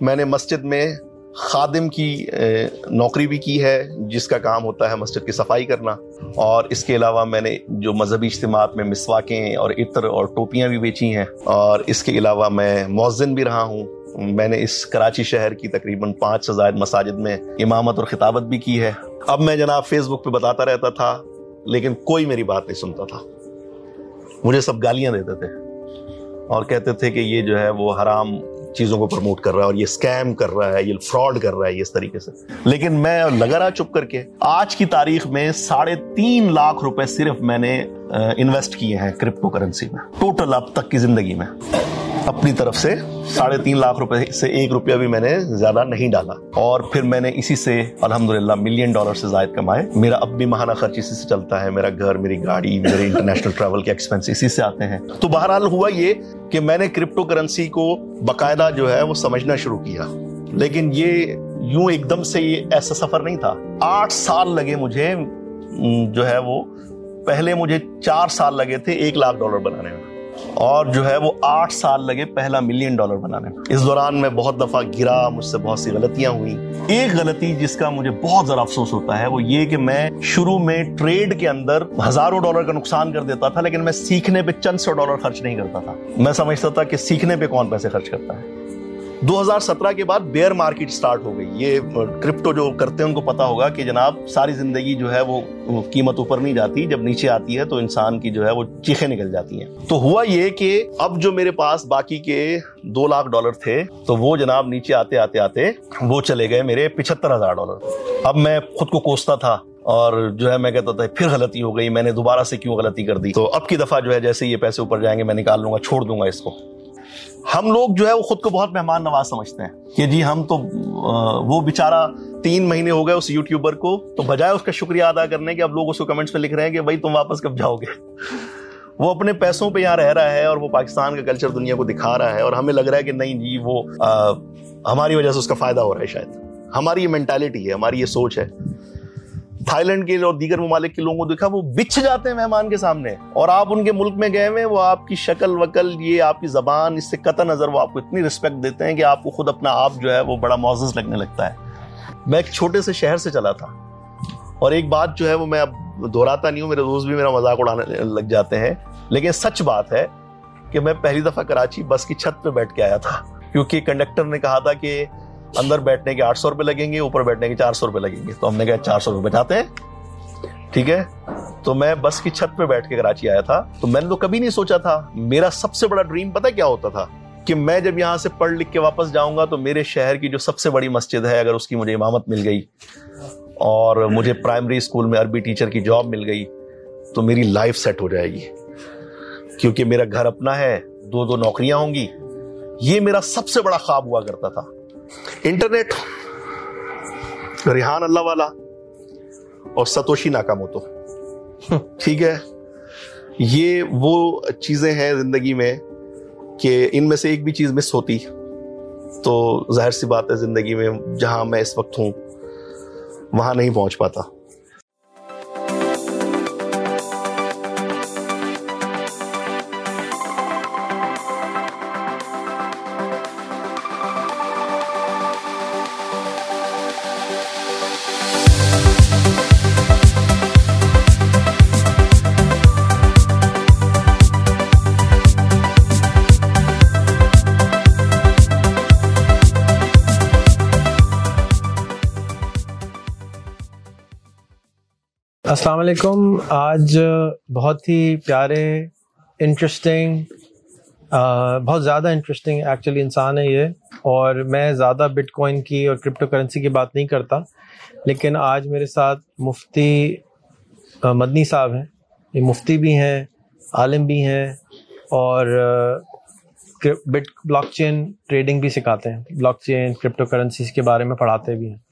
میں نے مسجد میں خادم کی نوکری بھی کی ہے، جس کا کام ہوتا ہے مسجد کی صفائی کرنا۔ اور اس کے علاوہ میں نے جو مذہبی اجتماعات میں مسواکیں اور عطر اور ٹوپیاں بھی بیچی ہیں۔ اور اس کے علاوہ میں مؤذن بھی رہا ہوں۔ میں نے اس کراچی شہر کی تقریباً پانچ سے زائد مساجد میں امامت اور خطابت بھی کی ہے۔ اب میں جناب فیس بک پہ بتاتا رہتا تھا، لیکن کوئی میری بات نہیں سنتا تھا۔ مجھے سب گالیاں دیتے تھے۔ اور کہتے تھے کہ یہ جو ہے وہ حرام چیزوں کو پروموٹ کر رہا ہے اور یہ اسکیم کر رہا ہے، یہ فراڈ کر رہا ہے اس طریقے سے۔ لیکن میں لگا رہا چپ کر کے، آج کی تاریخ میں ساڑھے تین لاکھ روپے صرف میں نے انویسٹ کیے ہیں کرپٹو کرنسی میں ٹوٹل اب تک کی زندگی میں۔ اپنی طرف سے ساڑھے تین لاکھ روپے سے ایک روپیہ بھی میں نے زیادہ نہیں ڈالا۔ اور پھر میں نے اسی سے الحمدللہ ملین ڈالر سے زائد کمائے۔ میرا اب بھی ماہانہ خرچ اسی سے چلتا ہے۔ میرا گھر، میری گاڑی، میرے انٹرنیشنل ٹریول کے ایکسپینس اسی سے آتے ہیں۔ تو بہرحال ہوا یہ کہ میں نے کرپٹو کرنسی کو باقاعدہ جو ہے وہ سمجھنا شروع کیا۔ لیکن یہ یوں ایک دم سے یہ ایسا سفر نہیں تھا۔ آٹھ سال لگے مجھے جو ہے وہ پہلے مجھے چار سال لگے تھے ایک لاکھ ڈالر بنانے میں۔ اور جو ہے وہ آٹھ سال لگے پہلا ملین ڈالر بنانے میں۔ اس دوران میں بہت دفعہ گرا، مجھ سے بہت سی غلطیاں ہوئی ایک غلطی جس کا مجھے بہت زیادہ افسوس ہوتا ہے، وہ یہ کہ میں شروع میں ٹریڈ کے اندر ہزاروں ڈالر کا نقصان کر دیتا تھا، لیکن میں سیکھنے پہ چند سو ڈالر خرچ نہیں کرتا تھا۔ میں سمجھتا تھا کہ سیکھنے پہ کون پیسے خرچ کرتا ہے۔ دو ہزار سترہ کے بعد بیئر مارکیٹ سٹارٹ ہو گئی۔ یہ کرپٹو جو کرتے ہیں، ان کو پتا ہوگا کہ جناب ساری زندگی جو ہے وہ قیمت اوپر نہیں جاتی۔ جب نیچے آتی ہے تو انسان کی جو ہے وہ چیخیں نکل جاتی ہیں۔ تو ہوا یہ کہ اب جو میرے پاس باقی کے دو لاکھ ڈالر تھے، تو وہ جناب نیچے آتے آتے آتے وہ چلے گئے میرے پچہتر ہزار ڈالر۔ اب میں خود کو کوستا تھا اور جو ہے میں کہتا تھا، پھر غلطی ہو گئی، میں نے دوبارہ سے کیوں غلطی کر دی؟ تو اب کی دفعہ جو ہے جیسے یہ پیسے اوپر جائیں گے، میں نکال لوں گا، چھوڑ دوں گا اس کو۔ ہم لوگ جو ہے وہ خود کو بہت مہمان نواز سمجھتے ہیں کہ جی ہم تو وہ بیچارہ تین مہینے ہو گئے اس یوٹیوبر کو، تو بجائے اس کا شکریہ ادا کرنے کے اب لوگ اس کو کمنٹس میں لکھ رہے ہیں کہ بھائی تم واپس کب جاؤ گے؟ وہ اپنے پیسوں پہ یہاں رہ رہا ہے اور وہ پاکستان کا کلچر دنیا کو دکھا رہا ہے اور ہمیں لگ رہا ہے کہ نہیں جی وہ ہماری وجہ سے اس کا فائدہ ہو رہا ہے شاید۔ ہماری یہ مینٹالٹی ہے، ہماری یہ سوچ ہے۔ تھائی لینڈ کے اور دیگر ممالک کے لوگوں کو دیکھا، وہ بچھ جاتے ہیں مہمان کے سامنے۔ اور آپ ان کے ملک میں گئے ہوئے، وہ آپ کی شکل، وکل، یہ آپ کی زبان، اس سے قطع نظر وہ آپ کو اتنی رسپیکٹ دیتے ہیں کہ آپ کو خود اپنا آپ جو ہے وہ بڑا معزز لگنے لگتا ہے۔ میں ایک چھوٹے سے شہر سے چلا تھا۔ اور ایک بات جو ہے وہ میں اب دہراتا نہیں ہوں، میرے دوست بھی میرا مذاق اڑانے لگ جاتے ہیں۔ لیکن سچ بات ہے کہ میں پہلی دفعہ کراچی بس کی چھت پہ بیٹھ کے آیا تھا۔ کیونکہ کنڈکٹر نے کہا تھا کہ اندر بیٹھنے کے آٹھ سو روپے لگیں گے، اوپر بیٹھنے کے چار سو روپے لگیں گے۔ تو ہم نے کہا چار سو روپے بچاتے ہیں۔ ٹھیک ہے؟ تو میں بس کی چھت پہ بیٹھ کے کراچی آیا تھا۔ تو میں نے تو کبھی نہیں سوچا تھا۔ میرا سب سے بڑا ڈریم پتا کیا ہوتا تھا؟ کہ میں جب یہاں سے پڑھ لکھ کے واپس جاؤں گا تو میرے شہر کی جو سب سے بڑی مسجد ہے، اگر اس کی مجھے امامت مل گئی اور مجھے پرائمری اسکول میں عربی ٹیچر کی جاب مل گئی، تو میری لائف سیٹ ہو جائے گی۔ کیونکہ میرا گھر اپنا ہے، دو دو نوکریاں ہوں گی۔ یہ میرا سب سے بڑا خواب ہوا کرتا تھا۔ انٹرنیٹ ریحان اللہ والا اور ستوشی ناکاموتو ٹھیک ہے۔ یہ وہ چیزیں ہیں زندگی میں کہ ان میں سے ایک بھی چیز مس ہوتی۔ تو ظاہر سی بات ہے زندگی میں جہاں میں اس وقت ہوں، وہاں نہیں پہنچ پاتا۔ السلام علیکم۔ آج بہت ہی پیارے انٹرسٹنگ بہت زیادہ انٹرسٹنگ ایکچولی انسان ہے یہ۔ اور میں زیادہ بٹ کوائن کی اور کرپٹو کرنسی کی بات نہیں کرتا۔ لیکن آج میرے ساتھ مفتی مدنی صاحب ہیں۔ یہ مفتی بھی ہیں، عالم بھی ہیں۔ اور بٹ بلاک چین ٹریڈنگ بھی سکھاتے ہیں۔ بلاک چین کرپٹو کرنسیز کے بارے میں پڑھاتے بھی ہیں۔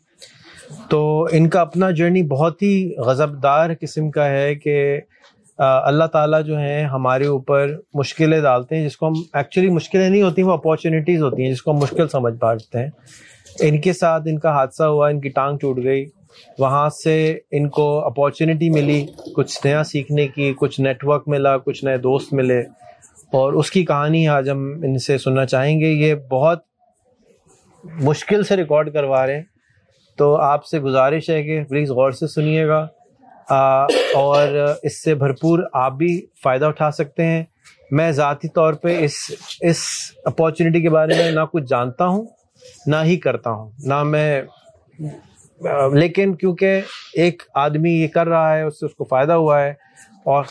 تو ان کا اپنا جرنی بہت ہی غضبدار قسم کا ہے کہ اللہ تعالیٰ جو ہے ہمارے اوپر مشکلیں ڈالتے ہیں، جس کو ہم ایکچولی مشکلیں نہیں ہوتی، وہ اپارچونیٹیز ہوتی ہیں، جس کو ہم مشکل سمجھ پاتے ہیں۔ ان کے ساتھ ان کا حادثہ ہوا، ان کی ٹانگ ٹوٹ گئی۔ وہاں سے ان کو اپارچونیٹی ملی کچھ نیا سیکھنے کی، کچھ نیٹ ورک ملا، کچھ نئے دوست ملے۔ اور اس کی کہانی آج ہم ان سے سننا چاہیں گے۔ یہ بہت مشکل سے ریکارڈ کروا رہے ہیں۔ تو آپ سے گزارش ہے کہ پلیز غور سے سنیے گا۔ اور اس سے بھرپور آپ بھی فائدہ اٹھا سکتے ہیں۔ میں ذاتی طور پہ اس اس اپارچونیٹی کے بارے میں نہ کچھ جانتا ہوں، نہ ہی کرتا ہوں۔ نہ میں، لیکن کیونکہ ایک آدمی یہ کر رہا ہے، اس سے اس کو فائدہ ہوا ہے، اور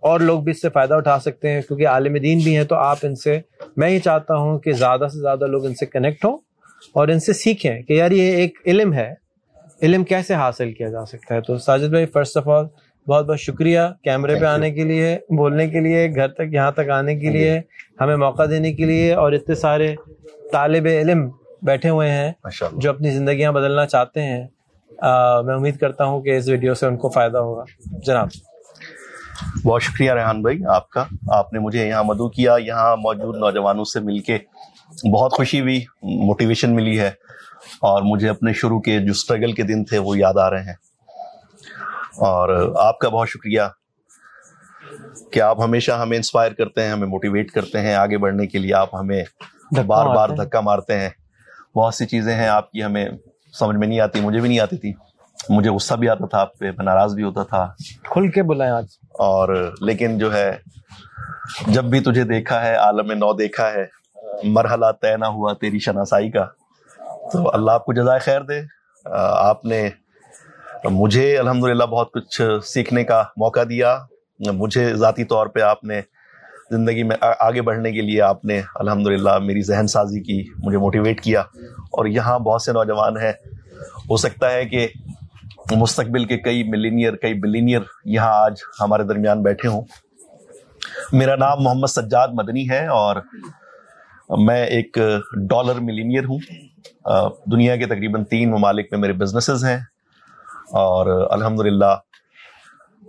اور لوگ بھی اس سے فائدہ اٹھا سکتے ہیں۔ کیونکہ عالم دین بھی ہیں، تو آپ ان سے، میں یہ چاہتا ہوں کہ زیادہ سے زیادہ لوگ ان سے کنیکٹ ہوں۔ اور ان سے سیکھیں کہ یار یہ ایک علم ہے۔ علم کیسے حاصل کیا جا سکتا ہے؟ تو ساجد بھائی فرسٹ آف آل بہت بہت شکریہ کیمرے پہ آنے کے لیے بولنے کے لیے گھر تک یہاں تک آنے کے لیے ہمیں موقع دینے کے لیے اور اتنے سارے طالب علم بیٹھے ہوئے ہیں جو اپنی زندگیاں بدلنا چاہتے ہیں۔ میں امید کرتا ہوں کہ اس ویڈیو سے ان کو فائدہ ہوگا۔ جناب۔ بہت شکریہ ریحان بھائی آپ کا۔ آپ نے مجھے یہاں مدعو کیا یہاں موجود نوجوانوں سے مل کے۔ بہت خوشی ہوئی موٹیویشن ملی ہے اور مجھے اپنے شروع کے جو اسٹرگل کے دن تھے وہ یاد آ رہے ہیں۔ اور آپ کا بہت شکریہ کہ آپ ہمیشہ ہمیں انسپائر کرتے ہیں ہمیں موٹیویٹ کرتے ہیں آگے بڑھنے کے لیے۔ آپ ہمیں بار بار دھکا مارتے ہیں۔ بہت سی چیزیں ہیں آپ کی ہمیں سمجھ میں نہیں آتی مجھے بھی نہیں آتی تھی۔ مجھے غصہ بھی آتا تھا آپ پہ میں ناراض بھی ہوتا تھا۔ کھل کے بلائیں آج۔ اور لیکن جو ہے جب بھی تجھے دیکھا ہے عالم نو دیکھا ہے مرحلہ طے نہ ہوا تیری شناسائی کا۔ تو اللہ آپ کو جزائے خیر دے۔ آپ نے مجھے الحمد للہ بہت کچھ سیکھنے کا موقع دیا۔ مجھے ذاتی طور پہ آپ نے زندگی میں آگے بڑھنے کے لیے آپ نے الحمد للہ میری ذہن سازی کی، مجھے موٹیویٹ کیا۔ اور یہاں بہت سے نوجوان ہیں۔ ہو سکتا ہے کہ مستقبل کے کئی ملینئر کئی بلینئر یہاں آج ہمارے درمیان بیٹھے ہوں۔ میرا نام محمد سجاد مدنی ہے اور میں ایک ڈالر ملینئر ہوں۔ دنیا کے تقریباً تین ممالک میں میرے بزنسز ہیں۔ اور الحمد للہ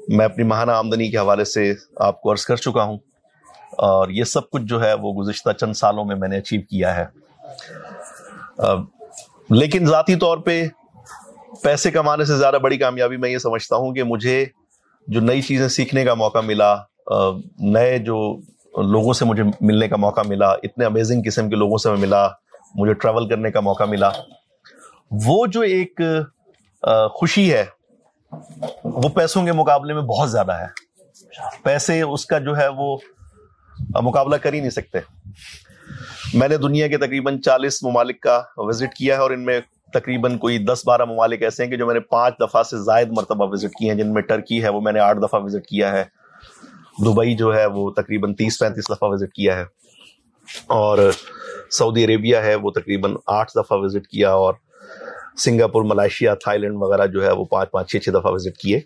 میں اپنی ماہانہ آمدنی کے حوالے سے آپ کو عرض کر چکا ہوں۔ اور یہ سب کچھ جو ہے وہ گزشتہ چند سالوں میں میں نے اچیو کیا ہے۔ لیکن ذاتی طور پہ پیسے کمانے سے زیادہ بڑی کامیابی میں یہ سمجھتا ہوں کہ مجھے جو نئی چیزیں سیکھنے کا موقع ملا نئے جو لوگوں سے مجھے ملنے کا موقع ملا، اتنے امیزنگ قسم کے لوگوں سے میں ملا، مجھے ٹریول کرنے کا موقع ملا۔ وہ جو ایک خوشی ہے، وہ پیسوں کے مقابلے میں بہت زیادہ ہے۔ پیسے اس کا جو ہے وہ مقابلہ کر ہی نہیں سکتے۔ میں نے دنیا کے تقریباً چالیس ممالک کا وزٹ کیا ہے اور ان میں تقریباً کوئی دس بارہ ممالک ایسے ہیں کہ جو میں نے پانچ دفعہ سے زائد مرتبہ وزٹ کیے ہیں، جن میں ٹرکی ہے، وہ میں نے آٹھ دفعہ وزٹ کیا ہے۔ دبئی جو ہے وہ تقریباً تیس پینتیس دفعہ وزٹ کیا ہے اور سعودی عربیہ ہے وہ تقریباً آٹھ دفعہ وزٹ کیا اور سنگاپور، ملائیشیا، تھائی لینڈ وغیرہ جو ہے وہ پانچ پانچ چھ چھ دفعہ وزٹ کیے۔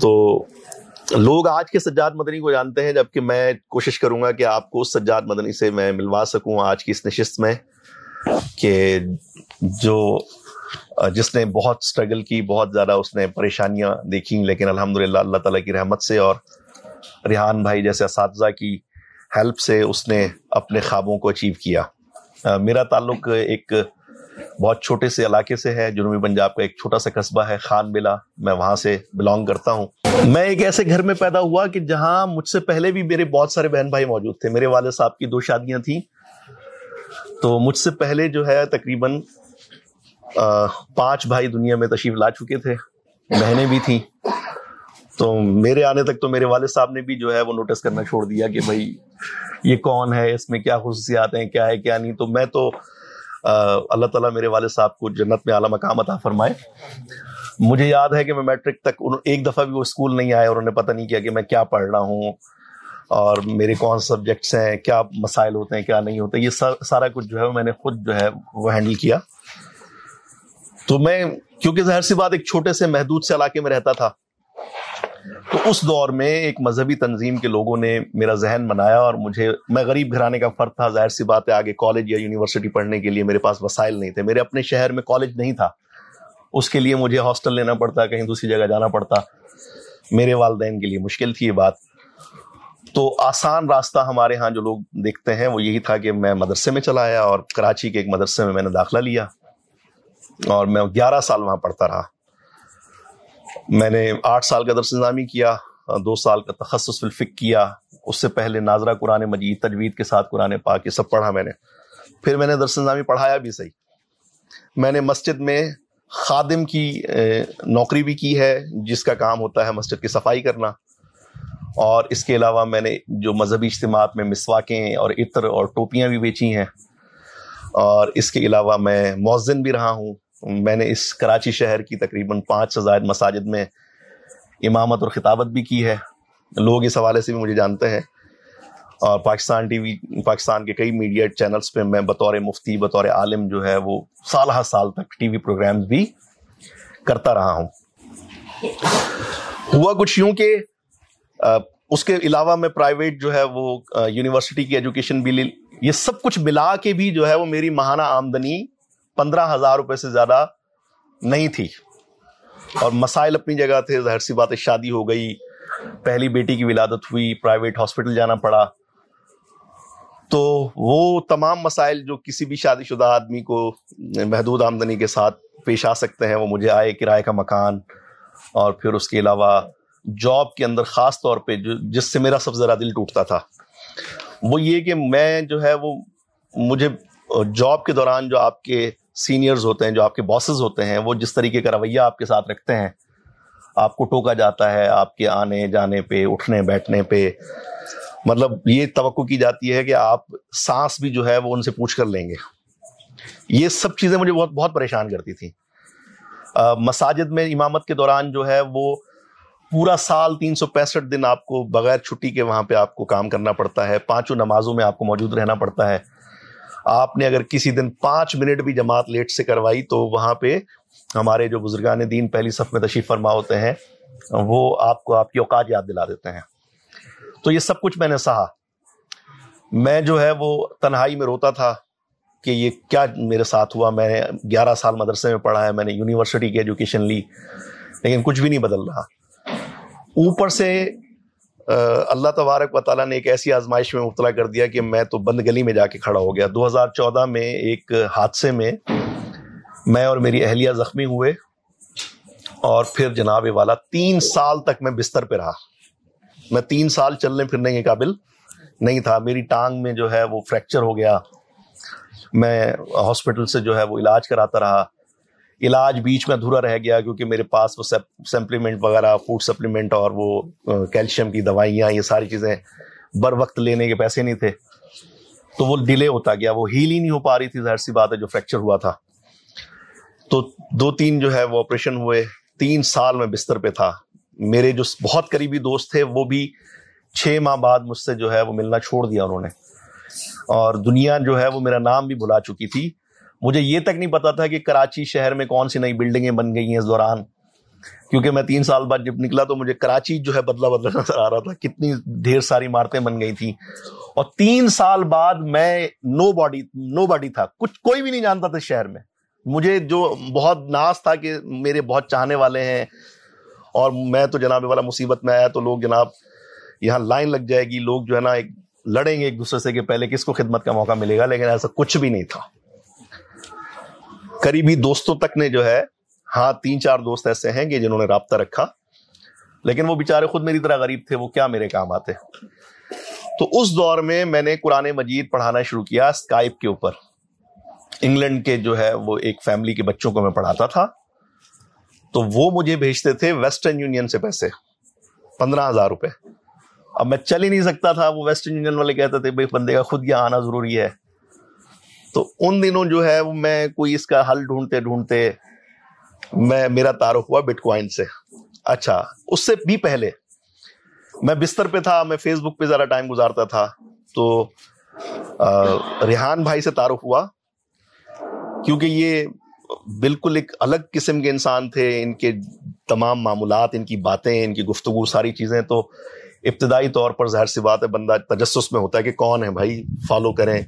تو لوگ آج کے سجاد مدنی کو جانتے ہیں، جبکہ میں کوشش کروں گا کہ آپ کو اس سجاد مدنی سے میں ملوا سکوں آج کی اس نشست میں کہ جو جس نے بہت سٹرگل کی، بہت زیادہ اس نے پریشانیاں دیکھی لیکن الحمد للہ اللہ تعالیٰ کی رحمت سے اور ریحان بھائی جیسے اساتذہ کی ہیلپ سے اس نے اپنے خوابوں کو اچیو کیا۔ میرا تعلق ایک بہت چھوٹے سے علاقے سے ہے، جنوبی پنجاب کا ایک چھوٹا سا قصبہ ہے، خان بلا میں وہاں سے بلانگ کرتا ہوں۔ میں ایک ایسے گھر میں پیدا ہوا کہ جہاں مجھ سے پہلے بھی میرے بہت سارے بہن بھائی موجود تھے۔ میرے والد صاحب کی دو شادیاں تھیں۔ تو مجھ سے پہلے جو ہے تقریباً پانچ بھائی دنیا میں تشریف لا چکے تھے۔ بہنیں بھی تھیں۔ تو میرے آنے تک تو میرے والد صاحب نے بھی جو ہے وہ نوٹس کرنا چھوڑ دیا کہ بھائی، یہ کون ہے؟ اس میں کیا خصوصیات ہیں؟ کیا ہے؟ کیا نہیں؟ تو میں تو اللہ تعالیٰ میرے والد صاحب کو جنت میں اعلیٰ مقام عطا فرمائے۔ مجھے یاد ہے کہ میں میٹرک تک ایک دفعہ بھی وہ اسکول نہیں آئے اور انہیں پتہ نہیں کیا کہ میں کیا پڑھ رہا ہوں اور میرے کون سبجیکٹس ہیں، کیا مسائل ہوتے ہیں، کیا نہیں ہوتے۔ یہ سارا کچھ جو ہے میں نے خود جو ہے وہ ہینڈل کیا۔ تو میں کیونکہ ظاہر سی بات ایک چھوٹے سے محدود سے علاقے میں رہتا تھا، تو اس دور میں ایک مذہبی تنظیم کے لوگوں نے میرا ذہن بنایا اور مجھے، میں غریب گھرانے کا فرد تھا، ظاہر سی بات ہے آگے کالج یا یونیورسٹی پڑھنے کے لیے میرے پاس وسائل نہیں تھے، میرے اپنے شہر میں کالج نہیں تھا۔ اس کے لیے مجھے ہاسٹل لینا پڑتا، کہیں دوسری جگہ جانا پڑتا۔ میرے والدین کے لیے مشکل تھی یہ بات۔ تو آسان راستہ ہمارے ہاں جو لوگ دیکھتے ہیں وہ یہی تھا کہ میں مدرسے میں چلا آیا اور کراچی کے ایک مدرسے میں میں نے داخلہ لیا۔ اور میں گیارہ سال وہاں پڑھتا رہا۔ میں نے آٹھ سال کا درس نظامی کیا، دو سال کا تخصص الفق کیا، اس سے پہلے ناظرہ قرآن مجید، تجوید کے ساتھ قرآن پاک، یہ سب پڑھا میں نے۔ پھر میں نے درس نظامی پڑھایا بھی صحیح۔ میں نے مسجد میں خادم کی نوکری بھی کی ہے، جس کا کام ہوتا ہے مسجد کی صفائی کرنا۔ اور اس کے علاوہ میں نے جو مذہبی اجتماعات میں مسواکیں اور عطر اور ٹوپیاں بھی بیچی ہیں۔ اور اس کے علاوہ میں مؤذن بھی رہا ہوں۔ میں نے اس کراچی شہر کی تقریباً پانچ سے زائد مساجد میں امامت اور خطابت بھی کی ہے۔ لوگ اس حوالے سے بھی مجھے جانتے ہیں۔ اور پاکستان ٹی وی، پاکستان کے کئی میڈیا چینلز پہ میں بطور مفتی، بطور عالم جو ہے وہ سال ہر سال تک ٹی وی پروگرامز بھی کرتا رہا ہوں۔ ہوا کچھ یوں کہ اس کے علاوہ میں پرائیویٹ جو ہے وہ یونیورسٹی کی ایجوکیشن بھی یہ سب کچھ ملا کے بھی جو ہے وہ میری ماہانہ آمدنی پندرہ ہزار روپے سے زیادہ نہیں تھی۔ اور مسائل اپنی جگہ تھے۔ ظاہر سی بات شادی ہو گئی، پہلی بیٹی کی ولادت ہوئی پرائیویٹ ہاسپٹل جانا پڑا۔ تو وہ تمام مسائل جو کسی بھی شادی شدہ آدمی کو محدود آمدنی کے ساتھ پیش آ سکتے ہیں، وہ مجھے آئے، کرائے کا مکان۔ اور پھر اس کے علاوہ جاب کے اندر خاص طور پہ جو جس سے میرا سب سے زیادہ دل ٹوٹتا تھا۔ وہ یہ کہ میں جو ہے، وہ مجھے جاب کے دوران جو آپ کے سینئرز ہوتے ہیں، جو آپ کے باسز ہوتے ہیں، وہ جس طریقے کا رویہ آپ کے ساتھ رکھتے ہیں، آپ کو ٹوکا جاتا ہے آپ کے آنے جانے پہ، اٹھنے بیٹھنے پہ۔ مطلب یہ توقع کی جاتی ہے کہ آپ سانس بھی جو ہے وہ ان سے پوچھ کر لیں گے۔ یہ سب چیزیں مجھے بہت بہت پریشان کرتی تھیں۔ مساجد میں امامت کے دوران جو ہے وہ پورا سال تین سو پینسٹھ دن آپ کو بغیر چھٹی کے وہاں پہ آپ کو کام کرنا پڑتا ہے، پانچوں نمازوں میں آپ کو موجود رہنا پڑتا ہے۔ آپ نے اگر کسی دن پانچ منٹ بھی جماعت لیٹ سے کروائی تو وہاں پہ ہمارے جو بزرگان دین پہلی صف میں تشریف فرما ہوتے ہیں، وہ آپ کو آپ کی اوقات یاد دلا دیتے ہیں۔ تو یہ سب کچھ میں نے سہا۔ میں جو ہے وہ تنہائی میں روتا تھا کہ یہ کیا میرے ساتھ ہوا۔ میں نے گیارہ سال مدرسے میں پڑھا ہے، میں نے یونیورسٹی کی ایجوکیشن لی، لیکن کچھ بھی نہیں بدل رہا۔ اوپر سے اللہ تبارک و تعالیٰ نے ایک ایسی آزمائش میں مبتلا کر دیا کہ میں تو بند گلی میں جا کے کھڑا ہو گیا۔ دو ہزار چودہ میں ایک حادثے میں میں اور میری اہلیہ زخمی ہوئے اور پھر جناب والا تین سال تک میں بستر پہ رہا۔ میں تین سال چلنے پھرنے کے قابل نہیں تھا۔ میری ٹانگ میں جو ہے وہ فریکچر ہو گیا۔ میں ہاسپٹل سے جو ہے وہ علاج کراتا رہا۔ علاج بیچ میں ادھورا رہ گیا کیونکہ میرے پاس وہ سمپلیمنٹ وغیرہ فوڈ سپلیمنٹ اور وہ کیلشیم کی دوائیاں، یہ ساری چیزیں بر وقت لینے کے پیسے نہیں تھے۔ تو وہ ڈیلے ہوتا گیا، وہ ہیل ہی نہیں ہو پا رہی تھی، ظاہر سی بات ہے، جو فریکچر ہوا تھا۔ تو دو تین جو ہے وہ آپریشن ہوئے، تین سال میں بستر پہ تھا۔ میرے جو بہت قریبی دوست تھے، وہ بھی چھ ماہ بعد مجھ سے جو ہے وہ ملنا چھوڑ دیا انہوں نے۔ اور دنیا جو ہے وہ میرا نام بھی بلا چکی تھی۔ مجھے یہ تک نہیں پتا تھا کہ کراچی شہر میں کون سی نئی بلڈنگیں بن گئی ہیں اس دوران۔ کیونکہ میں تین سال بعد جب نکلا تو مجھے کراچی جو ہے بدلا بدلا نظر آ رہا تھا۔ کتنی ڈھیر ساری عمارتیں بن گئی تھیں۔ اور تین سال بعد میں نو باڈی نو باڈی تھا۔ کچھ کوئی بھی نہیں جانتا تھا شہر میں۔ مجھے جو بہت ناز تھا کہ میرے بہت چاہنے والے ہیں اور میں تو جناب والا مصیبت میں آیا تو لوگ جناب یہاں لائن لگ جائے گی۔ لوگ جو ہے نا ایک لڑیں گے ایک دوسرے سے کہ پہلے کس کو خدمت کا موقع ملے گا، لیکن ایسا کچھ بھی نہیں تھا۔ قریبی دوستوں تک نے جو ہے ہاں تین چار دوست ایسے ہیں کہ جنہوں نے رابطہ رکھا۔ لیکن وہ بیچارے خود میری طرح غریب تھے، وہ کیا میرے کام آتے؟ تو اس دور میں میں نے قرآن مجید پڑھانا شروع کیا اسکائپ کے اوپر۔ انگلینڈ کے جو ہے، وہ ایک فیملی کے بچوں کو میں پڑھاتا تھا۔ تو وہ مجھے بھیجتے تھے ویسٹرن یونین سے پیسے، پندرہ ہزار روپے۔ اب میں چل ہی نہیں سکتا تھا، وہ ویسٹرن یونین والے کہتے تھے بھائی بندے کا خود یہاں آنا ضروری ہے۔ تو ان دنوں جو ہے میں کوئی اس کا حل ڈھونڈتے ڈھونڈتے میں میرا تعارف ہوا بٹ کوائن سے۔ اچھا اس سے بھی پہلے میں بستر پہ تھا، میں فیس بک پہ ذرا ٹائم گزارتا تھا۔ تو ریحان بھائی سے تعارف ہوا۔ کیونکہ یہ بالکل ایک الگ قسم کے انسان تھے، ان کے تمام معمولات ان کی باتیں، ان کی گفتگو، ساری چیزیں۔ تو ابتدائی طور پر ظاہر سی بات ہے، بندہ تجسس میں ہوتا ہے کہ کون ہے بھائی فالو کریں۔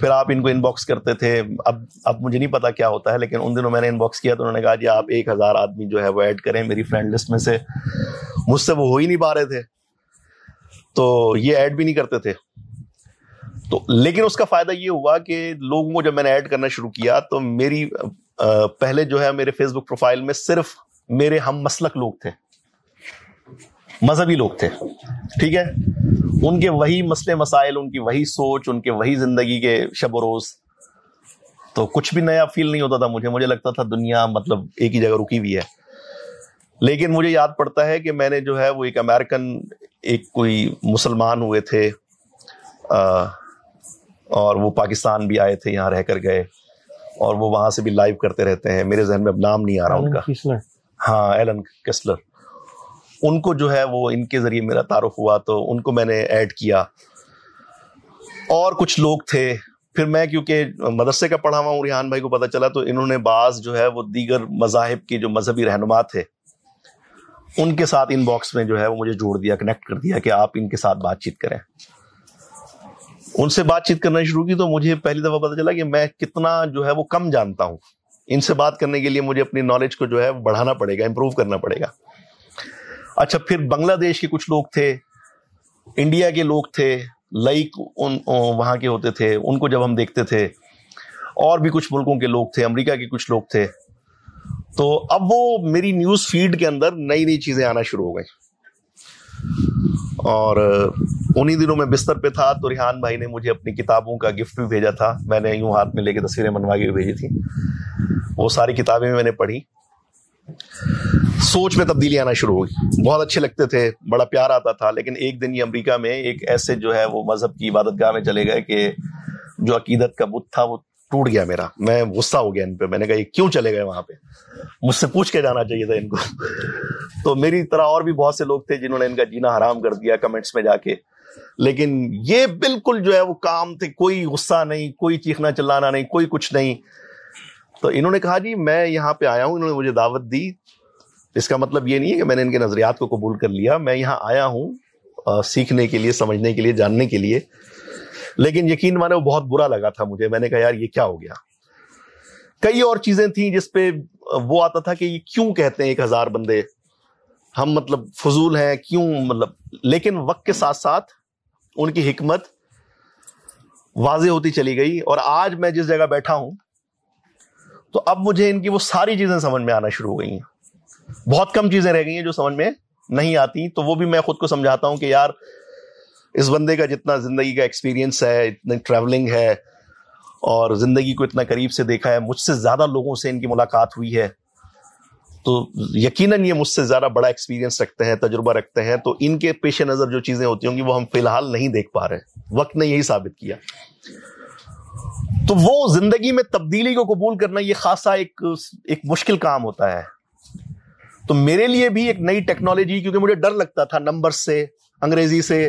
پھر آپ ان کو ان باکس کرتے تھے۔ اب اب مجھے نہیں پتا کیا ہوتا ہے، لیکن ان دنوں میں نے ان باکس کیا تو انہوں نے کہا جی آپ ایک ہزار آدمی جو ہے وہ ایڈ کریں میری فرینڈ لسٹ میں سے۔ مجھ سے وہ ہو ہی نہیں پا رہے تھے۔ تو یہ ایڈ بھی نہیں کرتے تھے۔ تو لیکن اس کا فائدہ یہ ہوا کہ لوگوں کو جب میں نے ایڈ کرنا شروع کیا تو میری پہلے جو ہے میرے فیس بک پروفائل میں صرف میرے ہم مسلک لوگ تھے۔ مذہبی لوگ تھے ٹھیک ہے؟ ان کے وہی مسئلے مسائل ان کی وہی سوچ ان کے وہی زندگی کے شب و روز۔ تو کچھ بھی نیا فیل نہیں ہوتا تھا مجھے مجھے لگتا تھا دنیا مطلب ایک ہی جگہ رکی ہوئی ہے۔ لیکن مجھے یاد پڑتا ہے کہ میں نے جو ہے وہ ایک امیرکن ایک کوئی مسلمان ہوئے تھے اور وہ پاکستان بھی آئے تھے یہاں رہ کر گئے۔ اور وہ وہاں سے بھی لائیو کرتے رہتے ہیں۔ میرے ذہن میں اب نام نہیں آ رہا ان کا۔ ہاں ایلن کسلر ان کو جو ہے وہ ان کے ذریعے میرا تعارف ہوا، تو ان کو میں نے ایڈ کیا۔ اور کچھ لوگ تھے۔ پھر میں کیونکہ مدرسے کا پڑھا ہوا ہوں، ریحان بھائی کو پتا چلا، تو انہوں نے بعض جو ہے وہ دیگر مذاہب کے جو مذہبی رہنما تھے، ان کے ساتھ ان باکس میں جو ہے وہ مجھے جوڑ دیا کنیکٹ کر دیا کہ آپ ان کے ساتھ بات چیت کریں۔ ان سے بات چیت کرنا شروع کی تو مجھے پہلی دفعہ پتا چلا کہ میں کتنا جو ہے وہ کم جانتا ہوں۔ ان سے بات کرنے کے لیے مجھے اپنی نالج کو جو ہے بڑھانا پڑے گا امپروو کرنا پڑے گا۔ اچھا پھر بنگلہ دیش کے کچھ لوگ تھے، انڈیا کے لوگ تھے، لائک ان، وہاں کے ہوتے تھے، ان کو جب ہم دیکھتے تھے، اور بھی کچھ ملکوں کے لوگ تھے، امریکہ کے کچھ لوگ تھے، تو اب وہ میری نیوز فیڈ کے اندر نئی نئی چیزیں آنا شروع ہو گئی اور انہی دنوں میں بستر پہ تھا تو ریحان بھائی نے مجھے اپنی کتابوں کا گفٹ بھی بھیجا تھا۔ میں نے یوں ہاتھ میں لے کے تصویریں بنوا کے بھیجی تھی وہ ساری کتابیں میں نے پڑھی۔ سوچ میں تبدیلی آنا شروع ہوئی بہت اچھے لگتے تھے، بڑا پیار آتا تھا، لیکن ایک دن یہ امریکہ میں ایک ایسے جو ہے وہ مذہب کی عبادت گاہ میں چلے گئے کہ جو عقیدت کا بت تھا وہ ٹوٹ گیا میرا۔ میں غصہ ہو گیا ان پہ۔ میں نے کہا، یہ کیوں چلے گئے وہاں پہ؟ مجھ سے پوچھ کے جانا چاہیے تھا ان کو۔ تو میری طرح اور بھی بہت سے لوگ تھے جنہوں نے ان کا جینا حرام کر دیا کمنٹس میں جا کے۔ لیکن یہ بالکل جو ہے وہ کام تھے، کوئی غصہ نہیں، کوئی چیخنا چلانا نہیں، کوئی کچھ نہیں۔ تو انہوں نے کہا جی میں یہاں پہ آیا ہوں، انہوں نے مجھے دعوت دی۔ اس کا مطلب یہ نہیں ہے کہ میں نے ان کے نظریات کو قبول کر لیا، میں یہاں آیا ہوں سیکھنے کے لیے، سمجھنے کے لیے، جاننے کے لیے۔ لیکن یقین مانے وہ بہت برا لگا تھا مجھے۔ میں نے کہا، یار، یہ کیا ہو گیا؟ کئی اور چیزیں تھیں جس پہ وہ آتا تھا کہ یہ کیوں کہتے ہیں ایک ہزار بندے؟ ہم مطلب فضول ہیں، کیوں مطلب؟ لیکن وقت کے ساتھ ساتھ ان کی حکمت واضح ہوتی چلی گئی۔ اور آج میں جس جگہ بیٹھا ہوں تو اب مجھے ان کی وہ ساری چیزیں سمجھ میں آنا شروع ہو گئی ہیں۔ بہت کم چیزیں رہ گئی ہیں جو سمجھ میں نہیں آتی، تو وہ بھی میں خود کو سمجھاتا ہوں کہ یار، اس بندے کا جتنا زندگی کا ایکسپیرینس ہے اتنی ٹریولنگ ہے، اور زندگی کو اتنا قریب سے دیکھا ہے، مجھ سے زیادہ لوگوں سے ان کی ملاقات ہوئی ہے۔ تو یقیناً یہ مجھ سے زیادہ بڑا ایکسپیرینس رکھتے ہیں، تجربہ رکھتے ہیں۔ تو ان کے پیش نظر جو چیزیں ہوتی ہوں گی، وہ ہم فی الحال نہیں دیکھ پا رہے وقت نے یہی ثابت کیا۔ تو وہ زندگی میں تبدیلی کو قبول کرنا یہ خاصا ایک ایک مشکل کام ہوتا ہے۔ تو میرے لیے بھی ایک نئی ٹیکنالوجی، کیونکہ مجھے ڈر لگتا تھا نمبر سے، انگریزی سے،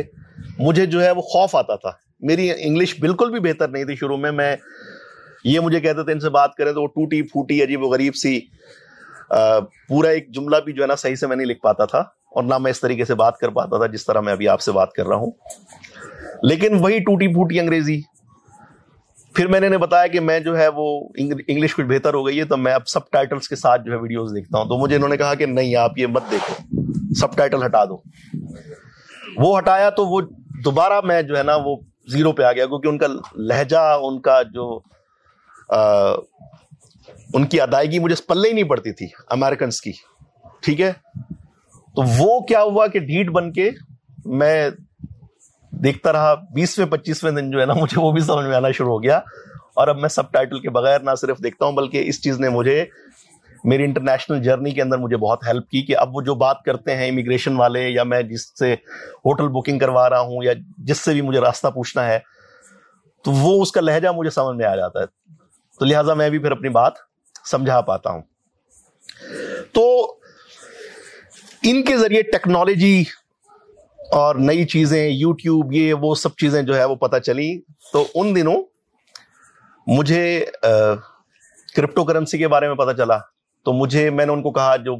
مجھے جو ہے وہ خوف آتا تھا۔ میری انگلش بالکل بھی بہتر نہیں تھی شروع میں میں یہ مجھے کہتے تھے ان سے بات کریں تو وہ ٹوٹی پھوٹی، عجیب و غریب سی پورا ایک جملہ بھی جو ہے نا صحیح سے میں نہیں لکھ پاتا تھا، اور نہ میں اس طریقے سے بات کر پاتا تھا جس طرح میں ابھی آپ سے بات کر رہا ہوں۔ لیکن وہی ٹوٹی پھوٹی انگریزی پھر میں نے بتایا کہ میں جو ہے وہ انگلش کچھ بہتر ہو گئی ہے تو میں اب سب ٹائٹلس کے ساتھ جو ہے ویڈیوز دیکھتا ہوں۔ تو مجھے انہوں نے کہا کہ نہیں، آپ یہ مت دیکھو۔ سب ٹائٹل ہٹا دو۔ وہ ہٹایا تو وہ دوبارہ میں جو ہے نا وہ زیرو پہ آ گیا، کیونکہ ان کا لہجہ، ان کا جو ان کی ادائیگی مجھے پلے ہی نہیں پڑتی تھی امیرکنس کی۔ ٹھیک ہے؟ تو وہ کیا ہوا کہ ڈھیٹ بن کے میں دیکھتا رہا، بیسویں، پچیسویں دن جو ہے نا، مجھے وہ بھی سمجھ میں آنا شروع ہو گیا۔ اور اب میں سب ٹائٹل کے بغیر نہ صرف دیکھتا ہوں، بلکہ اس چیز نے مجھے میری انٹرنیشنل جرنی کے اندر مجھے بہت ہیلپ کی کہ اب وہ جو بات کرتے ہیں امیگریشن والے، یا میں جس سے ہوٹل بکنگ کروا رہا ہوں، یا جس سے بھی مجھے راستہ پوچھنا ہے، تو وہ اس کا لہجہ مجھے سمجھ میں آ جاتا ہے۔ تو لہٰذا میں بھی پھر اپنی بات سمجھا پاتا ہوں۔ تو ان کے ذریعے ٹیکنالوجی اور نئی چیزیں یوٹیوب یہ وہ سب چیزیں جو ہے وہ پتہ چلی تو ان دنوں مجھے کرپٹو کرنسی کے بارے میں پتہ چلا۔ تو مجھے میں نے ان کو کہا جو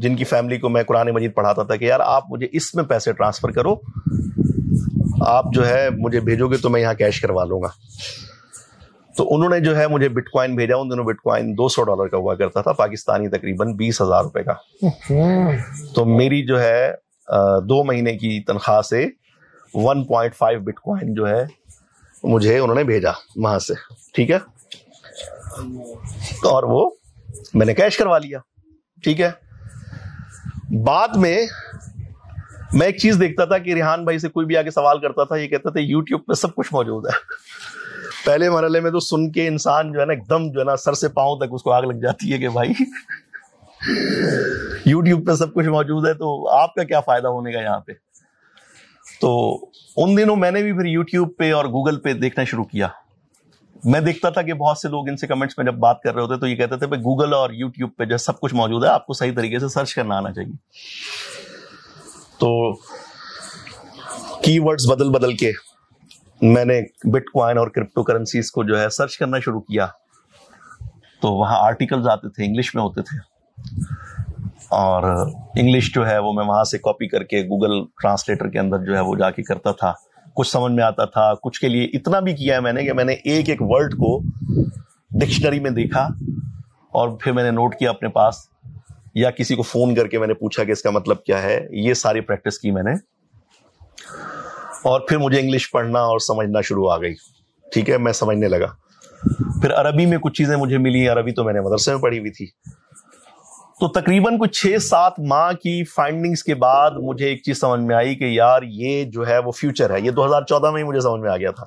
جن کی فیملی کو میں قرآن مجید پڑھاتا تھا کہ یار آپ مجھے اس میں پیسے ٹرانسفر کرو۔ آپ جو ہے مجھے بھیجو گے تو میں یہاں کیش کروا لوں گا۔ تو انہوں نے جو ہے مجھے بٹ کوائن بھیجا۔ ان دونوں بٹ کوائن دو سو ڈالر کا ہوا کرتا تھا پاکستانی تقریباً بیس ہزار روپے کا۔ تو میری جو ہے دو مہینے کی تنخواہ سے one point five bitcoin جو ہے مجھے انہوں نے بھیجا وہاں سے، ٹھیک ہے؟ اور وہ میں نے کیش کروا لیا، ٹھیک ہے؟ بعد میں میں ایک چیز دیکھتا تھا کہ ریحان بھائی سے کوئی بھی آگے سوال کرتا تھا، یہ کہتا تھا یوٹیوب پہ سب کچھ موجود ہے۔ پہلے مرحلے میں تو سن کے انسان جو ہے نا، ایک دم جو ہے نا سر سے پاؤں تک اس کو آگ لگ جاتی ہے کہ بھائی۔ یوٹیوب پہ سب کچھ موجود ہے تو آپ کا کیا فائدہ ہونے کا یہاں پہ؟ تو ان دنوں میں نے بھی پھر یوٹیوب پہ اور گوگل پہ دیکھنا شروع کیا۔ میں دیکھتا تھا کہ بہت سے لوگ ان سے کمنٹس میں جب بات کر رہے ہوتے تو یہ کہتے تھے گوگل اور یوٹیوب پہ جو سب کچھ موجود ہے، آپ کو صحیح طریقے سے سرچ کرنا آنا چاہیے۔ تو کی ورڈز بدل بدل کے میں نے بٹ کوائن اور کرپٹو کرنسیز کو جو ہے سرچ کرنا شروع کیا۔ تو وہاں آرٹیکلز آتے تھے، انگلش میں ہوتے تھے۔ اور انگلش جو ہے وہ میں وہاں سے کاپی کر کے گوگل ٹرانسلیٹر کے اندر جو ہے وہ جا کے کرتا تھا۔ کچھ سمجھ میں آتا تھا، کچھ کے لیے اتنا بھی کیا ہے میں نے کہ میں نے ایک ایک ورڈ کو ڈکشنری میں دیکھا اور پھر میں نے نوٹ کیا اپنے پاس یا کسی کو فون کر کے میں نے پوچھا کہ اس کا مطلب کیا ہے۔ یہ ساری پریکٹس کی میں نے۔ اور پھر مجھے انگلش پڑھنا اور سمجھنا شروع آ گئی۔ ٹھیک ہے، میں سمجھنے لگا۔ پھر عربی میں کچھ چیزیں مجھے ملی عربی تو میں نے مدرسے میں پڑھی ہوئی تھی۔ تو تقریباً کچھ چھ سات ماہ کی فائنڈنگز کے بعد مجھے ایک چیز سمجھ میں آئی کہ یار یہ جو ہے وہ فیوچر ہے۔ یہ دو ہزار چودہ میں ہی مجھے سمجھ میں آ گیا تھا۔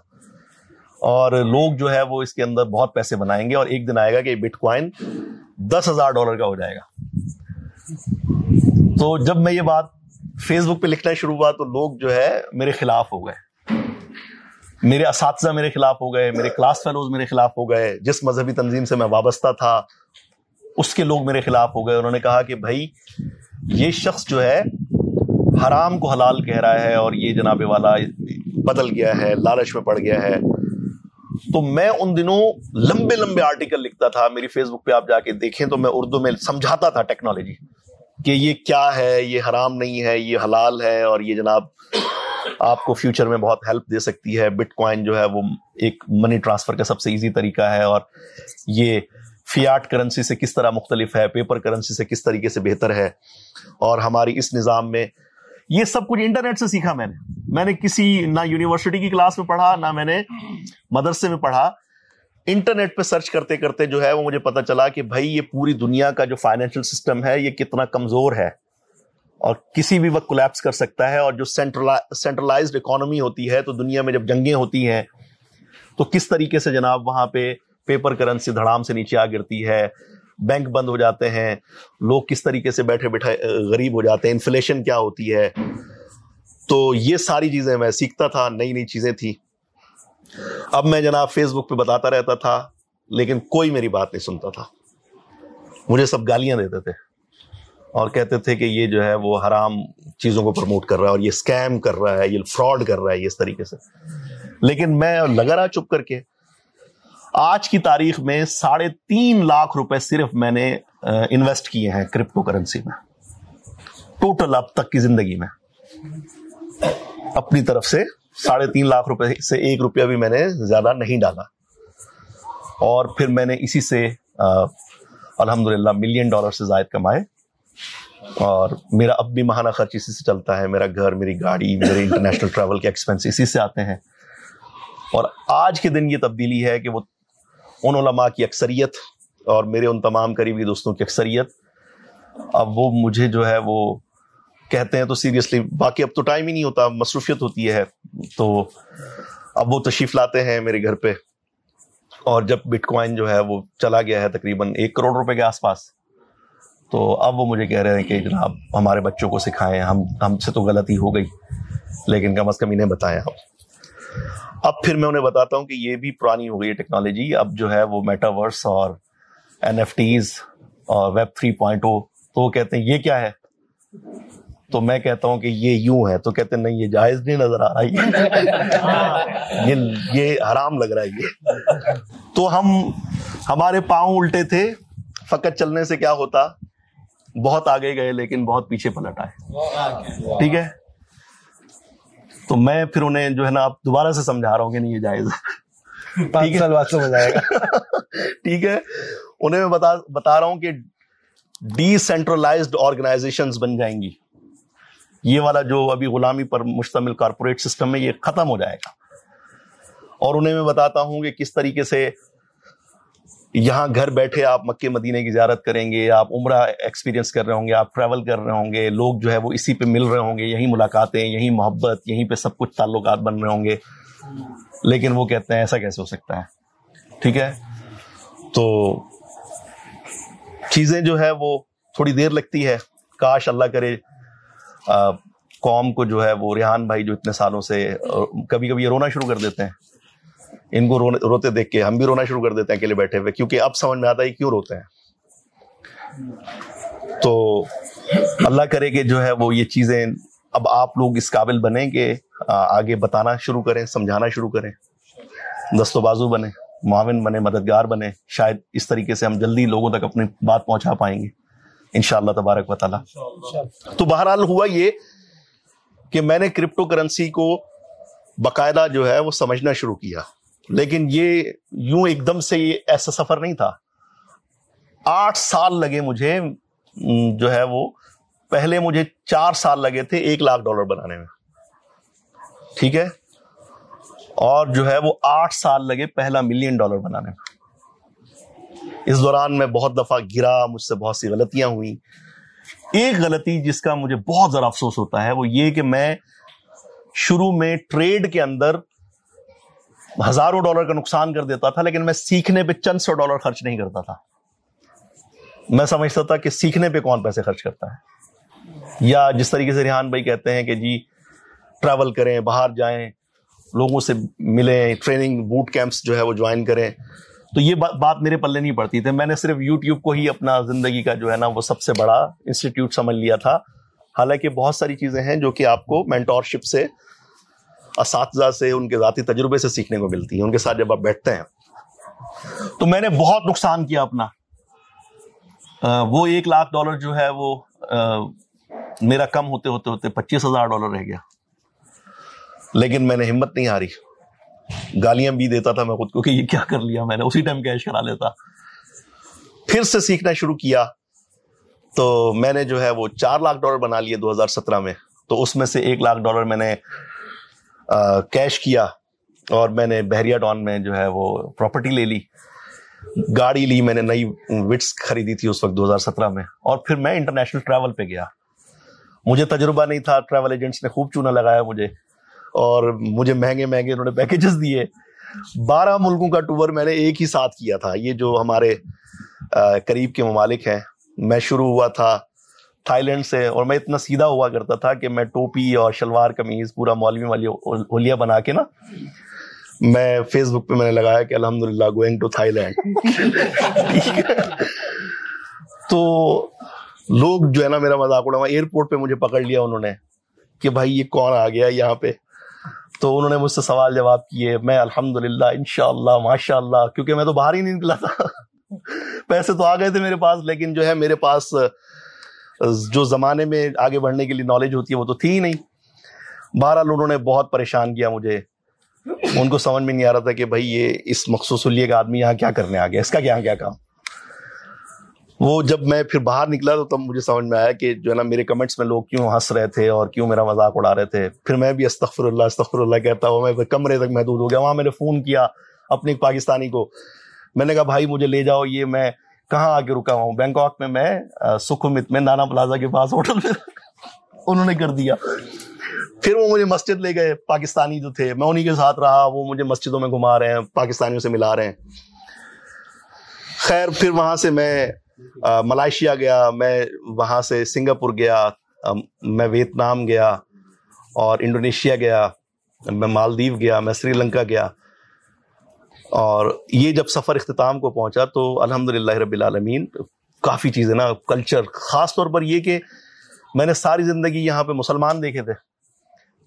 اور لوگ جو ہے وہ اس کے اندر بہت پیسے بنائیں گے اور ایک دن آئے گا کہ بٹ کوائن دس ہزار ڈالر کا ہو جائے گا۔ تو جب میں یہ بات فیس بک پہ لکھنا شروع ہوا تو لوگ جو ہے میرے خلاف ہو گئے۔ میرے اساتذہ میرے خلاف ہو گئے، میرے کلاس فیلوز میرے خلاف ہو گئے۔ جس مذہبی تنظیم سے میں وابستہ تھا اس کے لوگ میرے خلاف ہو گئے، انہوں نے کہا کہ بھائی، یہ شخص جو ہے، حرام کو حلال کہہ رہا ہے اور یہ جناب والا بدل گیا ہے، لالچ میں پڑ گیا ہے۔ تو میں ان دنوں لمبے لمبے آرٹیکل لکھتا تھا، میری فیس بک پہ آپ جا کے دیکھیں تو میں اردو میں سمجھاتا تھا ٹیکنالوجی کہ یہ کیا ہے، یہ حرام نہیں ہے، یہ حلال ہے اور یہ جناب آپ کو فیوچر میں بہت ہیلپ دے سکتی ہے۔ بٹ کوائن جو ہے، وہ ایک منی ٹرانسفر کا سب سے ایزی طریقہ ہے اور یہ فیاٹ کرنسی سے کس طرح مختلف ہے پیپر کرنسی سے کس طریقے سے بہتر ہے، اور ہماری اس نظام میں یہ سب کچھ انٹرنیٹ سے سیکھا میں نے۔ میں نے کسی نہ یونیورسٹی کی کلاس میں پڑھا، نہ میں نے مدرسے میں پڑھا۔ انٹرنیٹ پہ سرچ کرتے کرتے جو ہے وہ مجھے پتا چلا کہ بھائی یہ پوری دنیا کا جو فائنینشیل سسٹم ہے یہ کتنا کمزور ہے۔ اور کسی بھی وقت کولیپس کر سکتا ہے اور جو سینٹرلائزڈ اکانومی ہوتی ہے تو دنیا میں جب جنگیں ہوتی ہیں تو کس طریقے سے جناب وہاں پہ پیپر کرنسی دھڑام سے نیچے آ گرتی ہے بینک بند ہو جاتے ہیں، لوگ کس طریقے سے بیٹھے بیٹھے غریب ہو جاتے ہیں انفلیشن کیا ہوتی ہے؟ تو یہ ساری چیزیں میں سیکھتا تھا، نئی نئی چیزیں تھی اب میں جناب فیس بک پہ بتاتا رہتا تھا، لیکن کوئی میری بات نہیں سنتا تھا۔ مجھے سب گالیاں دیتے تھے۔ اور کہتے تھے کہ یہ جو ہے وہ حرام چیزوں کو پروموٹ کر رہا ہے اور یہ اسکیم کر رہا ہے، یہ فراڈ کر رہا ہے، یہ اس طریقے سے۔ لیکن میں لگا رہا چپ کر کے آج کی تاریخ میں ساڑھے تین لاکھ روپے صرف میں نے انویسٹ کیے ہیں کرپٹو کرنسی میں۔ ٹوٹل اب تک کی زندگی میں۔ اپنی طرف سے ساڑھے تین لاکھ روپے سے ایک روپیہ بھی میں نے زیادہ نہیں ڈالا۔ اور پھر میں نے اسی سے الحمد للہ ملین ڈالر سے زائد کمائے۔ اور میرا اب بھی ماہانہ خرچ اسی سے چلتا ہے۔ میرا گھر، میری گاڑی، میرے انٹرنیشنل ٹریول کے ایکسپینس اسی سے آتے ہیں۔ اور آج کے دن یہ تبدیلی ہے کہ وہ ان علماء کی اکثریت اور میرے ان تمام قریبی دوستوں کی اکثریت۔ اب وہ مجھے جو ہے وہ کہتے ہیں تو سیریسلی باقی اب تو ٹائم ہی نہیں ہوتا، مصروفیت ہوتی ہے۔ تو اب وہ تشریف لاتے ہیں میرے گھر پہ۔ اور جب بٹ کوائن جو ہے وہ چلا گیا ہے تقریباً ایک کروڑ روپے کے آس پاس۔ تو اب وہ مجھے کہہ رہے ہیں کہ جناب، ہمارے بچوں کو سکھائیں۔ ہم ہم سے تو غلطی ہو گئی، لیکن کم از کم انہیں بتائیں آپ۔ اب پھر میں انہیں بتاتا ہوں کہ یہ بھی پرانی ہو گئی ہے ٹیکنالوجی اب جو ہے وہ میٹاورس اور این ایف ٹیز اور ویب تھری پوائنٹ او تو وہ کہتے ہیں یہ کیا ہے؟ تو میں کہتا ہوں کہ یہ یوں ہے تو کہتے نہیں یہ جائز نہیں نظر آ رہا یہ یہ حرام لگ رہا ہے یہ۔ تو ہم ہمارے پاؤں الٹے تھے فقط چلنے سے کیا ہوتا؟ بہت آگے گئے لیکن بہت پیچھے پلٹ آئے۔ ٹھیک ہے؟ تو میں پھر انہیں جو ہے نا آپ دوبارہ سے سمجھا رہا ہوں کہ نہیں یہ جائز ٹھیک ہے؟ انہیں میں بتا رہا ہوں کہ ڈی سینٹرلائزڈ آرگنائزیشن بن جائیں گی۔ یہ والا جو ابھی غلامی پر مشتمل کارپوریٹ سسٹم ہے یہ ختم ہو جائے گا۔ اور انہیں میں بتاتا ہوں کہ کس طریقے سے یہاں گھر بیٹھے آپ مکے مدینے کی زیارت کریں گے، آپ عمرہ ایکسپیرینس کر رہے ہوں گے، آپ ٹریول کر رہے ہوں گے، لوگ جو ہے وہ اسی پہ مل رہے ہوں گے، یہیں ملاقاتیں، یہیں محبت، یہیں پہ سب کچھ تعلقات بن رہے ہوں گے۔ لیکن وہ کہتے ہیں ایسا کیسے ہو سکتا ہے؟ ٹھیک ہے؟ تو چیزیں جو ہے وہ تھوڑی دیر لگتی ہے۔ کاش اللہ کرے قوم کو جو ہے وہ ریحان بھائی جو اتنے سالوں سے کبھی کبھی رونا شروع کر دیتے ہیں۔ ان کو روتے دیکھ کے ہم بھی رونا شروع کر دیتے ہیں اکیلے بیٹھے ہوئے، کیونکہ اب سمجھ میں آتا ہے کیوں روتے ہیں۔ تو اللہ کرے کہ جو ہے وہ یہ چیزیں اب آپ لوگ اس قابل بنیں کہ آگے بتانا شروع کریں، سمجھانا شروع کریں۔ دست و بازو بنے معاون بنے مددگار بنے شاید اس طریقے سے ہم جلدی لوگوں تک اپنی بات پہنچا پائیں گے۔ ان شاء اللہ تبارک و تعالیٰ۔ تو بہرحال ہوا یہ کہ میں نے کرپٹو کرنسی کو باقاعدہ جو ہے وہ سمجھنا شروع کیا۔ لیکن یہ یوں ایک دم سے یہ ایسا سفر نہیں تھا۔ آٹھ سال لگے مجھے جو ہے وہ، پہلے مجھے چار سال لگے تھے ایک لاکھ ڈالر بنانے میں۔ ٹھیک ہے؟ اور جو ہے وہ آٹھ سال لگے پہلا ملین ڈالر بنانے میں۔ اس دوران میں بہت دفعہ گرا، مجھ سے بہت سی غلطیاں ہوئی۔ ایک غلطی جس کا مجھے بہت ذرا افسوس ہوتا ہے، وہ یہ کہ میں شروع میں ٹریڈ کے اندر ہزاروں ڈالر کا نقصان کر دیتا تھا، لیکن میں سیکھنے پہ چند سو ڈالر خرچ نہیں کرتا تھا۔ میں سمجھتا تھا کہ سیکھنے پہ کون پیسے خرچ کرتا ہے۔ یا جس طریقے سے ریحان بھائی کہتے ہیں کہ جی ٹریول کریں، باہر جائیں، لوگوں سے ملیں ٹریننگ بوٹ کیمپس جو ہے وہ جوائن کریں۔ تو یہ بات میرے پلے نہیں پڑتی تھی۔ میں نے صرف یوٹیوب کو ہی اپنا زندگی کا جو ہے نا وہ سب سے بڑا انسٹیٹیوٹ سمجھ لیا تھا۔ حالانکہ بہت ساری چیزیں ہیں جو کہ آپ کو مینٹورشپ سے اساتذہ سے، ان کے ذاتی تجربے سے سیکھنے کو ملتی ہیں، ان کے ساتھ جب آپ بیٹھتے ہیں۔ تو میں نے بہت نقصان کیا اپنا۔ وہ ایک لاکھ ڈالر جو ہے وہ میرا کم ہوتے ہوتے ہوتے پچیس ہزار ڈالر رہ گیا۔ لیکن میں نے ہمت نہیں ہاری۔ گالیاں بھی دیتا تھا میں خود کو کہ یہ کیا کر لیا میں نے، اسی ٹائم کیش کرا لیتا۔ پھر سے سیکھنا شروع کیا۔ تو میں نے جو ہے وہ چار لاکھ ڈالر بنا لیے دو ہزار سترہ میں۔ تو اس میں سے ایک لاکھ ڈالر میں نے کیش کیا اور میں نے بحریہ ٹاؤن میں جو ہے وہ پراپرٹی لے لی۔ گاڑی لی، میں نے نئی وٹس خریدی تھی اس وقت دو ہزار سترہ میں۔ اور پھر میں انٹرنیشنل ٹریول پہ گیا۔ مجھے تجربہ نہیں تھا ٹریول ایجنٹس نے خوب چونا لگایا مجھے۔ اور مجھے مہنگے مہنگے انہوں نے پیکیجز دیے۔ بارہ ملکوں کا ٹور میں نے ایک ہی ساتھ کیا تھا۔ یہ جو ہمارے قریب کے ممالک ہیں، میں شروع ہوا تھا تھائی لینڈ سے، اور میں اتنا سیدھا ہوا کرتا تھا کہ میں ٹوپی اور شلوار، قمیض، پورا مولوی والی ہولیا بنا کے نا، میں فیس بک پہ میں نے لگایا کہ الحمد للہ گوئنگ ٹو تھائی لینڈ تو لوگ جو ہے نا میرا مذاق اڑا ایئرپورٹ پہ مجھے پکڑ لیا انہوں نے کہ بھائی یہ کون آ گیا یہاں پہ؟ تو انہوں نے مجھ سے سوال جواب کیے، میں الحمد للہ ان شاء اللہ ماشاء اللہ کیونکہ میں تو باہر ہی نہیں نکلا تھا۔ پیسے تو آ گئے تھے میرے پاس، لیکن جو ہے میرے پاس جو زمانے میں آگے بڑھنے کے لیے نالج ہوتی ہے وہ تو تھی ہی نہیں۔ بہرحال انہوں نے بہت پریشان کیا مجھے۔ ان کو سمجھ میں نہیں آ رہا تھا کہ بھائی یہ اس مخصوص لیے کا آدمی یہاں کیا کرنے آ گیا اس کا کیا کیا کام؟ وہ جب میں پھر باہر نکلا تو تب مجھے سمجھ میں آیا کہ جو ہے نا میرے کمنٹس میں لوگ کیوں ہنس رہے تھے اور کیوں میرا مذاق اڑا رہے تھے۔ پھر میں بھی استغفر اللہ استغفر اللہ کہتا ہوں، میں کمرے تک محدود ہو گیا۔ وہاں میں نے فون کیا اپنی پاکستانی کو۔ میں نے کہا، بھائی مجھے لے جاؤ، یہ میں کہاں آ کے رکا ہوں؟ بینکاک میں میں سکھمت میں، نانا پلازا کے پاس ہوٹل میں انہوں نے کر دیا۔ پھر وہ مجھے مسجد لے گئے، پاکستانی جو تھے، میں انہیں کے ساتھ رہا، وہ مجھے مسجدوں میں گھما رہے ہیں، پاکستانیوں سے ملا رہے ہیں۔ خیر، پھر وہاں سے میں ملائیشیا گیا، میں وہاں سے سنگاپور گیا میں ویتنام گیا اور انڈونیشیا گیا، میں مالدیو گیا، میں سری لنکا گیا۔ اور یہ جب سفر اختتام کو پہنچا تو الحمد للہ رب العالمین کافی چیزیں نا کلچر خاص طور پر یہ کہ میں نے ساری زندگی یہاں پہ مسلمان دیکھے تھے۔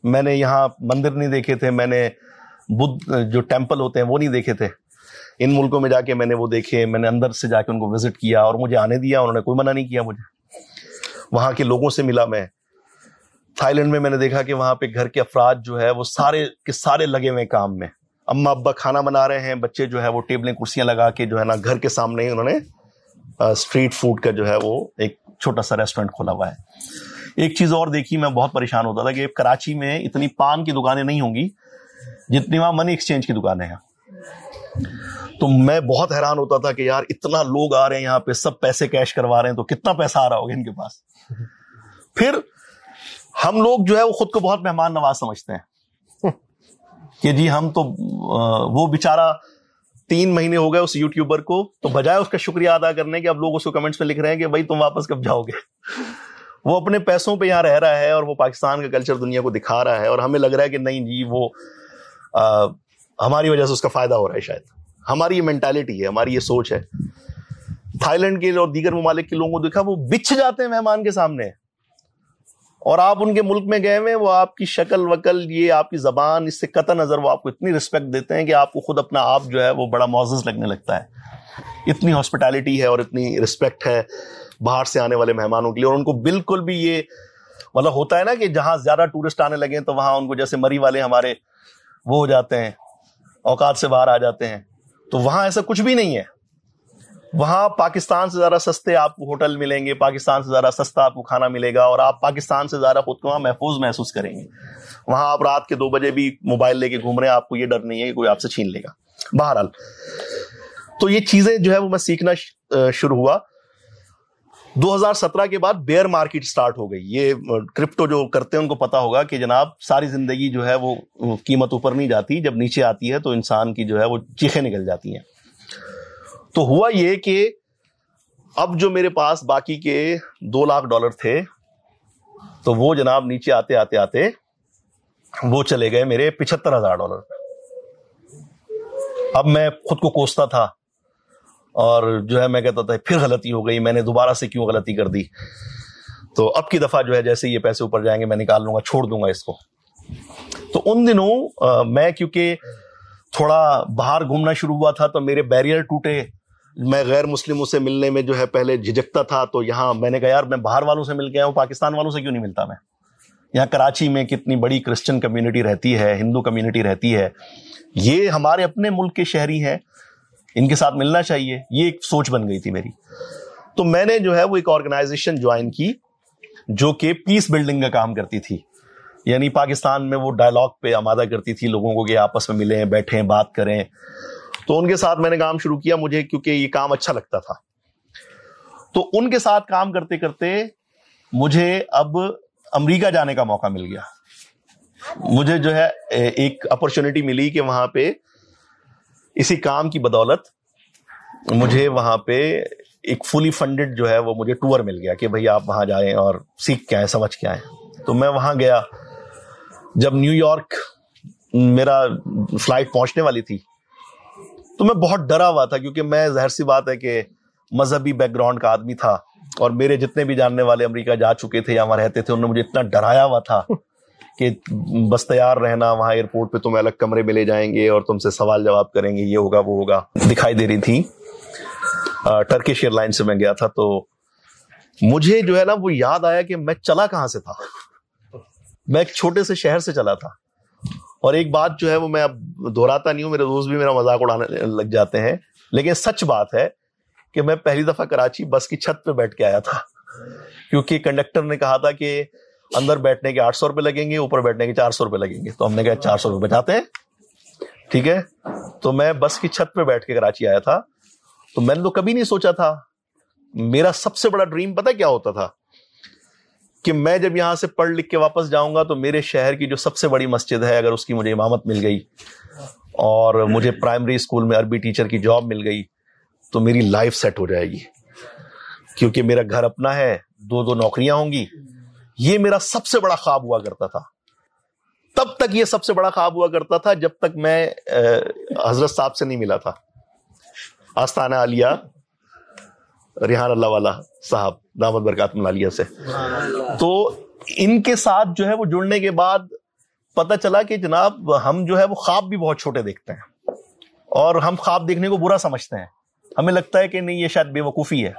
میں نے یہاں مندر نہیں دیکھے تھے، میں نے بدھ جو ٹیمپل ہوتے ہیں وہ نہیں دیکھے تھے۔ ان ملکوں میں جا کے میں نے وہ دیکھے، میں نے اندر سے جا کے ان کو وزٹ کیا اور مجھے آنے دیا، انہوں نے کوئی منع نہیں کیا مجھے۔ وہاں کے لوگوں سے ملا میں۔ تھائی لینڈ میں میں نے دیکھا کہ وہاں پہ گھر کے افراد جو ہے وہ سارے کے سارے لگے ہوئے کام میں۔ اما ابا کھانا بنا رہے ہیں، بچے جو ہے وہ ٹیبلیں کرسیاں لگا کے جو ہے نا گھر کے سامنے ہی انہوں نے اسٹریٹ فوڈ کا جو ہے وہ ایک چھوٹا سا ریسٹورینٹ کھولا ہوا ہے۔ ایک چیز اور دیکھی، میں بہت پریشان ہوتا تھا کہ کراچی میں اتنی پان کی دکانیں نہیں ہوں گی جتنی وہاں منی ایکسچینج کی دکانیں ہیں۔ تو میں بہت حیران ہوتا تھا کہ یار، اتنا لوگ آ رہے ہیں یہاں پہ، سب پیسے کیش کروا رہے ہیں، تو کتنا پیسہ آ رہا ہوگا ان کے پاس؟ پھر ہم لوگ جو ہے وہ خود کو بہت مہمان نواز سمجھتے ہیں۔ کہ جی ہم تو وہ بےچارا تین مہینے ہو گئے اس یوٹیوبر کو، تو بجائے اس کا شکریہ ادا کرنے کے اب لوگ اس کو کمنٹس میں لکھ رہے ہیں کہ بھائی تم واپس کب جاؤ گے؟ وہ اپنے پیسوں پہ یہاں رہ رہا ہے اور وہ پاکستان کا کلچر دنیا کو دکھا رہا ہے اور ہمیں لگ رہا ہے کہ نہیں جی وہ ہماری وجہ سے اس کا فائدہ ہو رہا ہے شاید۔ ہماری یہ مینٹالٹی ہے، ہماری یہ سوچ ہے۔ تھائی لینڈ کے اور دیگر ممالک کے لوگوں کو دیکھا، وہ بچھ جاتے ہیں مہمان کے سامنے۔ اور آپ ان کے ملک میں گئے ہوئے وہ آپ کی شکل وکل، یہ آپ کی زبان، اس سے قطع نظر وہ آپ کو اتنی رسپیکٹ دیتے ہیں کہ آپ کو خود اپنا آپ جو ہے وہ بڑا معزز لگنے لگتا ہے۔ اتنی ہاسپٹیلٹی ہے اور اتنی رسپیکٹ ہے باہر سے آنے والے مہمانوں کے لیے۔ اور ان کو بالکل بھی یہ مطلب ہوتا ہے نا کہ جہاں زیادہ ٹورسٹ آنے لگے تو وہاں ان کو جیسے مری والے ہمارے وہ ہو جاتے ہیں، اوقات سے باہر آ جاتے ہیں۔ تو وہاں ایسا کچھ بھی نہیں ہے۔ وہاں پاکستان سے زیادہ سستے آپ کو ہوٹل ملیں گے، پاکستان سے زیادہ سستا آپ کو کھانا ملے گا اور آپ پاکستان سے زیادہ خود کو وہاں محفوظ محسوس کریں گے۔ وہاں آپ رات کے دو بجے بھی موبائل لے کے گھوم رہے ہیں، آپ کو یہ ڈر نہیں ہے کہ کوئی آپ سے چھین لے گا۔ بہرحال، تو یہ چیزیں جو ہے وہ میں سیکھنا شروع ہوا۔ دو ہزار سترہ کے بعد بیئر مارکیٹ سٹارٹ ہو گئی۔ یہ کرپٹو جو کرتے ہیں، ان کو پتا ہوگا کہ جناب ساری زندگی جو ہے وہ قیمت اوپر نہیں جاتی، جب نیچے آتی ہے تو انسان کی جو ہے وہ چیخیں نکل جاتی ہیں۔ تو ہوا یہ کہ اب جو میرے پاس باقی کے دو لاکھ ڈالر تھے، تو وہ جناب نیچے آتے آتے آتے وہ چلے گئے میرے پچہتر ہزار ڈالر اب میں خود کو کوستا تھا اور جو ہے میں کہتا تھا، پھر غلطی ہو گئی، میں نے دوبارہ سے کیوں غلطی کر دی؟ تو اب کی دفعہ جو ہے جیسے یہ پیسے اوپر جائیں گے، میں نکال لوں گا، چھوڑ دوں گا اس کو۔ تو ان دنوں میں کیونکہ تھوڑا باہر گھومنا شروع ہوا تھا تو میرے بیریئر ٹوٹے۔ میں غیر مسلموں سے ملنے میں جو ہے پہلے جھجکتا تھا تو یہاں میں نے کہا یار میں باہر والوں سے مل کے آیا ہوں، پاکستان والوں سے کیوں نہیں ملتا میں؟ یہاں کراچی میں کتنی بڑی کرسچن کمیونٹی رہتی ہے، ہندو کمیونٹی رہتی ہے، یہ ہمارے اپنے ملک کے شہری ہیں، ان کے ساتھ ملنا چاہیے، یہ ایک سوچ بن گئی تھی میری۔ تو میں نے جو ہے وہ ایک آرگنائزیشن جوائن کی، جو کہ پیس بلڈنگ کا کام کرتی تھی۔ یعنی پاکستان میں وہ ڈائلاگ پہ آمادہ کرتی تھی، لوگوں کو کہ آپس میں ملیں، بیٹھیں، بات کریں۔ تو ان کے ساتھ میں نے کام شروع کیا مجھے، کیونکہ یہ کام اچھا لگتا تھا۔ تو ان کے ساتھ کام کرتے کرتے مجھے اب امریکہ جانے کا موقع مل گیا۔ مجھے جو ہے ایک اپرچونٹی ملی کہ وہاں پہ اسی کام کی بدولت مجھے وہاں پہ ایک فلی فنڈڈ جو ہے وہ مجھے ٹور مل گیا کہ بھائی آپ وہاں جائیں اور سیکھ کے آئیں، سمجھ کے آئیں۔ تو میں وہاں گیا۔ جب نیو یارک میرا فلائٹ پہنچنے والی تھی تو میں بہت ڈرا ہوا تھا کیونکہ میں ظاہر سی بات ہے کہ مذہبی بیک گراؤنڈ کا آدمی تھا اور میرے جتنے بھی جاننے والے امریکہ جا چکے تھے یا وہاں رہتے تھے، انہوں نے مجھے اتنا ڈرایا ہوا تھا کہ بس تیار رہنا، وہاں ایئرپورٹ پہ تمہیں الگ کمرے میں لے جائیں گے اور تم سے سوال جواب کریں گے، یہ ہوگا، وہ ہوگا، دکھائی دے رہی تھی ٹرکش ایئر لائن سے میں گیا تھا، تو مجھے جو ہے نا وہ یاد آیا کہ میں چلا کہاں سے تھا۔ میں ایک چھوٹے سے شہر سے چلا تھا۔ اور ایک بات جو ہے وہ میں اب دہراتا نہیں ہوں، میرے دوست بھی میرا مذاق اڑانے لگ جاتے ہیں، لیکن سچ بات ہے کہ میں پہلی دفعہ کراچی بس کی چھت پہ بیٹھ کے آیا تھا۔ کیونکہ کنڈکٹر نے کہا تھا کہ اندر بیٹھنے کے آٹھ سو روپے لگیں گے، اوپر بیٹھنے کے چار سو روپے لگیں گے۔ تو ہم نے کہا چار سو روپے بچاتے ہیں۔ ٹھیک ہے؟ تو میں بس کی چھت پہ بیٹھ کے کراچی آیا تھا۔ تو میں نے تو کبھی نہیں سوچا تھا، میرا سب سے بڑا ڈریم پتا کیا ہوتا تھا؟ کہ میں جب یہاں سے پڑھ لکھ کے واپس جاؤں گا تو میرے شہر کی جو سب سے بڑی مسجد ہے، اگر اس کی مجھے امامت مل گئی اور مجھے پرائمری اسکول میں عربی ٹیچر کی جاب مل گئی، تو میری لائف سیٹ ہو جائے گی۔ کیونکہ میرا گھر اپنا ہے، دو دو نوکریاں ہوں گی۔ یہ میرا سب سے بڑا خواب ہوا کرتا تھا۔ تب تک یہ سب سے بڑا خواب ہوا کرتا تھا جب تک میں حضرت صاحب سے نہیں ملا تھا۔ آستانہ عالیہ ریحان اللہ والا صاحب دامت برکات ملالیہ سے تو ان کے ساتھ جو ہے وہ جڑنے کے بعد پتہ چلا کہ جناب ہم جو ہے وہ خواب بھی بہت چھوٹے دیکھتے ہیں۔ اور ہم خواب دیکھنے کو برا سمجھتے ہیں۔ ہمیں لگتا ہے کہ نہیں، یہ شاید بے وقوفی ہے۔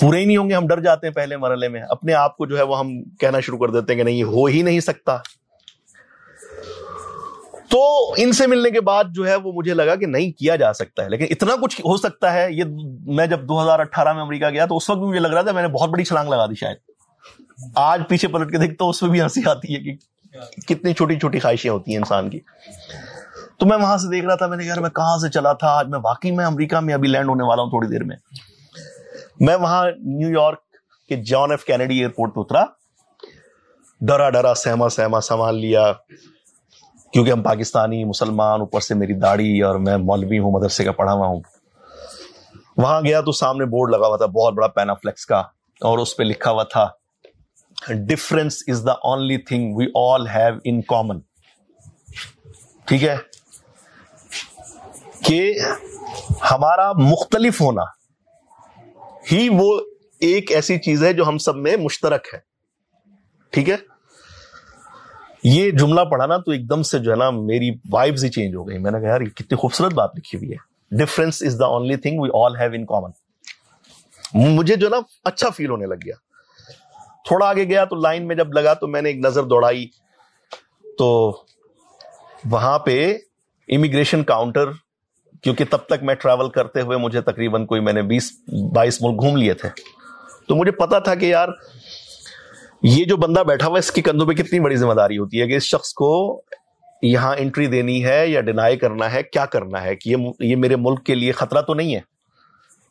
پورے ہی نہیں ہوں گے، ہم ڈر جاتے ہیں پہلے مرحلے میں۔ اپنے آپ کو جو ہے وہ ہم کہنا شروع کر دیتے ہیں کہ نہیں یہ ہو ہی نہیں سکتا۔ تو ان سے ملنے کے بعد جو ہے وہ مجھے لگا کہ نہیں کیا جا سکتا ہے، لیکن اتنا کچھ ہو سکتا ہے، یہ میں جب دو ہزار اٹھارہ میں امریکہ گیا تو اس وقت بھی مجھے لگ رہا تھا میں نے بہت بڑی چھلانگ لگا دی شاید۔ آج پیچھے پلٹ کے دیکھتا ہوں، اس میں بھی ہنسی آتی ہے کہ کتنی چھوٹی چھوٹی خواہشیں ہوتی ہیں انسان کی۔ تو میں وہاں سے دیکھ رہا تھا، میں نے کہا میں کہاں سے چلا تھا، آج میں واقعی میں امریکہ میں ابھی لینڈ ہونے والا ہوں تھوڑی دیر میں۔ میں وہاں نیو یارک کے جان ایف کینیڈی ایئرپورٹ پہ اترا، ڈرا ڈرا، سہما سہما سامان لیا۔ کیونکہ ہم پاکستانی مسلمان اوپر سے میری داڑھی اور میں مولوی ہوں، مدرسے کا پڑھا ہوا ہوں۔ وہاں گیا تو سامنے بورڈ لگا ہوا تھا، بہت بڑا پینا فلیکس کا، اور اس پہ لکھا ہوا تھا difference is the only thing we all have in common ٹھیک ہے؟ کہ ہمارا مختلف ہونا ہی وہ ایک ایسی چیز ہے جو ہم سب میں مشترک ہے۔ ٹھیک ہے؟ یہ جملہ پڑھا نا تو ایک دم سے جو ہے نا میری وائبز ہی چینج ہو گئی۔ میں نے کہا، یار، یہ کتنی خوبصورت بات لکھی ہوئی ہے۔ Difference is the only thing we all have in common مجھے جو نا اچھا فیل ہونے لگ گیا۔ تھوڑا آگے گیا تو لائن میں جب لگا تو میں نے ایک نظر دوڑائی۔ تو وہاں پہ امیگریشن کاؤنٹر کیونکہ تب تک میں ٹریول کرتے ہوئے مجھے تقریباً کوئی میں نے بیس، بائیس ملک گھوم لیے تھے۔ تو مجھے پتا تھا کہ یار یہ جو بندہ بیٹھا ہوا ہے، اس کی کندھوں پہ کتنی بڑی ذمہ داری ہوتی ہے کہ اس شخص کو یہاں انٹری دینی ہے یا ڈینائی کرنا ہے، کیا کرنا ہے؟ کہ یہ میرے ملک کے لیے خطرہ تو نہیں ہے۔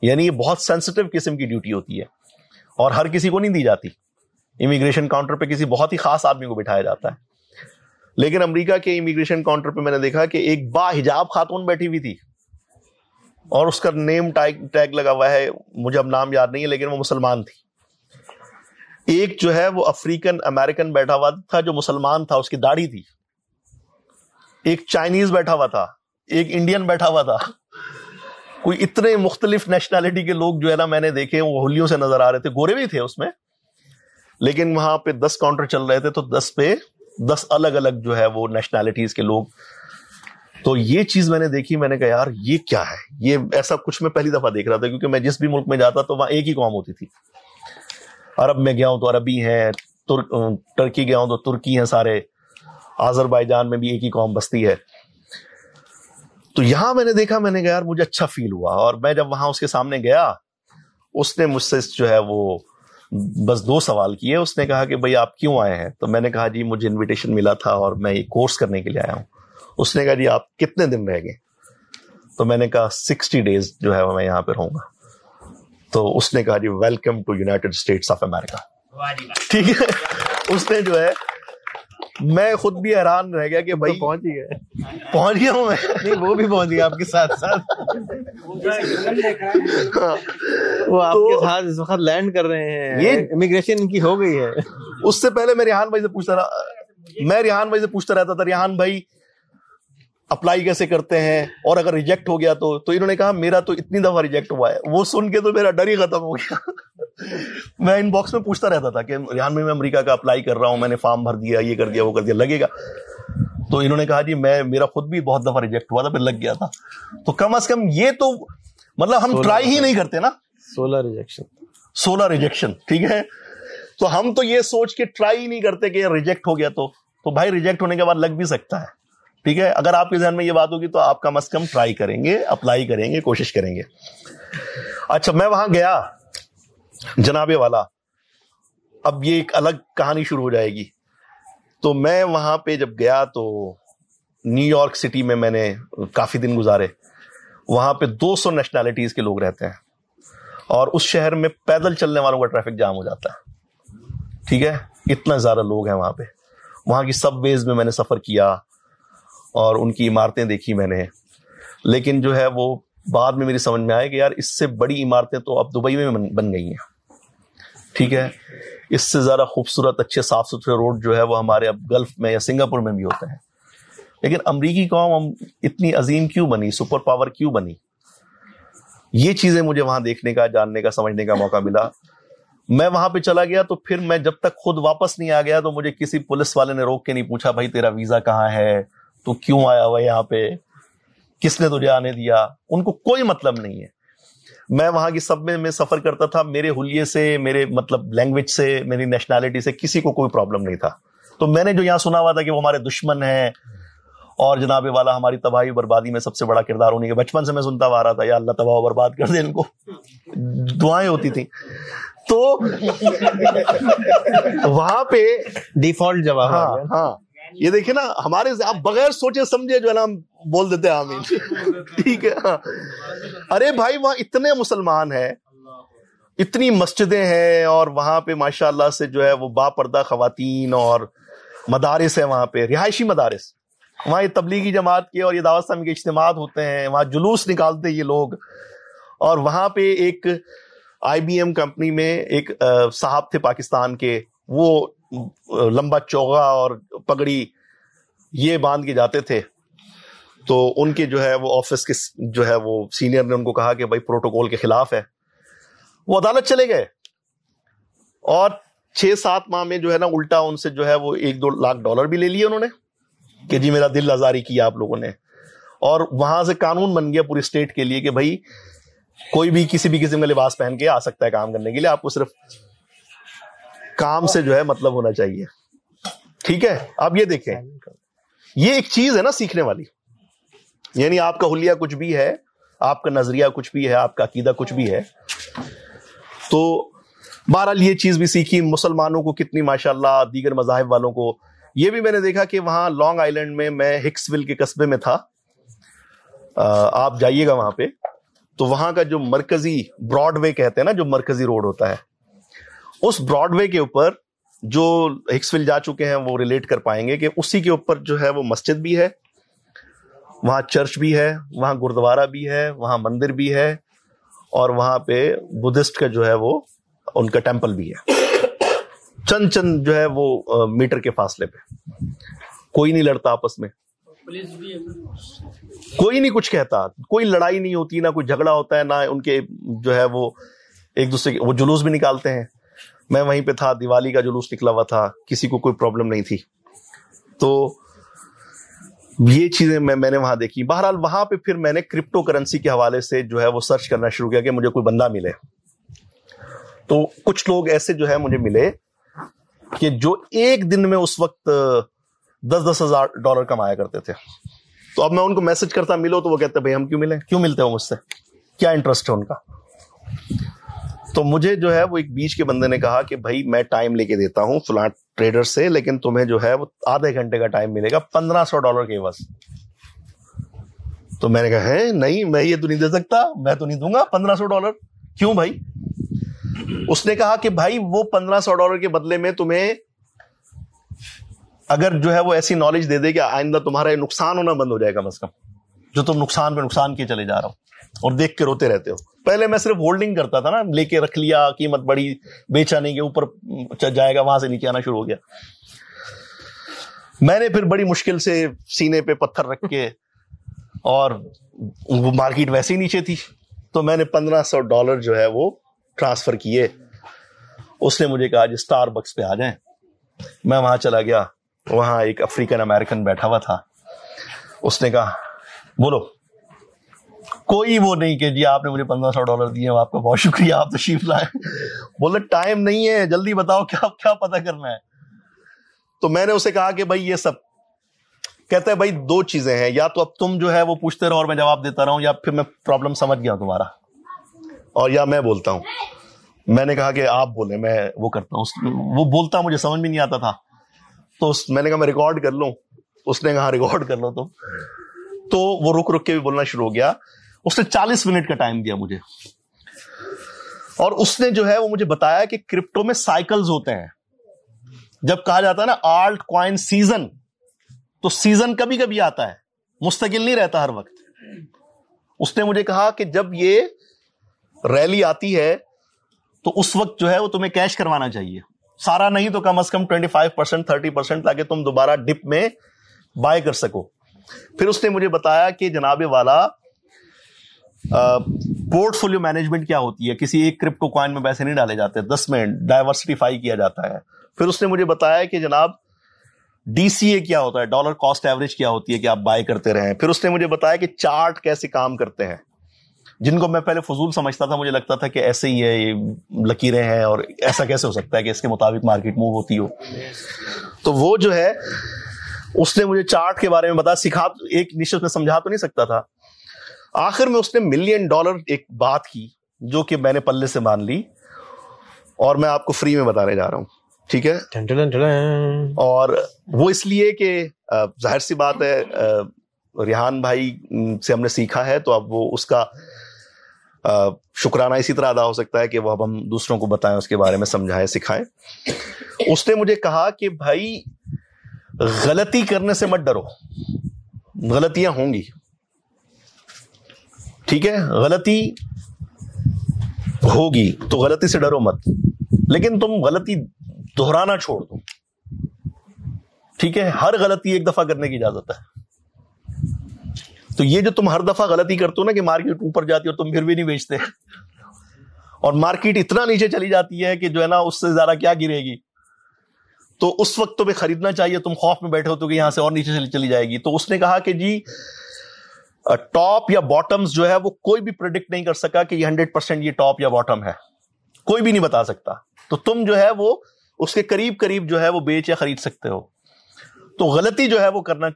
یعنی یہ بہت سینسٹیو قسم کی ڈیوٹی ہوتی ہے اور ہر کسی کو نہیں دی جاتی۔ امیگریشن کاؤنٹر پہ کسی بہت ہی خاص آدمی کو بٹھایا جاتا ہے۔ لیکن امریکہ کے امیگریشن کاؤنٹر پہ میں نے دیکھا کہ ایک با حجاب خاتون بیٹھی ہوئی تھی اور اس کا نیم ٹیگ لگا ہوا ہے۔ مجھے اب نام یاد نہیں ہے، لیکن وہ مسلمان تھی۔ ایک جو ہے وہ افریقن امیرکن بیٹھا ہوا تھا جو مسلمان تھا، اس کی داڑھی تھی۔ ایک چائنیز بیٹھا ہوا تھا، ایک انڈین بیٹھا ہوا تھا۔ کوئی اتنے مختلف نیشنلٹی کے لوگ جو ہے نا، میں نے دیکھے، وہ ہولیوں سے نظر آ رہے تھے۔ گورے بھی تھے اس میں۔ لیکن وہاں پہ دس کاؤنٹر چل رہے تھے، تو دس پہ دس الگ الگ جو ہے وہ نیشنلٹیز کے لوگ۔ تو یہ چیز میں نے دیکھی، میں نے کہا، یار، یہ کیا ہے؟ یہ ایسا کچھ میں پہلی دفعہ دیکھ رہا تھا، کیونکہ میں جس بھی ملک میں جاتا تو وہاں ایک ہی قوم ہوتی تھی۔ عرب میں گیا ہوں تو عربی ہیں ٹرکی گیا ہوں تو ترکی ہیں سارے۔ آزر بائی جان میں بھی ایک ہی قوم بستی ہے۔ تو یہاں میں نے دیکھا، میں نے کہا، یار، مجھے اچھا فیل ہوا۔ اور میں جب وہاں اس کے سامنے گیا، اس نے مجھ سے جو ہے وہ بس دو سوال کیے۔ اس نے کہا کہ، بھائی، آپ کیوں آئے ہیں؟ تو میں نے کہا جی مجھے انویٹیشن ملا تھا اور میں یہ کورس کرنے کے لیے آیا ہوں۔ اس نے کہا جی آپ کتنے دن رہ گئے؟ تو میں نے کہا، سکسٹی ڈیز جو ہے میں یہاں پہ رہوں گا۔ تو اس نے کہا جی welcome to United States of America ٹھیک ہے؟ اس نے جو ہے میں خود بھی حیران رہ گیا کہ بھائی پہنچ ہی گئے۔ پہنچ گیا ہوں میں۔ نہیں وہ بھی پہنچ گیا آپ کے ساتھ ساتھ۔ وہ آپ کے ساتھ اس وقت لینڈ کر رہے ہیں۔ یہ امیگریشن کی ہو گئی ہے۔ اس سے پہلے میں ریحان بھائی سے پوچھتا رہا میں ریحان بھائی سے پوچھتا رہتا تھا ریحان بھائی اپلائی کیسے کرتے ہیں اور اگر ریجیکٹ ہو گیا تو تو انہوں نے کہا میرا تو اتنی دفعہ ریجیکٹ ہوا ہے۔ وہ سن کے تو میرا ڈر ہی ختم ہو گیا۔ میں ان باکس میں پوچھتا رہتا تھا کہ ریحان بھائی میں امریکہ کا اپلائی کر رہا ہوں میں نے فارم بھر دیا یہ کر دیا وہ کر دیا لگے گا۔ تو انہوں نے کہا جی میں میرا خود بھی بہت دفعہ ریجیکٹ ہوا تھا پھر لگ گیا تھا۔ تو کم از کم یہ تو مطلب ہم ٹرائی ہی نہیں کرتے نا۔ سولہ ریجیکشن سولہ ریجیکشن ٹھیک ہے؟ تو ہم تو یہ سوچ کے ٹرائی ہی نہیں کرتے کہ ریجیکٹ ہو گیا تو۔ تو بھائی ریجیکٹ ہونے کے بعد لگ بھی سکتا ہے۔ ٹھیک ہے؟ اگر آپ کے ذہن میں یہ بات ہوگی تو آپ کم از کم ٹرائی کریں گے اپلائی کریں گے، کوشش کریں گے۔ اچھا میں وہاں گیا، جناب والا۔ اب یہ ایک الگ کہانی شروع ہو جائے گی۔ تو میں وہاں پہ جب گیا تو نیو یارک سٹی میں میں نے کافی دن گزارے۔ وہاں پہ دو سو نیشنلٹیز کے لوگ رہتے ہیں۔ اور اس شہر میں پیدل چلنے والوں کا ٹریفک جام ہو جاتا ہے۔ ٹھیک ہے؟ اتنا زیادہ لوگ ہیں وہاں پہ۔ وہاں کی سب ویز میں میں نے سفر کیا۔ اور ان کی عمارتیں دیکھی میں نے۔ لیکن جو ہے وہ بعد میں میری سمجھ میں آئے کہ یار اس سے بڑی عمارتیں تو اب دبئی میں بن گئی ہیں۔ ٹھیک ہے؟ اس سے زیادہ خوبصورت، اچھے صاف ستھرے روڈ جو ہے وہ ہمارے اب گلف میں یا سنگاپور میں بھی ہوتے ہیں۔ لیکن امریکی قوم ہم اتنی عظیم کیوں بنی؟ سپر پاور کیوں بنی؟ یہ چیزیں مجھے وہاں دیکھنے کا، جاننے کا، سمجھنے کا موقع ملا۔ میں وہاں پہ چلا گیا تو پھر میں جب تک خود واپس نہیں آ گیا تو مجھے کسی پولیس والے نے روک کے نہیں پوچھا، بھائی تیرا ویزا کہاں ہے؟ تو کیوں آیا ہوا یہاں پہ؟ کس نے تجھے آنے دیا؟ ان کو کوئی مطلب نہیں ہے۔ میں وہاں کی سب میں میں سفر کرتا تھا میرے حلیے سے میرے مطلب لینگویج سے میری نیشنلٹی سے کسی کو کوئی پرابلم نہیں تھا۔ تو میں نے جو یہاں سنا ہوا تھا کہ وہ ہمارے دشمن ہیں اور جناب والا ہماری تباہی بربادی میں سب سے بڑا کردار ہونے کے بچپن سے میں سنتا آ رہا تھا یا اللہ تباہ برباد کر دے ان کو۔ دعائیں ہوتی تھیں۔ تو وہاں پہ ڈیفالٹ جواب ہاں ہاں۔ یہ دیکھیں نا ہمارے آپ بغیر سوچے سمجھے جو ہے نا بول دیتے ہیں آمین ٹھیک ہے ہاں ارے بھائی وہاں اتنے مسلمان ہیں اتنی مسجدیں ہیں اور وہاں پہ ماشاء اللہ سے جو ہے وہ با پردہ خواتین اور مدارس ہیں وہاں پہ رہائشی مدارس وہاں یہ تبلیغی جماعت کے اور یہ دعوت کے اجتماعات ہوتے ہیں وہاں جلوس نکالتے یہ لوگ اور وہاں پہ ایک آئی بی ایم کمپنی میں ایک صاحب تھے پاکستان کے وہ لمبا چوگا اور پگڑی یہ باندھ کے جاتے تھے۔ تو ان کے جو ہے وہ آفس کے جو ہے وہ سینئر نے ان کو کہا کہ بھائی پروٹوکول کے خلاف ہے۔ وہ عدالت چلے گئے۔ اور چھ سات ماہ میں جو ہے نا الٹا ان سے جو ہے وہ ایک دو لاکھ ڈالر بھی لے لیے انہوں نے کہ جی میرا دل آزاری کیا آپ لوگوں نے۔ اور وہاں سے قانون بن گیا پوری اسٹیٹ کے لیے کہ بھائی کوئی بھی کسی بھی قسم کا لباس پہن کے آ سکتا ہے کام کرنے کے لیے۔ آپ کو صرف کام سے جو ہے مطلب ہونا چاہیے۔ ٹھیک ہے؟ اب یہ دیکھیں۔ یہ ایک چیز ہے نا سیکھنے والی۔ یعنی آپ کا حلیہ کچھ بھی ہے، آپ کا نظریہ کچھ بھی ہے، آپ کا عقیدہ کچھ بھی ہے۔ تو بہرحال یہ چیز بھی سیکھی۔ مسلمانوں کو کتنی ماشاء اللہ دیگر مذاہب والوں کو۔ یہ بھی میں نے دیکھا کہ وہاں لانگ آئی لینڈ میں میں ہکس ول کے قصبے میں تھا۔ آپ جائیے گا وہاں پہ۔ تو وہاں کا جو مرکزی براڈ وے کہتے ہیں نا، جو مرکزی روڈ ہوتا ہے۔ اس براڈ وے کے اوپر جو ہکس ول جا چکے ہیں وہ ریلیٹ کر پائیں گے کہ اسی کے اوپر جو ہے وہ مسجد بھی ہے وہاں چرچ بھی ہے وہاں گردوارا بھی ہے وہاں مندر بھی ہے اور وہاں پہ بدھسٹ کا جو ہے وہ ان کا ٹیمپل بھی ہے۔ چند چند جو ہے وہ میٹر کے فاصلے پہ۔ کوئی نہیں لڑتا آپس میں۔ کوئی نہیں کچھ کہتا۔ کوئی لڑائی نہیں ہوتی نہ کوئی جھگڑا ہوتا ہے نہ ان کے جو ہے وہ ایک دوسرے وہ جلوس بھی نکالتے ہیں۔ میں وہیں پہ تھا، دیوالی کا جلوس نکلا ہوا تھا، کسی کو کوئی پرابلم نہیں تھی۔ تو یہ چیزیں میں میں نے وہاں دیکھی۔ بہرحال وہاں پہ پھر میں نے کرپٹو کرنسی کے حوالے سے جو ہے وہ سرچ کرنا شروع کیا کہ مجھے کوئی بندہ ملے۔ تو کچھ لوگ ایسے جو ہے مجھے ملے کہ جو ایک دن میں اس وقت دس دس ہزار ڈالر کمایا کرتے تھے۔ تو اب میں ان کو میسج کرتا، ملو تو وہ کہتے بھائی ہم کیوں ملے؟ کیوں ملتے ہو مجھ سے؟ کیا انٹرسٹ ہے ان کا؟ تو مجھے جو ہے وہ ایک بیچ کے بندے نے کہا کہ بھائی میں ٹائم لے کے دیتا ہوں فلاں ٹریڈر سے، لیکن تمہیں جو ہے وہ آدھے گھنٹے کا ٹائم ملے گا، پندرہ سو ڈالر کے بس۔ تو میں نے کہا، ہے، نہیں، میں یہ تو نہیں دے سکتا، میں تو نہیں دوں گا، پندرہ سو ڈالر۔ کیوں بھائی؟ اس نے کہا کہ بھائی، وہ پندرہ سو ڈالر کے بدلے میں تمہیں اگر جو ہے وہ ایسی نالج دے دے کہ آئندہ تمہارا نقصان ہونا بند ہو جائے کم از کم۔ جو تم نقصان پہ نقصان کیے چلے جا رہا ہو۔ اور دیکھ کے روتے رہتے ہو۔ پہلے میں صرف ہولڈنگ کرتا تھا نا، لے کے رکھ لیا، قیمت بڑی بیچا نہیں اوپر جائے گا، وہاں سے نیچے آنا شروع ہو گیا۔ میں نے پھر بڑی مشکل سے سینے پہ پتھر رکھ کے اور وہ مارکیٹ ویسے ہی نیچے تھی۔ تو میں نے پندرہ سو ڈالر جو ہے وہ ٹرانسفر کیے۔ اس نے مجھے کہا جی اسٹار بکس پہ آ جائیں۔ میں وہاں چلا گیا۔ وہاں ایک افریقن امیرکن بیٹھا ہوا تھا۔ اس نے کہا، بولو کوئی وہ نہیں کہ جی آپ نے مجھے پندرہ سو ڈالر دیے آپ کا بہت شکریہ، آپ تشریف لائے۔ بولے، ٹائم نہیں ہے، جلدی بتاؤ کیا کیا پتا کرنا ہے۔ تو میں نے اسے کہا کہ بھائی یہ سب کہتے ہیں بھائی دو چیزیں ہیں، یا تو اب تم جو ہے وہ پوچھتے رہو اور میں جواب دیتا رہا ہوں یا پھر میں پرابلم سمجھ گیا ہوں تمہارا۔ اور یا میں بولتا ہوں۔ میں نے کہا کہ آپ بولیں، میں وہ کرتا ہوں۔ وہ بولتا مجھے سمجھ بھی نہیں آتا تھا۔ تو میں نے کہا میں ریکارڈ کر لوں۔ اس نے کہا ریکارڈ کر لو تو تو وہ رک رک کے بھی بولنا شروع ہو گیا۔ اس نے چالیس منٹ کا ٹائم دیا مجھے۔ اور اس نے جو ہے وہ مجھے بتایا کہ کرپٹو میں سائیکلز ہوتے ہیں۔ جب کہا جاتا ہے نا آلٹ کوائن سیزن، تو سیزن کبھی کبھی آتا ہے، مستقل نہیں رہتا ہر وقت۔ اس نے مجھے کہا کہ جب یہ ریلی آتی ہے، تو اس وقت جو ہے وہ تمہیں کیش کروانا چاہیے۔ سارا نہیں تو کم از کم twenty five percent thirty percent تاکہ تم دوبارہ ڈپ میں بائی کر سکو۔ پھر اس نے مجھے بتایا کہ جناب والا پورٹ فولو مینجمنٹ کیا ہوتی ہے؟ کسی ایک کرپٹو کوائن میں پیسے نہیں ڈالے جاتے، دس میں ڈائیورسٹیفائی کیا جاتا ہے۔ پھر اس نے مجھے بتایا کہ جناب ڈی سی اے کیا ہوتا ہے؟ ڈالر کاسٹ ایوریج کیا ہوتی ہے کہ آپ بائی کرتے رہے پھر اس نے مجھے بتایا کہ چارٹ کیسے کام کرتے ہیں۔ جن کو میں پہلے فضول سمجھتا تھا، مجھے لگتا تھا کہ ایسے ہی ہے یہ لکیریں ہیں اور ایسا کیسے ہو سکتا ہے کہ اس کے مطابق مارکیٹ موو ہوتی ہو۔ تو وہ جو ہے، اس نے مجھے چارٹ کے بارے میں بتا سکھا، ایک نشچت میں سمجھا تو نہیں سکتا تھا۔ آخر میں اس نے ملین ڈالر ایک بات کی جو کہ میں نے پلے سے مان لی اور میں آپ کو فری میں بتانے جا رہا ہوں۔ ٹھیک ہے؟ اور وہ اس لیے کہ ظاہر سی بات ہے ریحان بھائی سے ہم نے سیکھا ہے تو اب وہ اس کا شکرانہ اسی طرح ادا ہو سکتا ہے کہ وہ اب ہم دوسروں کو بتائیں اس کے بارے میں سمجھائیں سکھائیں۔ اس نے مجھے کہا کہ بھائی غلطی کرنے سے مت ڈرو۔ غلطیاں ہوں گی۔ ٹھیک ہے، غلطی ہوگی، تو غلطی سے ڈرو مت۔ لیکن تم غلطی دہرانا چھوڑ دو۔ ٹھیک ہے، ہر غلطی ایک دفعہ کرنے کی اجازت ہے۔ تو یہ جو تم ہر دفعہ غلطی کرتے ہو نا کہ مارکیٹ اوپر جاتی ہو تم پھر بھی نہیں بیچتے۔ اور مارکیٹ اتنا نیچے چلی جاتی ہے کہ جو ہے نا، اس سے زیادہ کیا گرے گی؟ تو اس وقت تمہیں خریدنا چاہیے، تم خوف میں بیٹھے ہو تو کہ یہاں سے اور نیچے چلی جائے گی۔ تو اس نے کہا کہ جی ٹاپ یا باٹمز جو ہے وہ کوئی بھی پروڈکٹ نہیں کر سکا کہ یہ ہنڈریڈ پرسینٹ یہ ٹاپ یا باٹم ہے۔ کوئی بھی نہیں بتا سکتا۔ تو تم جو ہے وہ اس کے قریب قریب جو ہے وہ بیچ یا خرید سکتے ہو۔ تو غلطی جو ہے وہ کرنا،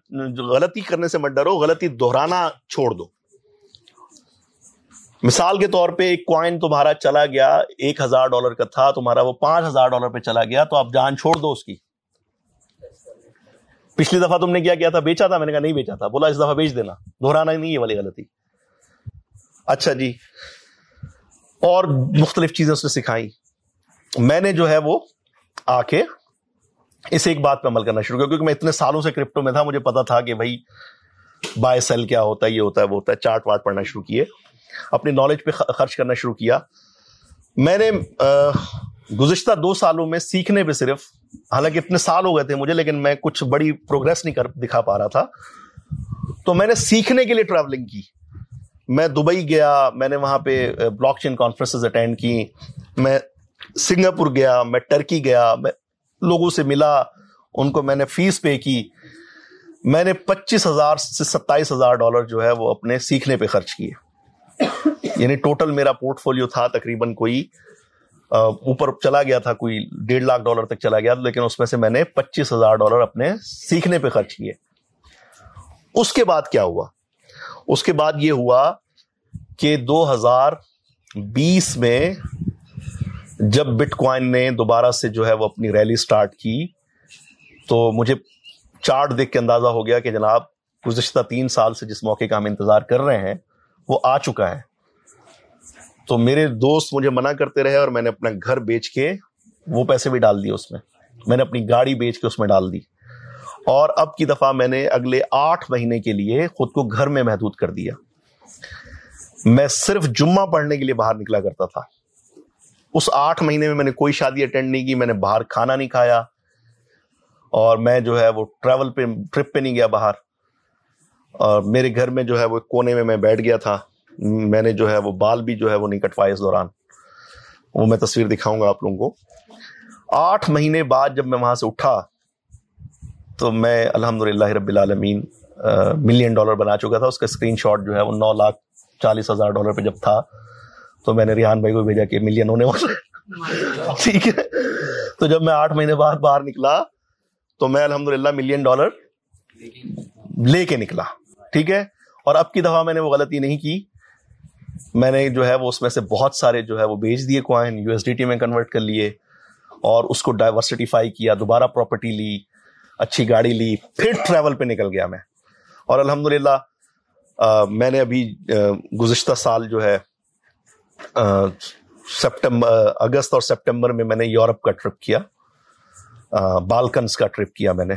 غلطی کرنے سے مت ڈرو، غلطی دہرانا چھوڑ دو۔ مثال کے طور پہ ایک کوائن تمہارا چلا گیا، ایک ہزار ڈالر کا تھا، تمہارا وہ پانچ ہزار ڈالر پہ چلا گیا، تو آپ جان چھوڑ دو اس کی۔ پچھلی دفعہ تم نے کیا کیا تھا؟ بیچا تھا؟ میں نے کہا نہیں بیچا تھا۔ بولا اس دفعہ بیچ دینا۔ دہرانا نہیں ہے والی غلطی۔ اچھا جی۔ اور مختلف چیزیں اس نے سکھائی۔ میں نے جو ہے وہ آ کے اس ایک بات پہ عمل کرنا شروع کیا، کیونکہ میں اتنے سالوں سے کرپٹو میں تھا، مجھے پتا تھا کہ بھائی بائی سیل کیا ہوتا ہے، یہ ہوتا ہے، وہ ہوتا ہے۔ چارٹ واٹ پڑھنا شروع کیے۔ اپنی نالج پہ خرچ کرنا شروع کیا۔ میں نے گزشتہ دو سالوں میں سیکھنے پہ صرف حالانکہ اتنے سال ہو گئے تھے مجھے، لیکن میں کچھ بڑی پروگرس نہیں کر دکھا پا رہا تھا۔ تو میں نے سیکھنے کے لیے ٹریولنگ کی۔ میں دبئی گیا، میں نے وہاں پہ بلاک چین کانفرنس اٹینڈ کی۔ میں سنگاپور گیا، میں ٹرکی گیا، میں لوگوں سے ملا، ان کو میں نے فیس پے کی۔ میں نے پچیس ہزار سے ستائیس ہزار ڈالر جو ہے وہ اپنے سیکھنے پہ خرچ کیے۔ یعنی ٹوٹل میرا پورٹ فولیو تھا تقریباً کوئی اوپر چلا گیا تھا، کوئی ڈیڑھ لاکھ ڈالر تک چلا گیا، لیکن اس میں سے میں نے پچیس ہزار ڈالر اپنے سیکھنے پہ خرچ کیے۔ اس کے بعد کیا ہوا؟ اس کے بعد یہ ہوا کہ دو ہزار بیس میں جب بٹ کوائن نے دوبارہ سے جو ہے وہ اپنی ریلی سٹارٹ کی، تو مجھے چارٹ دیکھ کے اندازہ ہو گیا کہ جناب گزشتہ تین سال سے جس موقع کا ہم انتظار کر رہے ہیں، وہ آ چکا ہے۔ تو میرے دوست مجھے منع کرتے رہے اور میں نے اپنا گھر بیچ کے وہ پیسے بھی ڈال دیے اس میں۔ میں نے اپنی گاڑی بیچ کے اس میں ڈال دی۔ اور اب کی دفعہ میں نے اگلے آٹھ مہینے کے لیے خود کو گھر میں محدود کر دیا۔ میں صرف جمعہ پڑھنے کے لیے باہر نکلا کرتا تھا۔ اس آٹھ مہینے میں میں نے کوئی شادی اٹینڈ نہیں کی، میں نے باہر کھانا نہیں کھایا۔ اور میں جو ہے وہ ٹریول پہ ٹرپ پہ نہیں گیا باہر۔ اور میرے گھر میں جو ہے وہ کونے میں میں بیٹھ گیا تھا۔ میں نے جو ہے وہ بال بھی جو ہے وہ نہیں کٹوائے اس دوران۔ وہ میں تصویر دکھاؤں گا آپ لوگوں کو۔ آٹھ مہینے بعد جب میں وہاں سے اٹھا تو میں الحمد للہ رب العالمین ملین ڈالر بنا چکا تھا۔ اس کا اسکرین شاٹ جو ہے وہ نو لاکھ چالیس ہزار ڈالر پہ جب تھا تو میں نے ریحان بھائی کو بھیجا کہ ملین ہونے والا ٹھیک ہے۔ تو جب میں آٹھ مہینے بعد باہر نکلا تو میں الحمد للہ ملین ڈالر لے کے نکلا۔ ٹھیک ہے۔ اور اب کی دفعہ میں نے وہ غلطی نہیں کی۔ میں نے جو ہے وہ اس میں سے بہت سارے جو ہے وہ بیچ دیے coin U S D T میں کنورٹ کر لیے اور اس کو ڈائیورسٹیفائی کیا، دوبارہ پراپرٹی لی، اچھی گاڑی لی، پھر ٹریول پہ نکل گیا میں۔ اور الحمد للہ میں نے ابھی گزشتہ سال جو ہے سپٹمبر، اگست اور سپٹمبر میں میں نے یورپ کا ٹرپ کیا۔ بالکنس کا ٹرپ کیا میں نے۔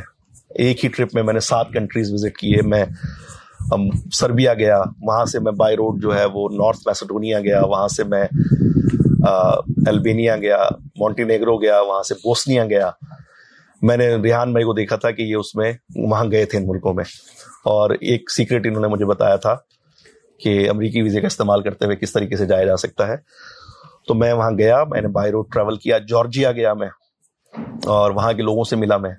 ایک ہی ٹرپ میں میں نے سات کنٹریز وزٹ کیے۔ میں سربیا گیا، وہاں سے میں بائی روڈ جو ہے وہ نارتھ میسڈونیا گیا، وہاں سے میں البینیا گیا، مونٹینیگرو گیا، وہاں سے بوسنیا گیا۔ میں نے ریحان بھائی کو دیکھا تھا کہ یہ اس میں وہاں گئے تھے ان ملکوں میں۔ اور ایک سیکرٹ انہوں نے مجھے بتایا تھا کہ امریکی ویزے کا استعمال کرتے ہوئے کس طریقے سے جایا جا سکتا ہے۔ تو میں وہاں گیا، میں نے بائی روڈ ٹریول کیا، جارجیا گیا میں۔ اور وہاں کے لوگوں سے ملا میں۔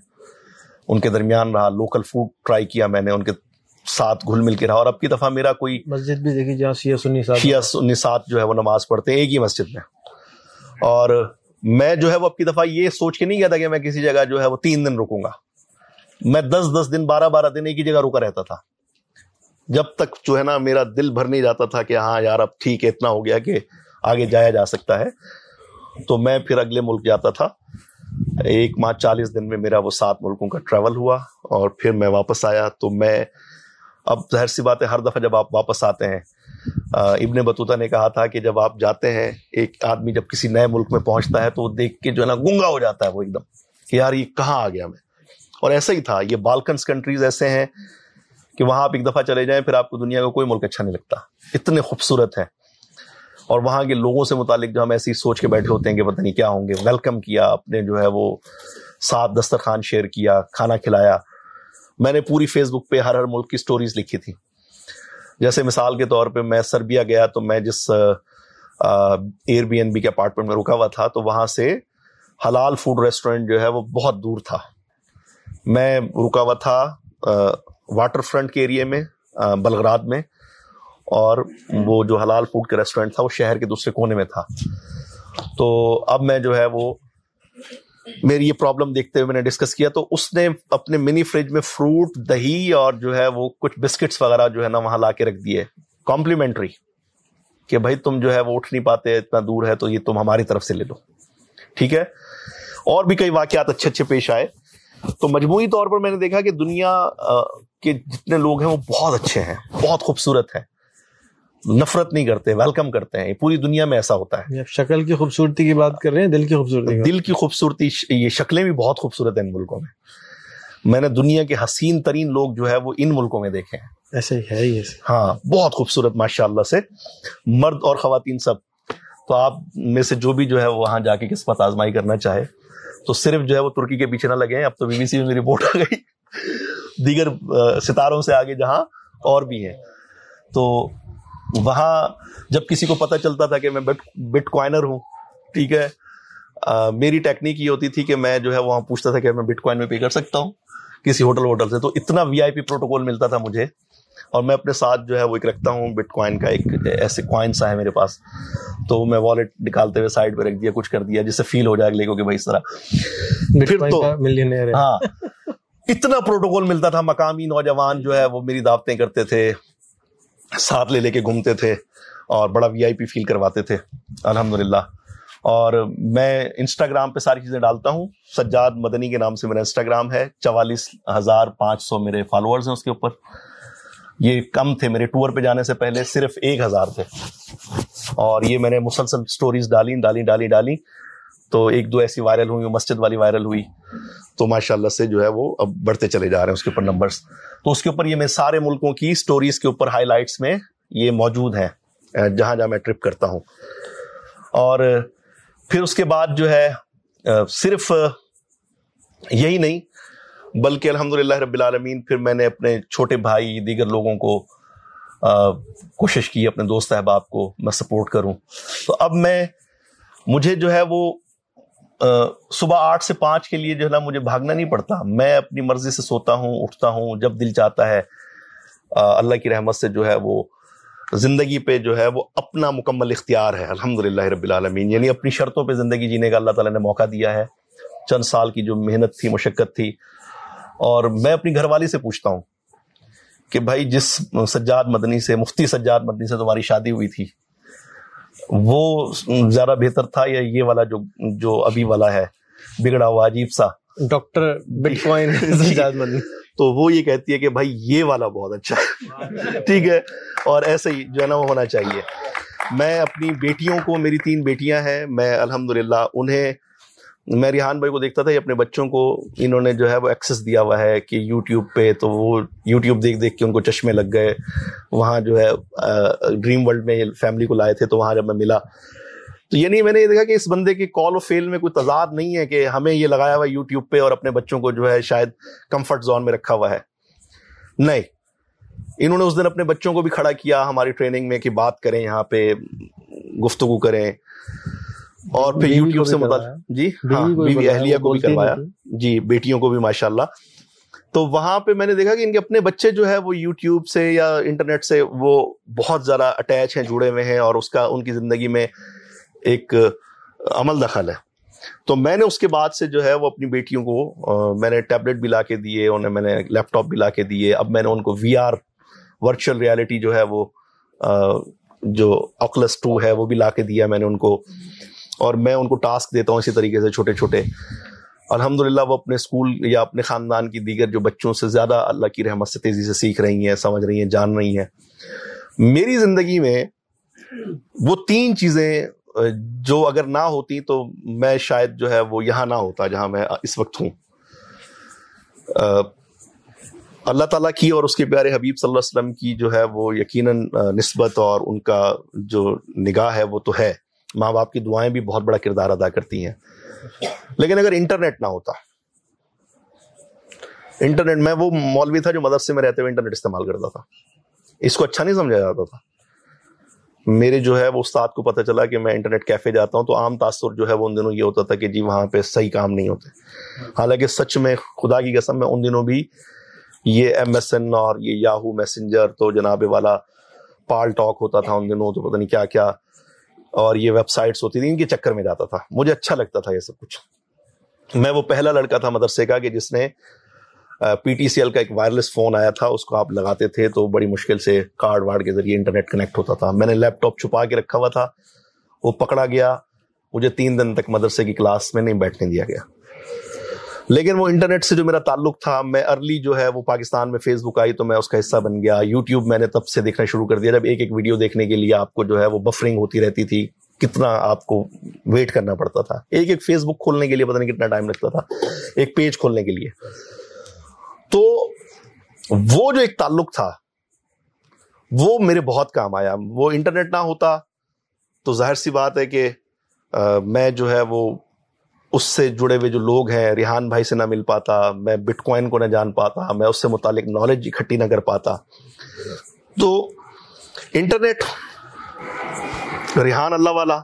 ان کے درمیان رہا لوکل فوڈ ٹرائی کیا میں نے، ان کے ساتھ گھل مل کے رہا اور اب کی دفعہ میرا کوئی مسجد بھی دیکھی جہاں شیعہ سنی ساتھ شیعہ سنی ساتھ جو ہے وہ نماز پڑھتے ہیں ایک ہی مسجد میں۔ اور میں جو ہے وہ اب کی دفعہ یہ سوچ کے نہیں گیا تھا کہ میں کسی جگہ جو ہے وہ تین دن رکوں گا۔ میں دس دس دن بارہ بارہ دن ایک ہی جگہ رکا رہتا تھا۔ جب تک جو ہے نا میرا دل بھر نہیں جاتا تھا کہ ہاں یار اب ٹھیک ہے اتنا ہو گیا کہ آگے جایا جا سکتا ہے۔ تو میں پھر اگلے ملک جاتا تھا۔ ایک ماہ چالیس دن میں میرا وہ سات ملکوں کا ٹریول ہوا اور پھر میں واپس آیا۔ تو میں اب ظاہر سی بات ہے، ہر دفعہ جب آپ واپس آتے ہیں ابن بطوطہ نے کہا تھا کہ جب آپ جاتے ہیں، ایک آدمی جب کسی نئے ملک میں پہنچتا ہے تو وہ دیکھ کے جو ہے نا گنگا ہو جاتا ہے وہ ایک دم، کہ یار یہ کہاں آ گیا میں؟ اور ایسا ہی تھا، یہ بالکنس کنٹریز ایسے ہیں کہ وہاں آپ ایک دفعہ چلے جائیں، پھر آپ کو دنیا کا کوئی ملک اچھا نہیں لگتا۔ اتنے خوبصورت ہیں۔ اور وہاں کے لوگوں سے متعلق جو ہم ایسی سوچ کے بیٹھے ہوتے ہیں کہ پتہ نہیں کیا ہوں گے۔ ویلکم کیا، اپنے جو ہے وہ ساتھ دسترخوان شیئر کیا، کھانا کھلایا۔ میں نے پوری فیس بک پہ ہر ہر ملک کی سٹوریز لکھی تھی۔ جیسے مثال کے طور پہ میں سربیا گیا تو میں جس ایئر بی این بی کے اپارٹمنٹ میں رکا ہوا تھا تو وہاں سے حلال فوڈ ریسٹورینٹ جو ہے وہ بہت دور تھا۔ میں رکا ہوا تھا واٹر فرنٹ کے ایریے میں بلغراد میں اور وہ جو حلال فوڈ کا ریسٹورینٹ تھا وہ شہر کے دوسرے کونے میں تھا۔ تو اب میں جو ہے وہ میری یہ پرابلم دیکھتے ہوئے میں نے ڈسکس کیا تو اس نے اپنے منی فریج میں فروٹ دہی اور جو ہے وہ کچھ بسکٹس وغیرہ جو ہے نا وہاں لا کے رکھ دیے۔ کمپلیمنٹری کہ بھائی تم جو ہے وہ اٹھ نہیں پاتے، اتنا دور ہے تو یہ تم ہماری طرف سے لے لو۔ ٹھیک ہے؟ اور بھی کئی واقعات اچھے اچھے پیش آئے۔ تو مجموعی طور پر میں نے دیکھا کہ دنیا کے جتنے لوگ ہیں وہ بہت اچھے ہیں، بہت خوبصورت ہیں۔ نفرت نہیں کرتے ویلکم کرتے ہیں۔ پوری دنیا میں ایسا ہوتا ہے۔ شکل کی خوبصورتی کی بات کر رہے ہیں دل کی خوبصورتی دل کی خوبصورتی یہ شکلیں بھی بہت خوبصورت ہیں ان ملکوں میں۔ میں نے دنیا کے حسین ترین لوگ جو ہے وہ ان ملکوں میں دیکھے ہیں۔ ایسے ہی ہے ہاں بہت خوبصورت ماشاء اللہ سے۔ مرد اور خواتین سب۔ تو آپ میں سے جو بھی جو ہے وہاں جا کے قسمت آزمائی کرنا چاہے۔ تو صرف جو ہے وہ ترکی کے پیچھے نہ لگے۔ اب تو بی بی سی میں رپورٹ آ گئی۔ دیگر ستاروں سے آگے جہاں اور بھی ہیں۔ تو وہاں جب کسی کو پتہ چلتا تھا کہ میں بٹ کوائنر ہوں ٹھیک ہے؟ میری ٹیکنیک یہ ہوتی تھی کہ میں جو ہے وہاں پوچھتا تھا کہ میں بٹ کوائن میں پے کر سکتا ہوں کسی ہوٹل ووٹل سے تو اتنا وی آئی پی پروٹوکول ملتا تھا مجھے اور میں اپنے ساتھ جو ہے وہ ایک رکھتا ہوں بٹ کوائن کا ایک ایسے کوائن سا ہے میرے پاس تو میں والیٹ نکالتے ہوئے سائڈ پہ رکھ دیا کچھ کر دیا جس سے فیل ہو جائے گا لے بھائی اس طرح۔ پھر تو ہاں اتنا پروٹوکول ملتا تھا مقامی نوجوان جو ہے وہ میری دعوتیں کرتے تھے۔ ساتھ لے لے کے گھومتے تھے اور بڑا وی آئی پی فیل کرواتے تھے الحمد للہ اور میں انسٹاگرام پہ ساری چیزیں ڈالتا ہوں۔ سجاد مدنی کے نام سے میرا انسٹاگرام ہے، چوالیس ہزار پانچ سو میرے فالوورز ہیں اس کے اوپر۔ یہ کم تھے میرے ٹور پہ جانے سے پہلے، صرف ایک ہزار تھے۔ اور یہ میں نے مسلسل سٹوریز ڈالی ڈالی ڈالی ڈالی۔ تو ایک دو ایسی وائرل ہوئی، مسجد والی وائرل ہوئی۔ تو ماشاء اللہ سے جو ہے وہ اب بڑھتے چلے جا رہے ہیں اس کے اوپر نمبرس تو اس کے اوپر یہ میں سارے ملکوں کی سٹوریز کے اوپر ہائی لائٹس میں یہ موجود ہیں۔ جہاں جہاں میں ٹرپ کرتا ہوں۔ اور پھر اس کے بعد جو ہے صرف یہی نہیں، بلکہ الحمد للہ رب العالمین پھر میں نے اپنے چھوٹے بھائی، دیگر لوگوں کو کوشش کی، اپنے دوست احباب کو میں سپورٹ کروں۔ تو اب میں، مجھے جو ہے وہ صبح آٹھ سے پانچ کے لیے جو ہے نا مجھے بھاگنا نہیں پڑتا۔ میں اپنی مرضی سے سوتا ہوں، اٹھتا ہوں، جب دل چاہتا ہے اللہ کی رحمت سے جو ہے وہ زندگی پہ جو ہے وہ اپنا مکمل اختیار ہے۔ الحمد للہ رب العالمین۔ یعنی اپنی شرطوں پہ زندگی جینے کا اللہ تعالیٰ نے موقع دیا ہے۔ چند سال کی جو محنت تھی، مشقت تھی۔ اور میں اپنی گھر والی سے پوچھتا ہوں کہ بھائی، جس سجاد مدنی سے، مفتی سجاد مدنی سے تمہاری شادی ہوئی تھی وہ زیادہ بہتر تھا یا یہ والا جو جو ابھی والا ہے؟ بگڑا ہوا عجیب سا۔ ڈاکٹر بٹ کوائن تو وہ یہ کہتی ہے کہ بھائی یہ والا بہت اچھا ہے۔ ٹھیک ہے؟ اور ایسے ہی جو ہے نا وہ ہونا چاہیے۔ میں اپنی بیٹیوں کو میری تین بیٹیاں ہیں میں الحمد للہ انہیں میں ریحان بھائی کو دیکھتا تھا اپنے بچوں کو انہوں نے جو ہے وہ ایکسس دیا ہوا ہے کہ یوٹیوب پہ، تو وہ یوٹیوب دیکھ دیکھ کے ان کو چشمے لگ گئے۔ وہاں جو ہے ڈریم ورلڈ میں فیملی کو لائے تھے، تو وہاں جب میں ملا۔ تو یعنی میں نے یہ دیکھا کہ اس بندے کی کال و فیل میں کوئی تضاد نہیں ہے کہ ہمیں یہ لگایا ہوا یوٹیوب پہ اور اپنے بچوں کو جو ہے شاید کمفرٹ زون میں رکھا ہوا ہے۔ نہیں۔ انہوں نے اس دن اپنے بچوں کو بھی کھڑا کیا، ہماری ٹریننگ میں کہ بات کریں یہاں پہ، گفتگو کریں۔ اور پھر یوٹیوب سے متعلق جی ہاں بیوی اہلیہ کو بھی کروایا۔ جی بیٹیوں کو بھی ماشاء اللہ تو وہاں پہ میں نے دیکھا کہ ان کے اپنے بچے جو ہے وہ یوٹیوب سے یا انٹرنیٹ سے وہ بہت زیادہ اٹیچ ہیں جڑے ہوئے ہیں اور اس کا ان کی زندگی میں ایک عمل دخل ہے۔ تو میں نے اس کے بعد سے جو ہے وہ اپنی بیٹیوں کو میں نے ٹیبلٹ بھی لا کے دیے انہیں میں نے لیپ ٹاپ بھی لا کے دیے۔ اب میں نے ان کو وی آر ورچوئل ریالٹی جو ہے وہ جو اوکلس ٹو ہے وہ بھی لا کے دیا۔ میں نے ان کو اور میں ان کو ٹاسک دیتا ہوں اسی طریقے سے چھوٹے چھوٹے۔ الحمد للہ وہ اپنے اسکول یا اپنے خاندان کی دیگر جو بچوں سے زیادہ اللہ کی رحمت سے تیزی سے سیکھ رہی ہیں، سمجھ رہی ہیں، جان رہی ہیں۔ میری زندگی میں وہ تین چیزیں، جو اگر نہ ہوتی تو میں شاید جو ہے وہ یہاں نہ ہوتا جہاں میں اس وقت ہوں۔ اللہ تعالیٰ کی اور اس کے پیارے حبیب صلی اللہ علیہ وسلم کی جو ہے وہ یقیناً نسبت اور ان کا جو نگاہ ہے وہ تو ہے۔ ماں باپ کی دعائیں بھی بہت بڑا کردار ادا کرتی ہیں۔ لیکن اگر انٹرنیٹ نہ ہوتا، انٹرنیٹ، میں وہ مولوی تھا جو مدرسے میں رہتے ہوئے انٹرنیٹ استعمال کرتا تھا۔ اس کو اچھا نہیں سمجھا جاتا تھا۔ میرے جو ہے وہ استاد کو پتہ چلا کہ میں انٹرنیٹ کیفے جاتا ہوں تو عام تاثر جو ہے وہ ان دنوں یہ ہوتا تھا کہ جی وہاں پہ صحیح کام نہیں ہوتے۔ حالانکہ سچ میں خدا کی قسم میں ان دنوں بھی یہ ایم ایس این اور یہ یاہو میسنجر تو جناب والا پال ٹاک ہوتا تھا ان دنوں تو پتہ نہیں کیا کیا اور یہ ویب سائٹس ہوتی تھیں، ان کے چکر میں جاتا تھا۔ مجھے اچھا لگتا تھا یہ سب کچھ۔ میں وہ پہلا لڑکا تھا مدرسے کا کہ جس نے پی ٹی سی ایل کا ایک وائرلیس فون آیا تھا، اس کو آپ لگاتے تھے تو بڑی مشکل سے کارڈ وارڈ کے ذریعے انٹرنیٹ کنیکٹ ہوتا تھا۔ میں نے لیپ ٹاپ چھپا کے رکھا ہوا تھا، وہ پکڑا گیا۔ مجھے تین دن تک مدرسے کی کلاس میں نہیں بیٹھنے دیا گیا۔ لیکن وہ انٹرنیٹ سے جو میرا تعلق تھا، میں ارلی جو ہے وہ پاکستان میں فیس بک آئی تو میں اس کا حصہ بن گیا۔ یوٹیوب میں نے تب سے دیکھنا شروع کر دیا۔ جب ایک ایک ویڈیو دیکھنے کے لیے آپ کو جو ہے وہ بفرنگ ہوتی رہتی تھی، کتنا آپ کو ویٹ کرنا پڑتا تھا۔ ایک ایک فیس بک کھولنے کے لیے پتہ نہیں کتنا ٹائم لگتا تھا، ایک پیج کھولنے کے لیے۔ تو وہ جو ایک تعلق تھا، وہ میرے بہت کام آیا۔ وہ انٹرنیٹ نہ ہوتا تو ظاہر سی بات ہے کہ میں جو ہے وہ اس سے جڑے ہوئے جو لوگ ہیں، ریحان بھائی سے نہ مل پاتا، میں بٹ کوائن کو نہ جان پاتا، میں اس سے متعلق نالج اکٹھی نہ کر پاتا۔ تو انٹرنیٹ ریحان اللہ والا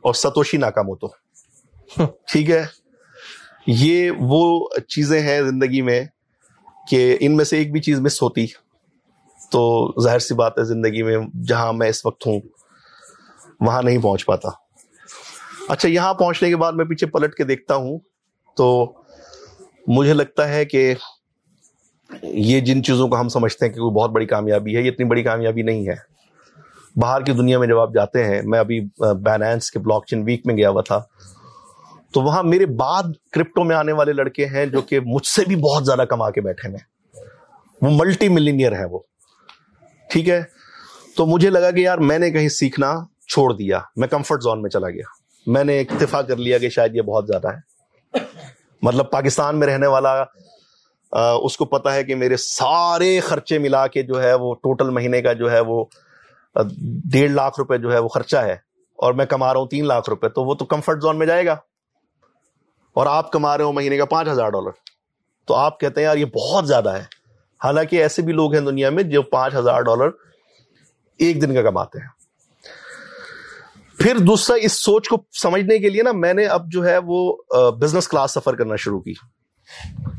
اور ستوشی ناکاموتو ٹھیک ہے؟ یہ وہ چیزیں ہیں زندگی میں کہ ان میں سے ایک بھی چیز مس ہوتی۔ تو ظاہر سی بات ہے زندگی میں جہاں میں اس وقت ہوں، وہاں نہیں پہنچ پاتا۔ اچھا یہاں پہنچنے کے بعد میں پیچھے پلٹ کے دیکھتا ہوں۔ تو مجھے لگتا ہے کہ یہ جن چیزوں کو ہم سمجھتے ہیں کہ کوئی بہت بڑی کامیابی ہے، یہ اتنی بڑی کامیابی نہیں ہے۔ باہر کی دنیا میں جب آپ جاتے ہیں، میں ابھی بینانس کے بلاک چین ویک میں گیا ہوا تھا، تو وہاں میرے بعد کرپٹو میں آنے والے لڑکے ہیں جو کہ مجھ سے بھی بہت زیادہ کما کے بیٹھے ہیں۔ وہ ملٹی ملینئر ہے وہ۔ ٹھیک ہے؟ تو مجھے لگا کہ یار، میں نے کہیں سیکھنا چھوڑ دیا، میں کمفرٹ زون میں چلا گیا۔ میں نے اکتفا کر لیا کہ شاید یہ بہت زیادہ ہے۔ مطلب پاکستان میں رہنے والا اس کو پتا ہے کہ میرے سارے خرچے ملا کے جو ہے وہ ٹوٹل مہینے کا جو ہے وہ ڈیڑھ لاکھ روپے جو ہے وہ خرچہ ہے۔ اور میں کما رہا ہوں تین لاکھ روپے، تو وہ تو کمفرٹ زون میں جائے گا۔ اور آپ کما رہے ہو مہینے کا پانچ ہزار ڈالر۔ تو آپ کہتے ہیں، یار یہ بہت زیادہ ہے۔ حالانکہ ایسے بھی لوگ ہیں دنیا میں جو پانچ ہزار ڈالر ایک دن کا کماتے ہیں۔ پھر دوسرا اس سوچ کو سمجھنے کے لیے نا میں نے اب جو ہے وہ بزنس کلاس سفر کرنا شروع کی۔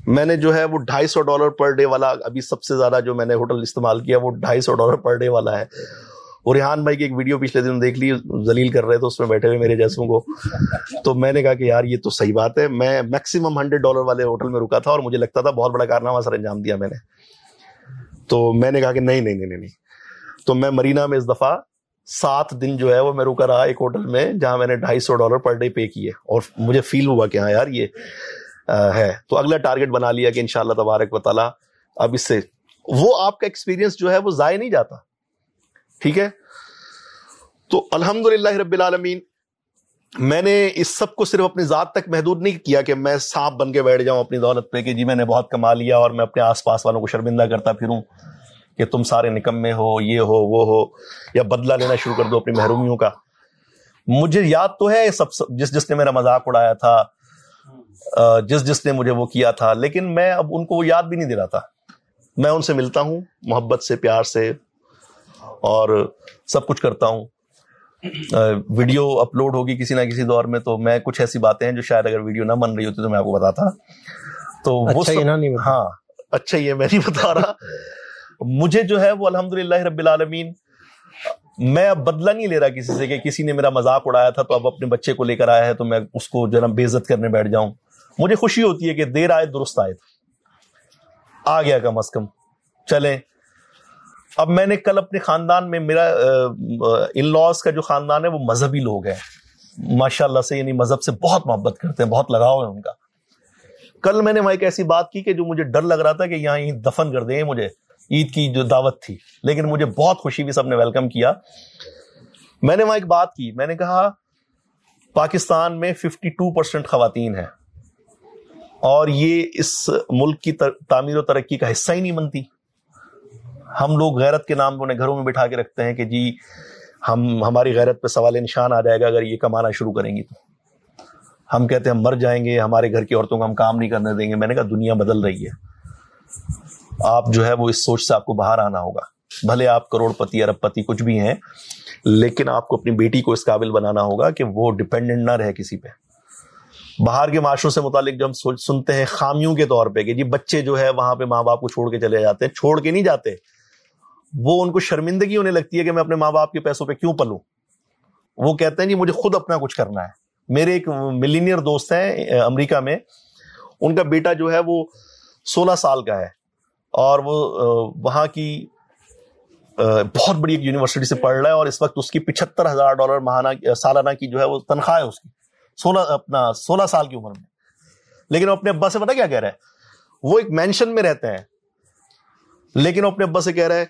میں نے جو ہے وہ ڈھائی سو ڈالر پر ڈے والا، ابھی سب سے زیادہ جو میں نے ہوٹل استعمال کیا وہ ڈھائی سو ڈالر پر ڈے والا ہے۔ اور ریحان بھائی کی ایک ویڈیو پچھلے دن دیکھ لی زلیل کر رہے تھے، اس میں بیٹھے ہوئے میرے جیسوں کو۔ تو میں نے کہا کہ یار یہ تو صحیح بات ہے، میں میکسیمم ہنڈریڈ ڈالر والے ہوٹل میں رکا تھا اور مجھے لگتا تھا بہت بڑا کارنامہ سر انجام دیا میں نے۔ تو میں نے کہا کہ نہیں نہیں نہیں نہیں۔ تو میں مرینا میں اس دفعہ سات دن جو ہے وہ میں رکا رہا ایک ہوٹل میں جہاں میں نے ڈھائی سو ڈالر پر ڈے پے کیے اور مجھے فیل ہوا کہ ہاں یار یہ ہے۔ تو اگلا ٹارگیٹ بنا لیا کہ انشاءاللہ تبارک و تعالیٰ اب اس سے وہ آپ کا ایکسپیرینس جو ہے وہ ضائع نہیں جاتا۔ ٹھیک ہے؟ تو الحمد رب العالمین، میں نے اس سب کو صرف اپنی ذات تک محدود نہیں کیا کہ میں سانپ بن کے بیٹھ جاؤں اپنی دولت پہ کہ جی میں نے بہت کما لیا اور میں اپنے آس پاس والوں کو شرمندہ کرتا پھروں۔ کہ تم سارے نکمے ہو یہ ہو وہ ہو یا بدلہ لینا شروع کر دو اپنی محرومیوں کا۔ مجھے یاد تو ہے سب جس جس نے میرا مذاق اڑایا تھا جس جس نے مجھے وہ کیا تھا لیکن میں اب ان کو وہ یاد بھی نہیں دلاتا میں ان سے ملتا ہوں محبت سے پیار سے اور سب کچھ کرتا ہوں۔ ویڈیو اپلوڈ ہوگی کسی نہ کسی دور میں تو میں کچھ ایسی باتیں ہیں جو شاید اگر ویڈیو نہ بن رہی ہوتی تو میں آپ کو بتاتا۔ تو وہ اچھا ہاں اچھا یہ میں نہیں بتا رہا۔ مجھے جو ہے وہ الحمد للہ رب العالمین، میں اب بدلہ نہیں لے رہا کسی سے کہ کسی نے میرا مذاق اڑایا تھا تو اب اپنے بچے کو لے کر آیا ہے تو میں اس کو جو ہے نا بے عزت کرنے بیٹھ جاؤں۔ مجھے خوشی ہوتی ہے کہ دیر آئے، درست آئے آ گیا کم از کم۔ چلیں۔ اب میں نے کل اپنے خاندان میں میرا ان لاس کا جو خاندان ہے وہ مذہبی لوگ ہیں۔ ماشاء اللہ سے یعنی مذہب سے بہت محبت کرتے ہیں، بہت لگاؤ ہے ان کا۔ کل میں نے وہاں ایک ایسی بات کی کہ جو مجھے ڈر لگ رہا تھا کہ یہاں عید دفن کر دیں مجھے۔ عید کی جو دعوت تھی۔ لیکن مجھے بہت خوشی بھی سب نے ویلکم کیا۔ میں نے وہاں ایک بات کی۔ میں نے کہا، پاکستان میں ففٹی ٹو پرسینٹ خواتین ہیں۔ اور یہ اس ملک کی تعمیر و ترقی کا حصہ ہی نہیں بنتی۔ ہم لوگ غیرت کے نام انہیں گھروں میں بٹھا کے رکھتے ہیں کہ جی ہم، ہماری غیرت پہ سوال نشان آ جائے گا اگر یہ کمانا شروع کریں گی تو۔ ہم کہتے ہیں، ہم مر جائیں گے، ہمارے گھر کی عورتوں کو ہم کام نہیں کرنے دیں گے۔ میں نے کہا، دنیا بدل رہی ہے۔ آپ جو ہے وہ اس سوچ سے آپ کو باہر آنا ہوگا۔ بھلے آپ کروڑ پتی ارب پتی کچھ بھی ہیں، لیکن آپ کو اپنی بیٹی کو اس قابل بنانا ہوگا کہ وہ ڈپینڈنٹ نہ رہے کسی پہ۔ باہر کے معاشروں سے متعلق جب ہم سوچ سنتے ہیں خامیوں کے طور پہ کہ جی بچے جو ہے وہاں پہ ماں باپ کو چھوڑ کے چلے جاتے ہیں، چھوڑ کے نہیں جاتے، وہ ان کو شرمندگی ہونے لگتی ہے کہ میں اپنے ماں باپ کے پیسوں پہ کیوں پلوں؟ وہ کہتے ہیں جی مجھے خود اپنا کچھ کرنا ہے۔ میرے ایک ملینئر دوست ہیں، امریکہ میں، ان کا بیٹا جو ہے وہ سولہ سال کا ہے۔ اور وہ وہاں کی بہت بڑی ایک یونیورسٹی سے پڑھ رہا ہے اور اس وقت اس کی پچہتر ہزار ڈالر ماہانہ، سالانہ کی جو ہے وہ تنخواہ ہے اس کی۔ سولہ، اپنا سولہ سال کی عمر میں۔ لیکن وہ اپنے ابا سے پتا کیا کہہ رہا ہے؟ وہ ایک مینشن میں رہتے ہیں، لیکن وہ اپنے ابا سے کہہ رہا ہے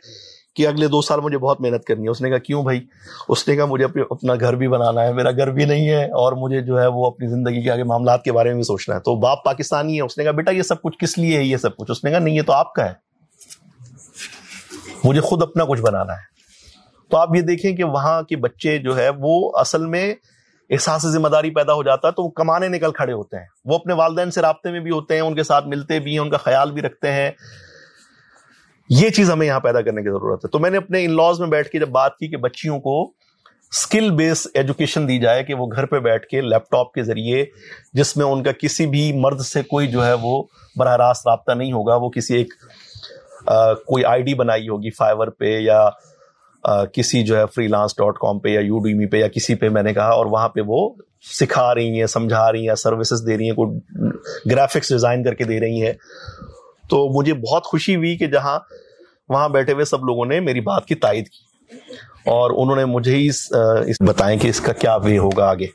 کہ اگلے دو سال مجھے بہت محنت کرنی ہے۔ اس نے کہا، کیوں بھائی؟ اس نے کہا، مجھے اپنا گھر بھی بنانا ہے، میرا گھر بھی نہیں ہے، اور مجھے جو ہے وہ اپنی زندگی کے آگے معاملات کے بارے میں بھی سوچنا ہے۔ تو باپ پاکستانی ہے۔ اس نے کہا، بیٹا، یہ سب کچھ کس لیے ہے؟ یہ سب کچھ؟ اس نے کہا، نہیں، یہ تو آپ کا ہے۔ مجھے خود اپنا کچھ بنانا ہے۔ تو آپ یہ دیکھیں کہ وہاں کے بچے جو ہے وہ اصل میں احساس ذمہ داری پیدا ہو جاتا ہے، تو وہ کمانے نکل کھڑے ہوتے ہیں۔ وہ اپنے والدین سے رابطے میں بھی ہوتے ہیں، ان کے ساتھ ملتے بھی ہیں، ان کا خیال بھی رکھتے ہیں۔ یہ چیز ہمیں یہاں پیدا کرنے کی ضرورت ہے۔ تو میں نے اپنے ان لاز میں بیٹھ کے جب بات کی کہ بچیوں کو اسکل بیس ایجوکیشن دی جائے کہ وہ گھر پہ بیٹھ کے لیپ ٹاپ کے ذریعے جس میں ان کا کسی بھی مرد سے کوئی جو ہے وہ براہ راست رابطہ نہیں ہوگا، وہ کسی ایک کوئی آئی ڈی بنائی ہوگی فائبر پہ یا کسی جو ہے فری لانس ڈاٹ کام پہ یا یو ڈی می پہ یا کسی پہ میں نے کہا اور وہاں پہ وہ سکھا رہی ہیں، سمجھا رہی ہیں سروسز دے رہی ہیں، کوئی گرافکس ڈیزائن کر کے دے رہی ہیں۔ تو مجھے بہت خوشی ہوئی کہ جہاں وہاں بیٹھے ہوئے سب لوگوں نے میری بات کی تائید کی اور انہوں نے مجھے ہی بتائیں کہ اس کا کیا وے ہوگا آگے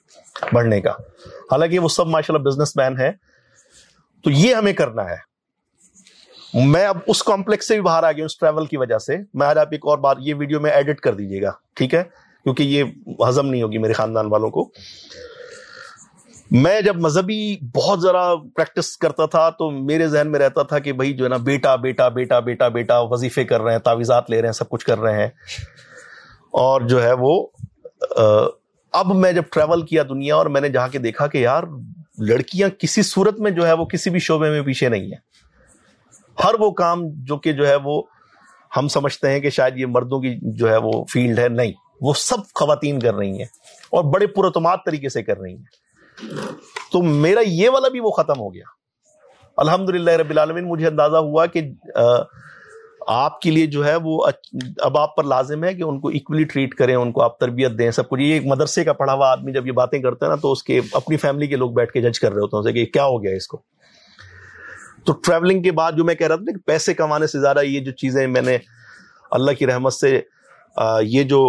بڑھنے کا۔ حالانکہ وہ سب ماشاء اللہ بزنس مین ہے تو یہ ہمیں کرنا ہے۔ میں اب اس کمپلیکس سے بھی باہر آ گیا اس ٹریول کی وجہ سے۔ میں آج آپ ایک اور بات یہ ویڈیو میں ایڈٹ کر دیجیے گا، ٹھیک ہے؟ کیونکہ یہ ہضم نہیں ہوگی میرے خاندان والوں کو۔ میں جب مذہبی بہت ذرا پریکٹس کرتا تھا تو میرے ذہن میں رہتا تھا کہ بھائی جو ہے نا بیٹا بیٹا بیٹا بیٹا بیٹا وظیفے کر رہے ہیں، تعویذات لے رہے ہیں، سب کچھ کر رہے ہیں۔ اور جو ہے وہ اب میں جب ٹریول کیا دنیا اور میں نے جا کے دیکھا کہ یار لڑکیاں کسی صورت میں جو ہے وہ کسی بھی شعبے میں پیچھے نہیں ہیں۔ ہر وہ کام جو کہ جو ہے وہ ہم سمجھتے ہیں کہ شاید یہ مردوں کی جو ہے وہ فیلڈ ہے، نہیں۔ وہ سب خواتین کر رہی ہیں اور بڑے پرتماد طریقے سے کر رہی ہیں۔ تو میرا یہ والا بھی وہ ختم ہو گیا۔ الحمد للہ رب العالمین، مجھے اندازہ ہوا کہ آپ کے لیے جو ہے وہ اب آپ پر لازم ہے کہ ان کو اکولی ٹریٹ کریں، ان کو آپ تربیت دیں، سب کچھ۔ یہ ایک مدرسے کا پڑھا ہوا آدمی جب یہ باتیں کرتا ہے نا، تو اس کے اپنی فیملی کے لوگ بیٹھ کے جج کر رہے ہوتے ہیں کہ کیا ہو گیا اس کو۔ تو ٹریولنگ کے بعد جو میں کہہ رہا تھا کہ پیسے کمانے سے زیادہ یہ جو چیزیں میں نے اللہ کی رحمت سے یہ جو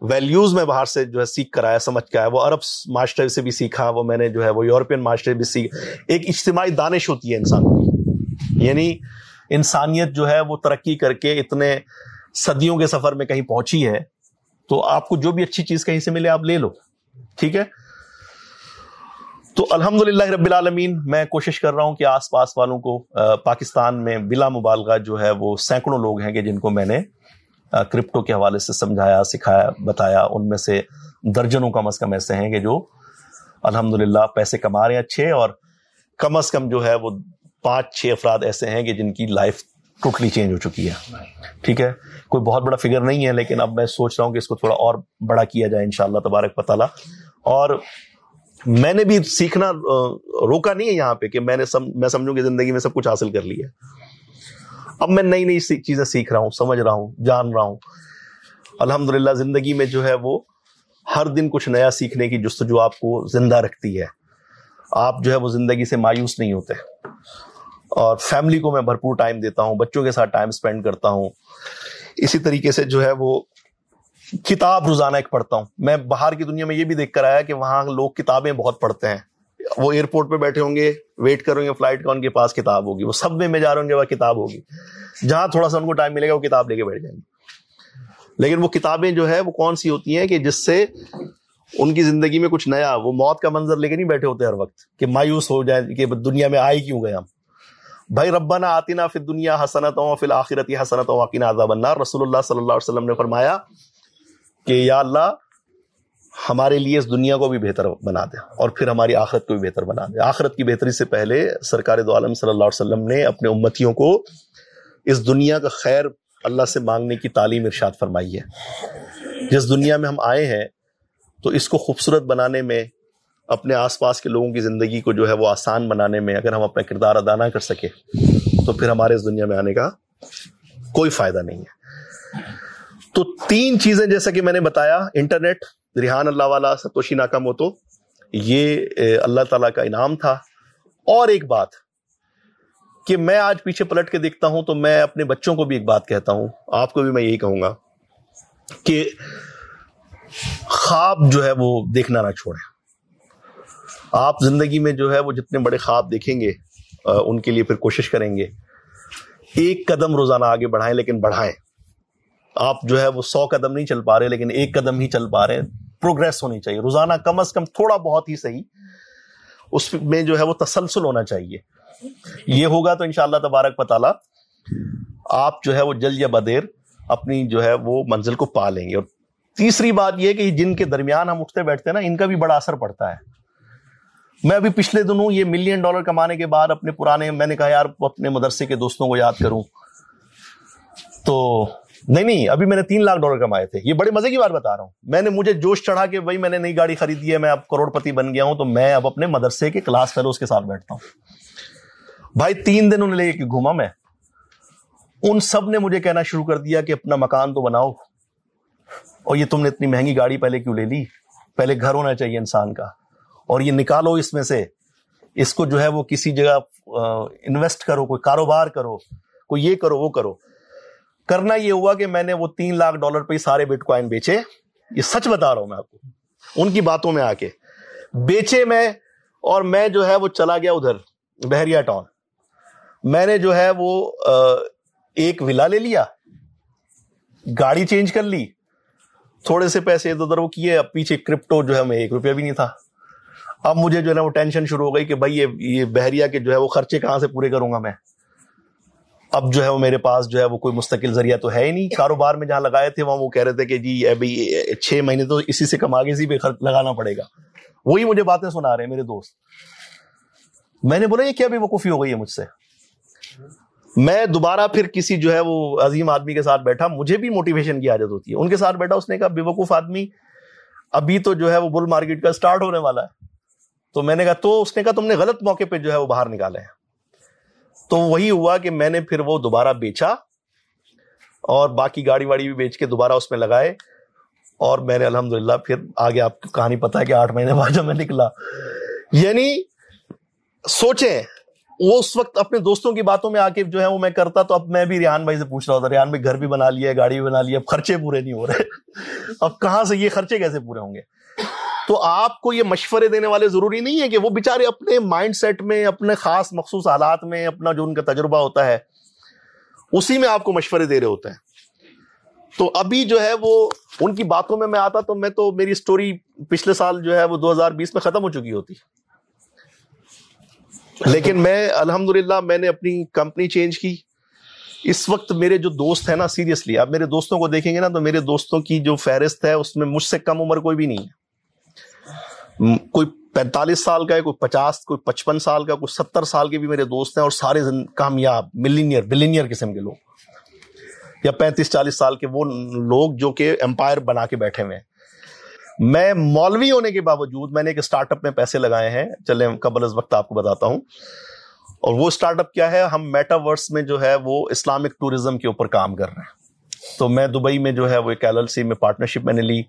ویلیوز میں باہر سے جو ہے سیکھ کر آیا، سمجھ کے آیا۔ وہ عرب معاشرے سے بھی سیکھا، وہ میں نے جو ہے وہ یورپین معاشرے بھی سیکھ۔ ایک اجتماعی دانش ہوتی ہے انسان کی۔ یعنی انسانیت جو ہے وہ ترقی کر کے اتنے صدیوں کے سفر میں کہیں پہنچی ہے، تو آپ کو جو بھی اچھی چیز کہیں سے ملے آپ لے لو۔ ٹھیک ہے؟ تو الحمد للہ رب العالمین، میں کوشش کر رہا ہوں کہ آس پاس والوں کو پاکستان میں بلا مبالغہ جو ہے وہ سینکڑوں لوگ ہیں کہ جن کو میں نے کرپٹو کے حوالے سے سمجھایا، سکھایا، بتایا، ان میں سے درجنوں کم از کم ایسے ہیں کہ جو الحمد للہ پیسے کما رہے ہیں اچھے اور کم از کم جو ہے وہ پانچ، چھ افراد ایسے ہیں کہ جن کی لائف ٹوٹلی چینج ہو چکی ہے۔ ٹھیک ہے؟ کوئی بہت بڑا فگر نہیں ہے، لیکن اب میں سوچ رہا ہوں کہ اس کو تھوڑا اور بڑا کیا جائے، انشاءاللہ تبارک پتہ اور میں نے بھی سیکھنا روکا نہیں ہے یہاں پہ کہ میں نے میں سمجھوں کہ زندگی میں سب کچھ حاصل کر لیا۔ اب میں نئی نئی چیزیں سیکھ رہا ہوں، سمجھ رہا ہوں، جان رہا ہوں۔ الحمد للہ زندگی میں جو ہے وہ ہر دن کچھ نیا سیکھنے کی جستجو آپ کو زندہ رکھتی ہے۔ آپ جو ہے وہ زندگی سے مایوس نہیں ہوتے۔ اور فیملی کو میں بھرپور ٹائم دیتا ہوں، بچوں کے ساتھ ٹائم اسپینڈ کرتا ہوں۔ اسی طریقے سے جو ہے وہ کتاب روزانہ ایک پڑھتا ہوں۔ میں باہر کی دنیا میں یہ بھی دیکھ کر آیا کہ وہاں لوگ کتابیں بہت پڑھتے ہیں۔ وہ ایئرپورٹ پہ بیٹھے ہوں گے ویٹ کریں گے فلائٹ کا ان کے پاس کتاب ہوگی۔ وہ سب میں جا رہے ہوں گے وہ کتاب ہوگی۔ جہاں تھوڑا سا ان کو ٹائم ملے گا، وہ کتاب لے کے بیٹھ جائیں گے۔ لیکن وہ کتابیں جو ہے وہ کون سی ہوتی ہیں کہ جس سے ان کی زندگی میں کچھ نیا، وہ موت کا منظر لے کے نہیں بیٹھے ہوتے ہر وقت کہ مایوس ہو جائے کہ دنیا میں آئے کیوں گئے ہم؟ بھائی، ربنا آتینا فی دنیا حسنت ہوں فی الآخرتی حسنت واقعنا عذاب النار۔ رسول اللہ صلی اللہ علیہ وسلم نے فرمایا کہ یا اللہ ہمارے لیے اس دنیا کو بھی بہتر بنا دے اور پھر ہماری آخرت کو بھی بہتر بنا دے۔ آخرت کی بہتری سے پہلے سرکار دو عالم صلی اللہ علیہ وسلم نے اپنے امتیوں کو اس دنیا کا خیر اللہ سے مانگنے کی تعلیم ارشاد فرمائی ہے۔ جس دنیا میں ہم آئے ہیں، تو اس کو خوبصورت بنانے میں، اپنے آس پاس کے لوگوں کی زندگی کو جو ہے وہ آسان بنانے میں اگر ہم اپنا کردار ادا نہ کر سکے تو پھر ہمارے اس دنیا میں آنے کا کوئی فائدہ نہیں ہے۔ تو تین چیزیں جیسا کہ میں نے بتایا، انٹرنیٹ ریحان اللہ والا ستوشی ناکام ہو تو یہ اللہ تعالیٰ کا انعام تھا۔ اور ایک بات کہ میں آج پیچھے پلٹ کے دیکھتا ہوں تو میں اپنے بچوں کو بھی ایک بات کہتا ہوں۔ آپ کو بھی میں یہی کہوں گا کہ خواب جو ہے وہ دیکھنا نہ چھوڑیں۔ آپ زندگی میں جو ہے وہ جتنے بڑے خواب دیکھیں گے ان کے لیے پھر کوشش کریں گے۔ ایک قدم روزانہ آگے بڑھائیں لیکن بڑھائیں۔ آپ جو ہے وہ سو قدم نہیں چل پا رہے لیکن ایک قدم ہی چل پا رہے۔ ہیں پروگرس ہونی چاہیے۔ روزانہ کم از کم تھوڑا بہت ہی صحیح اس میں جو ہے وہ تسلسل ہونا چاہیے۔ یہ ہوگا تو انشاءاللہ تبارک پتالا آپ جو ہے وہ جل یا بدیر اپنی جو ہے وہ منزل کو پا لیں گے۔ اور تیسری بات یہ کہ جن کے درمیان ہم اٹھتے بیٹھتے ہیں نا، ان کا بھی بڑا اثر پڑتا ہے۔ میں ابھی پچھلے دنوں یہ ملین ڈالر کمانے کے بعد اپنے پرانے، میں نے کہا یار اپنے مدرسے کے دوستوں کو یاد کروں۔ تو نہیں نہیں، ابھی میں نے تین لاکھ ڈالر کمائے تھے۔ یہ بڑے مزے کی بات بتا رہا ہوں۔ میں نے، مجھے جوش چڑھا کہ بھائی میں نے نئی گاڑی خریدی ہے، میں اب کروڑ پتی بن گیا ہوں، تو میں اب اپنے مدرسے کے کلاس فیلوز کے ساتھ بیٹھتا ہوں۔ بھائی، تین دن انہیں لے کے گھوما میں۔ ان سب نے مجھے کہنا شروع کر دیا کہ اپنا مکان تو بناؤ۔ اور یہ تم نے اتنی مہنگی گاڑی پہلے کیوں لے لی؟ پہلے گھر ہونا چاہیے انسان کا۔ اور یہ نکالو اس میں سے۔ اس کو جو ہے وہ کسی جگہ انویسٹ کرو، کوئی کاروبار کرو، کوئی یہ کرو، وہ کرو۔ کرنا یہ ہوا کہ میں نے وہ تین لاکھ ڈالر پہ سارے بٹ کوائن بیچے۔ یہ سچ بتا رہا ہوں میں آپ کو۔ ان کی باتوں میں آ کے۔ بیچے میں اور میں جو ہے وہ چلا گیا ادھر، بحریہ ٹاؤن۔ میں نے جو ہے وہ ایک ولا لے لیا۔ گاڑی چینج کر لی۔ تھوڑے سے پیسے ادھر ادھر وہ کیے۔ اب پیچھے کرپٹو جو ہے میں ایک روپیہ بھی نہیں تھا۔ اب مجھے جو ہے نا وہ ٹینشن شروع ہو گئی کہ بھائی یہ بحریہ کے جو ہے وہ خرچے کہاں سے پورے کروں گا میں؟ اب جو ہے وہ میرے پاس جو ہے وہ کوئی مستقل ذریعہ تو ہے ہی نہیں۔ کاروبار میں جہاں لگائے تھے وہاں وہ کہہ رہے تھے کہ جی ابھی چھ مہینے تو اسی سے کما کے اسی پہ لگانا پڑے گا۔ وہی مجھے باتیں سنا رہے ہیں میرے دوست۔ میں نے بولا، یہ کیا بھی وقوفی ہو گئی ہے مجھ سے؟ میں دوبارہ پھر کسی جو ہے وہ عظیم آدمی کے ساتھ بیٹھا، مجھے بھی موٹیویشن کی عادت ہوتی ہے۔ ان کے ساتھ بیٹھا، اس نے کہا، بے وقوف آدمی، ابھی تو جو ہے وہ بل مارکیٹ کا سٹارٹ ہونے والا ہے۔ تو میں نے کہا، تو اس نے کہا، تم نے غلط موقع پہ جو ہے وہ باہر نکالے ہیں تو وہی ہوا کہ میں نے پھر وہ دوبارہ بیچا اور باقی گاڑی واڑی بھی بیچ کے دوبارہ اس میں لگائے اور میں نے الحمد پھر آگے آپ کی کہانی پتا ہے کہ آٹھ مہینے بعد میں نکلا۔ یعنی سوچیں، وہ اس وقت اپنے دوستوں کی باتوں میں آ کے جو ہے وہ میں کرتا تو اب میں بھی ریحان بھائی سے پوچھ رہا تھا، ریحان بھائی گھر بھی بنا لیا گاڑی بھی بنا لیا اب خرچے پورے نہیں ہو رہے۔ اب کہاں سے یہ خرچے کیسے پورے ہوں گے؟ تو آپ کو یہ مشورے دینے والے ضروری نہیں ہے کہ وہ بےچارے اپنے مائنڈ سیٹ میں، اپنے خاص مخصوص حالات میں، اپنا جو ان کا تجربہ ہوتا ہے، اسی میں آپ کو مشورے دے رہے ہوتے ہیں۔ تو ابھی جو ہے وہ ان کی باتوں میں میں آتا تو میں تو میری سٹوری پچھلے سال جو ہے وہ دو ہزار بیس میں ختم ہو چکی ہوتی۔ لیکن میں الحمد میں نے اپنی کمپنی چینج کی۔ اس وقت میرے جو دوست ہیں نا سیریسلی آپ میرے دوستوں کو دیکھیں گے نا تو میرے دوستوں کی جو فہرست ہے، اس میں مجھ سے کم عمر کوئی بھی نہیں ہے۔ کوئی پینتالیس سال کا ہے، کوئی پچاس، کوئی پچپن سال کا، کوئی ستر سال کے بھی میرے دوست ہیں اور سارے کامیاب ملینئر بلینئر قسم کے لوگ۔ یا پینتیس، چالیس سال کے وہ لوگ جو کہ امپائر بنا کے بیٹھے ہوئے ہیں۔ میں مولوی ہونے کے باوجود میں نے ایک اسٹارٹ اپ میں پیسے لگائے ہیں۔ چلے قبل از وقت آپ کو بتاتا ہوں۔ اور وہ اسٹارٹ اپ کیا ہے؟ ہم میٹاورس میں جو ہے وہ اسلامک ٹوریزم کے اوپر کام کر رہے ہیں۔ تو میں دبئی میں جو ہے وہ ایک ایل ایل سی میں پارٹنرشپ میں نے لی۔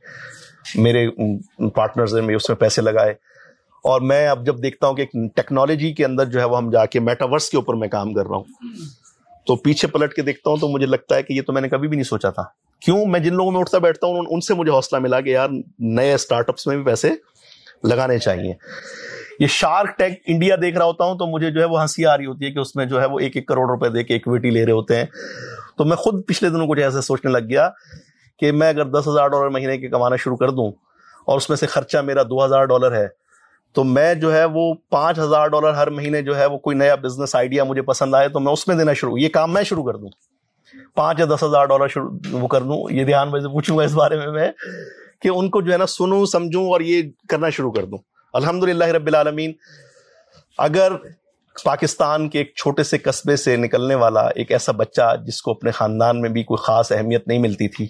میرے پارٹنرز میں اس میں پیسے لگائے۔ اور میں اب جب دیکھتا ہوں کہ ٹیکنالوجی کے اندر جو ہے وہ ہم جا کے میٹاورس کے اوپر میں کام کر رہا ہوں، تو پیچھے پلٹ کے دیکھتا ہوں تو مجھے لگتا ہے کہ یہ تو میں نے کبھی بھی نہیں سوچا تھا۔ کیوں؟ میں جن لوگوں میں اٹھتا بیٹھتا ہوں ان سے مجھے حوصلہ ملا کہ یار نئے اسٹارٹ اپس میں بھی پیسے لگانے چاہیے۔ یہ شارک ٹیک انڈیا دیکھ رہا ہوتا ہوں تو مجھے جو ہے وہ ہنسی آ رہی ہوتی ہے کہ اس میں جو ہے وہ ایک ایک کروڑ روپے دے کے اکویٹی لے رہے ہوتے ہیں۔ تو میں خود پچھلے دنوں کچھ ایسے سوچنے لگ گیا کہ میں اگر دس ہزار ڈالر مہینے کے کمانا شروع کر دوں اور اس میں سے خرچہ میرا دو ہزار ڈالر ہے، تو میں جو ہے وہ پانچ ہزار ڈالر ہر مہینے جو ہے وہ کوئی نیا بزنس آئیڈیا مجھے پسند آئے تو میں اس میں دینا شروع، یہ کام میں شروع کر دوں۔ پانچ یا دس ہزار ڈالر شروع وہ کر دوں، یہ دھیان میں سے پوچھوں گا اس بارے میں میں کہ ان کو جو ہے نا سنوں، سمجھوں اور یہ کرنا شروع کر دوں۔ الحمد للہ رب العالمین، اگر پاکستان کے ایک چھوٹے سے قصبے سے نکلنے والا ایک ایسا بچہ جس کو اپنے خاندان میں بھی کوئی خاص اہمیت نہیں ملتی تھی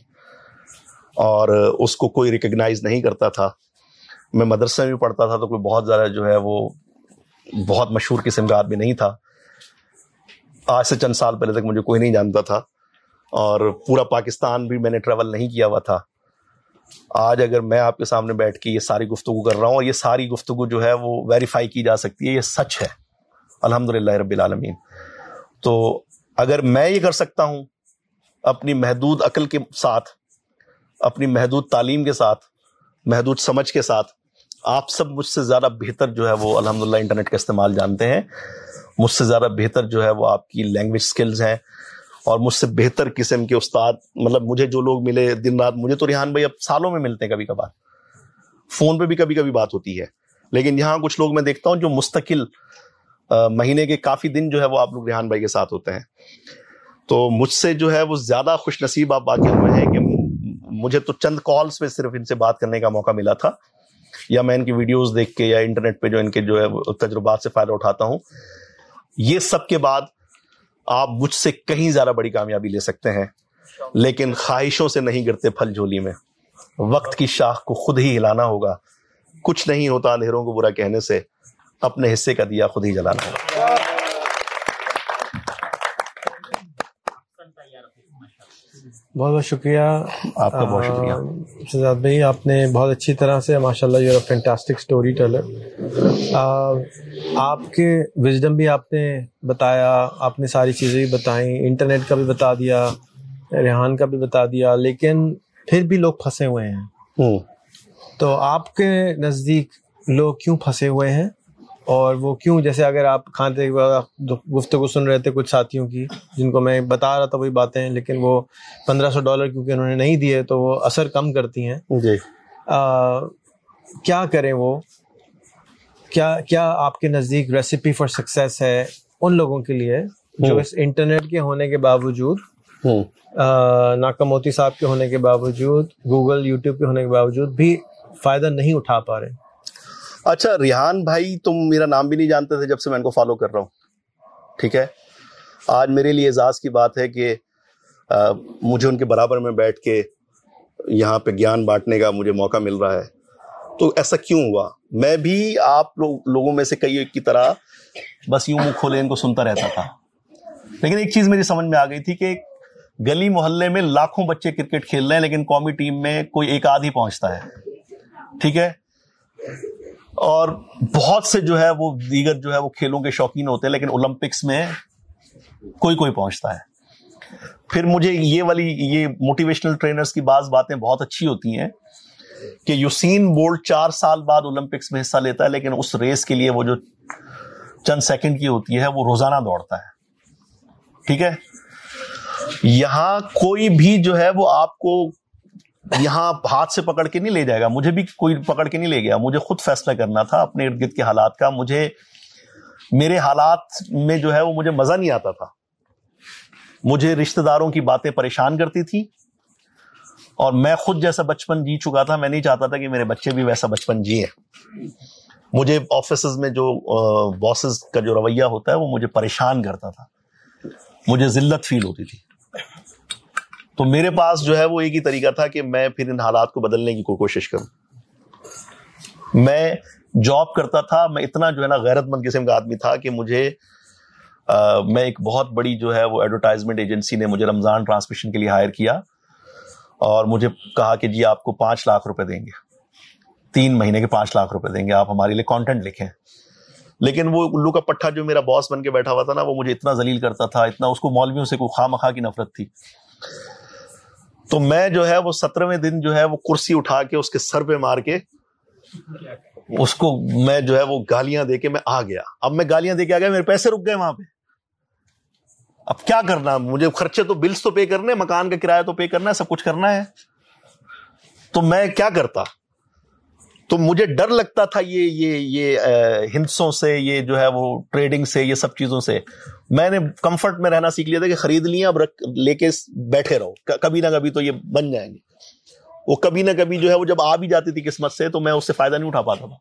اور اس کو کوئی ریکگنائز نہیں کرتا تھا۔ میں مدرسے میں پڑھتا تھا تو کوئی بہت زیادہ جو ہے وہ بہت مشہور قسم کا آدمی نہیں تھا۔ آج سے چند سال پہلے تک مجھے کوئی نہیں جانتا تھا اور پورا پاکستان بھی میں نے ٹریول نہیں کیا ہوا تھا۔ آج اگر میں آپ کے سامنے بیٹھ کے یہ ساری گفتگو کر رہا ہوں اور یہ ساری گفتگو جو ہے وہ ویریفائی کی جا سکتی ہے، یہ سچ ہے۔ الحمد للہ رب العالمین۔ تو اگر میں یہ کر سکتا ہوں اپنی محدود عقل کے ساتھ اپنی محدود تعلیم کے ساتھ، محدود سمجھ کے ساتھ آپ سب مجھ سے زیادہ بہتر جو ہے وہ الحمد للہ انٹرنیٹ کا استعمال جانتے ہیں۔ مجھ سے زیادہ بہتر جو ہے وہ آپ کی لینگویج اسکلز ہیں اور مجھ سے بہتر قسم کے استاد مطلب مجھے جو لوگ ملے دن رات، مجھے تو ریحان بھائی اب سالوں میں ملتے ہیں کبھی کبھار۔ فون پہ بھی کبھی کبھی بات ہوتی ہے۔ لیکن یہاں کچھ لوگ میں دیکھتا ہوں جو مستقل مہینے کے کافی دن جو ہے وہ آپ لوگ ریحان بھائی کے ساتھ ہوتے ہیں۔ تو مجھ سے جو ہے وہ زیادہ خوش نصیب آپ باقی ہوئے ہیں کہ مجھے تو چند کالز پہ صرف ان سے بات کرنے کا موقع ملا تھا، یا میں ان کی ویڈیوز دیکھ کے یا انٹرنیٹ پہ جو ان کے جو ہے تجربات سے فائدہ اٹھاتا ہوں۔ یہ سب کے بعد آپ مجھ سے کہیں زیادہ بڑی کامیابی لے سکتے ہیں، لیکن خواہشوں سے نہیں گرتے پھل جھولی میں۔ وقت کی شاخ کو خود ہی ہلانا ہوگا۔ کچھ نہیں ہوتا اندھیروں کو برا کہنے سے، اپنے حصے کا دیا خود ہی جلانا ہوگا۔ بہت بہت شکریہ۔ آپ کا بہت شکریہ۔ شہزاد بھائی آپ نے بہت اچھی طرح سے ماشاء اللہ یور فینٹاسٹک اسٹوری ٹیلر آپ کے وزڈم بھی آپ نے بتایا آپ نے ساری چیزیں بھی بتائیں انٹرنیٹ کا بھی بتا دیا ریحان کا بھی بتا دیا لیکن پھر بھی لوگ پھنسے ہوئے ہیں۔ تو آپ کے نزدیک لوگ کیوں پھنسے ہوئے ہیں؟ اور وہ کیوں؟ جیسے اگر آپ کھاتے گفتگو سن رہے تھے کچھ ساتھیوں کی جن کو میں بتا رہا تھا وہی باتیں لیکن وہ پندرہ سو ڈالر کیونکہ انہوں نے نہیں دیے تو وہ اثر کم کرتی ہیں۔ جی۔ کیا کریں وہ؟ کیا کیا آپ کے نزدیک ریسیپی فار سکسیس ہے ان لوگوں کے لیے جو اس انٹرنیٹ کے ہونے کے باوجود ناکموتی صاحب کے ہونے کے باوجود گوگل یوٹیوب کے ہونے کے باوجود بھی فائدہ نہیں اٹھا پا رہے؟ اچھا ریحان بھائی تم میرا نام بھی نہیں جانتے تھے جب سے میں ان کو فالو کر رہا ہوں۔ ٹھیک ہے؟ آج میرے لیے اعزاز کی بات ہے کہ مجھے ان کے برابر میں بیٹھ کے یہاں پہ گیان بانٹنے کا مجھے موقع مل رہا ہے۔ تو ایسا کیوں ہوا؟ میں بھی آپ لوگوں میں سے کئی کی طرح بس یوں منہ کھولے ان کو سنتا رہتا تھا۔ لیکن ایک چیز میری سمجھ میں آ گئی تھی کہ گلی محلے میں لاکھوں بچے کرکٹ کھیل رہے ہیں، لیکن قومی ٹیم میں کوئی ایک آدھ ہی پہنچتا ہے۔ ٹھیک ہے؟ اور بہت سے جو ہے وہ دیگر جو ہے وہ کھیلوں کے شوقین ہوتے ہیں، لیکن اولمپکس میں کوئی کوئی پہنچتا ہے۔ پھر مجھے یہ والی، یہ موٹیویشنل ٹرینرز کی بعض باتیں بہت اچھی ہوتی ہیں کہ یوسین بولٹ چار سال بعد اولمپکس میں حصہ لیتا ہے، لیکن اس ریس کے لیے وہ جو چند سیکنڈ کی ہوتی ہے، وہ روزانہ دوڑتا ہے۔ ٹھیک ہے؟ یہاں کوئی بھی جو ہے وہ آپ کو یہاں ہاتھ سے پکڑ کے نہیں لے جائے گا۔ مجھے بھی کوئی پکڑ کے نہیں لے گیا۔ مجھے خود فیصلہ کرنا تھا اپنے ارد گرد کے حالات کا۔ مجھے میرے حالات میں جو ہے وہ مجھے مزہ نہیں آتا تھا۔ مجھے رشتہ داروں کی باتیں پریشان کرتی تھی اور میں خود جیسا بچپن جی چکا تھا۔ میں نہیں چاہتا تھا کہ میرے بچے بھی ویسا بچپن جیے۔ مجھے آفیسز میں جو باسز کا جو رویہ ہوتا ہے وہ مجھے پریشان کرتا تھا۔ مجھے ذلت فیل ہوتی تھی۔ تو میرے پاس جو ہے وہ ایک ہی طریقہ تھا کہ میں پھر ان حالات کو بدلنے کی کوئی کوشش کروں۔ میں جاب کرتا تھا، میں اتنا جو ہے نا غیرت مند قسم کا آدمی تھا کہ مجھے میں ایک بہت بڑی جو ہے وہ ایڈورٹائزمنٹ ایجنسی نے مجھے رمضان ٹرانسمیشن کے لیے ہائر کیا اور مجھے کہا کہ جی آپ کو پانچ لاکھ روپے دیں گے۔ تین مہینے کے پانچ لاکھ روپے دیں گے، آپ ہمارے لیے کانٹینٹ لکھیں۔ لیکن وہ الو کا پٹھا جو میرا باس بن کے بیٹھا ہوا تھا نا، وہ مجھے اتنا ذلیل کرتا تھا، اتنا اس کو مولویوں سے کوئی خواہ مخواہ کی نفرت تھی۔ تو میں جو ہے وہ سترویں دن جو ہے وہ کرسی اٹھا کے اس کے سر پہ مار کے اس کو میں جو ہے وہ گالیاں دے کے میں آ گیا۔ اب میں گالیاں دے کے آ گیا، میرے پیسے رک گئے وہاں پہ۔ اب کیا کرنا؟ مجھے خرچے تو بلس تو پے کرنے مکان کا کرایہ تو پے کرنا ہے، سب کچھ کرنا ہے۔ تو میں کیا کرتا؟ تو مجھے ڈر لگتا تھا یہ یہ یہ ہندسوں سے، یہ جو ہے وہ ٹریڈنگ سے، یہ سب چیزوں سے۔ میں نے کمفرٹ میں رہنا سیکھ لیا تھا کہ خرید لیا اب رکھ، لے کے بیٹھے رہو۔ کبھی نہ کبھی تو یہ بن جائیں گے۔ وہ کبھی نہ کبھی جو ہے وہ جب آ بھی جاتی تھی قسمت سے تو میں اس سے فائدہ نہیں اٹھا پاتا تھا۔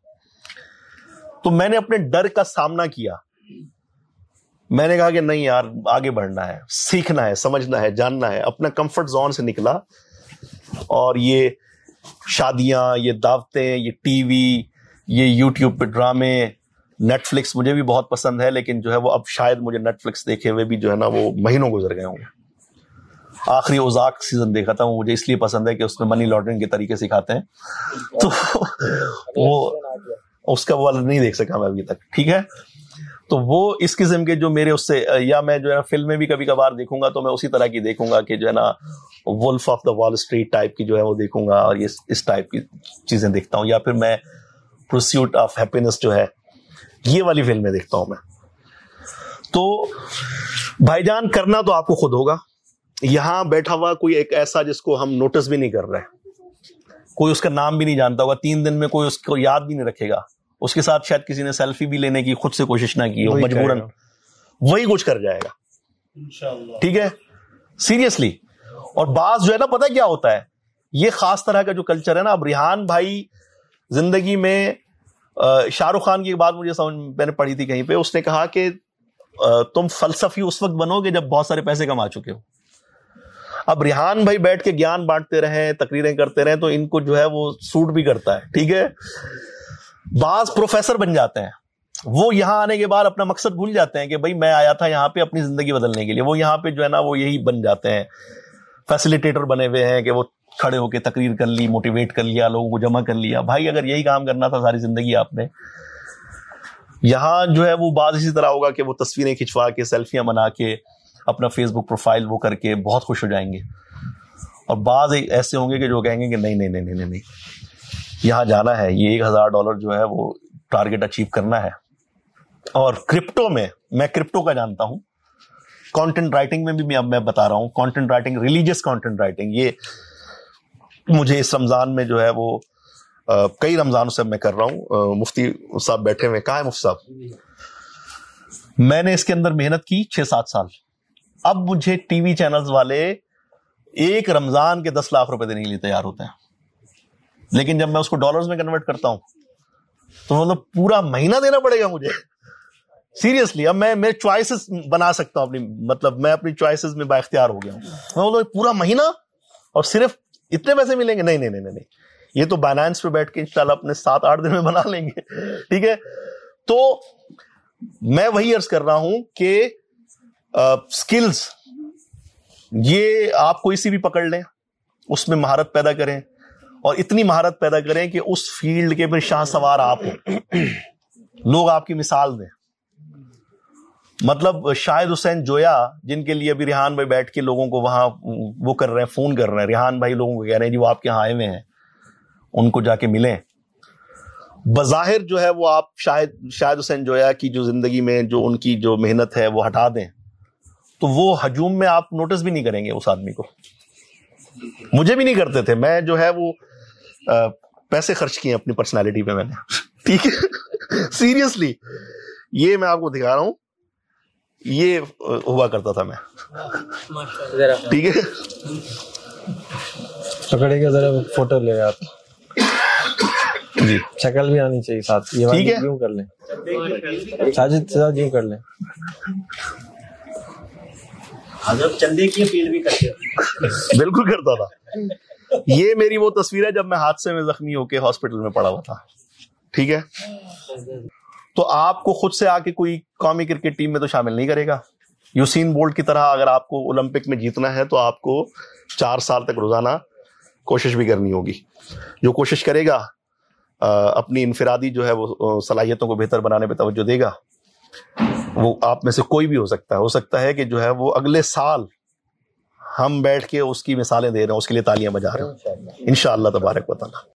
تو میں نے اپنے ڈر کا سامنا کیا۔ میں نے کہا کہ نہیں یار، آگے بڑھنا ہے، سیکھنا ہے، سمجھنا ہے، جاننا ہے۔ اپنا کمفرٹ زون سے نکلا اور یہ شادیاں، یہ دعوتیں، یہ ٹی وی، یہ یوٹیوب پہ ڈرامے نیٹ فلکس مجھے بھی بہت پسند ہے، لیکن جو ہے وہ اب شاید مجھے نیٹ فلکس دیکھے ہوئے بھی جو ہے نا وہ مہینوں گزر گئے ہوں گے۔ آخری اوزاک سیزن دیکھا تھا وہ مجھے اس لیے پسند ہے کہ اس میں منی لانڈرنگ کے طریقے سکھاتے ہیں۔ تو وہ اس کا وہ نہیں دیکھ سکا میں ابھی تک، ٹھیک ہے؟ تو وہ اس قسم کے جو میرے اس سے، یا میں جو ہے نا فلمیں بھی کبھی کبھار دیکھوں گا تو میں اسی طرح کی دیکھوں گا کہ جو ہے نا ولف آف دا وال اسٹریٹ ٹائپ کی جو ہے وہ دیکھوں گا اور یہ اس ٹائپ کی چیزیں دیکھتا ہوں یا پھر میں پروسیوٹ آف ہیپینس جو ہے یہ والی فلمیں دیکھتا ہوں میں۔ تو بھائی جان کرنا تو آپ کو خود ہوگا۔ یہاں بیٹھا ہوا کوئی ایک ایسا جس کو ہم نوٹس بھی نہیں کر رہے۔ کوئی اس کا نام بھی نہیں جانتا ہوگا۔ تین دن میں کوئی اس کو یاد بھی نہیں رکھے گا۔ اس کے ساتھ شاید کسی نے سیلفی بھی لینے کی خود سے کوشش نہ کی ہو مجبوراً۔ وہی کچھ کر جائے گا۔ ٹھیک ہے؟ سیریسلی اور بعض جو ہے نا پتا کیا ہوتا ہے؟ یہ خاص طرح کا جو کلچر ہے نا، اب ریحان بھائی زندگی میں شاہ رخ خان کی بات مجھے سمجھ میں نے پڑھی تھی کہیں پہ، اس نے کہا کہ تم فلسفی اس وقت بنو گے جب بہت سارے پیسے کما چکے ہو۔ اب ریحان بھائی بیٹھ کے گیان بانٹتے رہے تقریریں کرتے رہے تو ان کو جو ہے وہ سوٹ بھی کرتا ہے، ٹھیک ہے؟ بعض پروفیسر بن جاتے ہیں۔ وہ یہاں آنے کے بعد اپنا مقصد بھول جاتے ہیں کہ بھائی میں آیا تھا یہاں پہ اپنی زندگی بدلنے کے لیے، وہ یہاں پہ جو ہے نا، وہ یہی بن جاتے ہیں۔ فیسلٹیٹر بنے ہوئے ہیں کہ وہ کھڑے ہو کے تقریر کر لی موٹیویٹ کر لیا، لوگوں کو جمع کر لیا۔ بھائی، اگر یہی کام کرنا تھا ساری زندگی آپ نے، یہاں جو ہے وہ بعض اسی طرح ہوگا کہ وہ تصویریں کھنچوا کے سیلفیاں بنا کے، اپنا فیس بک پروفائل وہ کر کے بہت خوش ہو جائیں گے۔ اور بعض ایسے ہوں گے کہ جو کہیں گے کہ نہیں نہیں نہیں نہیں نہیں۔ یہاں جانا ہے، یہ ایک ہزار ڈالر جو ہے وہ ٹارگیٹ اچیو کرنا ہے۔ اور کرپٹو میں میں کرپٹو کا جانتا ہوں۔ کانٹینٹ رائٹنگ میں بھی اب میں بتا رہا ہوں. Content writing religious content writing یہ مجھے اس رمضان میں جو ہے وہ کئی رمضانوں سے میں کر رہا ہوں. مفتی صاحب بیٹھے ہوئے کہاں ہے مفتی صاحب؟ میں نے اس کے اندر محنت کی چھ سات سال. اب مجھے ٹی وی چینلز والے ایک رمضان کے دس لاکھ روپے دینے کے لیے تیار ہوتے ہیں. لیکن جب میں اس کو ڈالرز میں کنورٹ کرتا ہوں، تو مطلب پورا مہینہ دینا پڑے گا مجھے. سیریسلی، اب میں میرے چوائسیز بنا سکتا ہوں اپنی مطلب میں اپنی چوائسیز میں با اختیار ہو گیا ہوں۔ میں پورا مہینہ اور صرف اتنے پیسے ملیں گے؟ نہیں نہیں نہیں نہیں یہ تو بائنانس پہ بیٹھ کے انشاءاللہ اپنے سات آٹھ دن میں بنا لیں گے۔ ٹھیک ہے؟ تو میں وہی عرض کر رہا ہوں کہ اسکلس یہ آپ کوئی سی بھی پکڑ لیں۔ اس میں مہارت پیدا کریں۔ اور اتنی مہارت پیدا کریں کہ اس فیلڈ کے پھر شاہ سوار آپ لوگ آپ کی مثال دیں۔ مطلب شاہد حسین جویا، جن کے لیے ابھی ریحان بھائی بیٹھ کے لوگوں کو وہاں وہ کر رہے ہیں، فون کر رہے ہیں۔ ریحان بھائی لوگوں کو کہہ رہے ہیں جی وہ آپ کے یہاں آئے ہوئے ہیں، ان کو جا کے ملیں۔ بظاہر جو ہے وہ آپ شاہد شاہد حسین جویا کی جو زندگی میں جو ان کی جو محنت ہے وہ ہٹا دیں۔ تو وہ ہجوم میں آپ نوٹس بھی نہیں کریں گے اس آدمی کو۔ مجھے بھی نہیں کرتے تھے، میں جو ہے وہ پیسے خرچ کیے اپنی پرسنالٹی پہ میں نے۔ ٹھیک ہے؟ سیریسلی یہ میں آپ کو دکھا رہا ہوں۔ یہ ہوا کرتا تھا میں۔ ٹھیک ہے؟ پکڑے گا ذرا فوٹو لے آپ۔ جی۔ شکل بھی آنی چاہیے ساتھ۔ یہ کیوں کر لیں؟ ساجد کیوں کر لیں؟ بالکل کرتا تھا۔ یہ میری وہ تصویر ہے جب میں حادثے میں زخمی ہو کے ہاسپٹل میں پڑا ہوا تھا۔ ٹھیک ہے؟ تو آپ کو خود سے آ کے کوئی قومی کرکٹ ٹیم میں تو شامل نہیں کرے گا۔ یوسین بولٹ کی طرح اگر آپ کو اولمپک میں جیتنا ہے تو آپ کو چار سال تک روزانہ کوشش بھی کرنی ہوگی۔ جو کوشش کرے گا اپنی انفرادی جو ہے وہ صلاحیتوں کو بہتر بنانے پہ توجہ دے گا۔ وہ آپ میں سے کوئی بھی ہو سکتا ہے۔ ہو سکتا ہے کہ جو ہے وہ اگلے سال ہم بیٹھ کے اس کی مثالیں دے رہے ہیں اس کے لیے تالیاں بجا رہے ہیں۔ ان شاء اللہ تبارک و تعالیٰ۔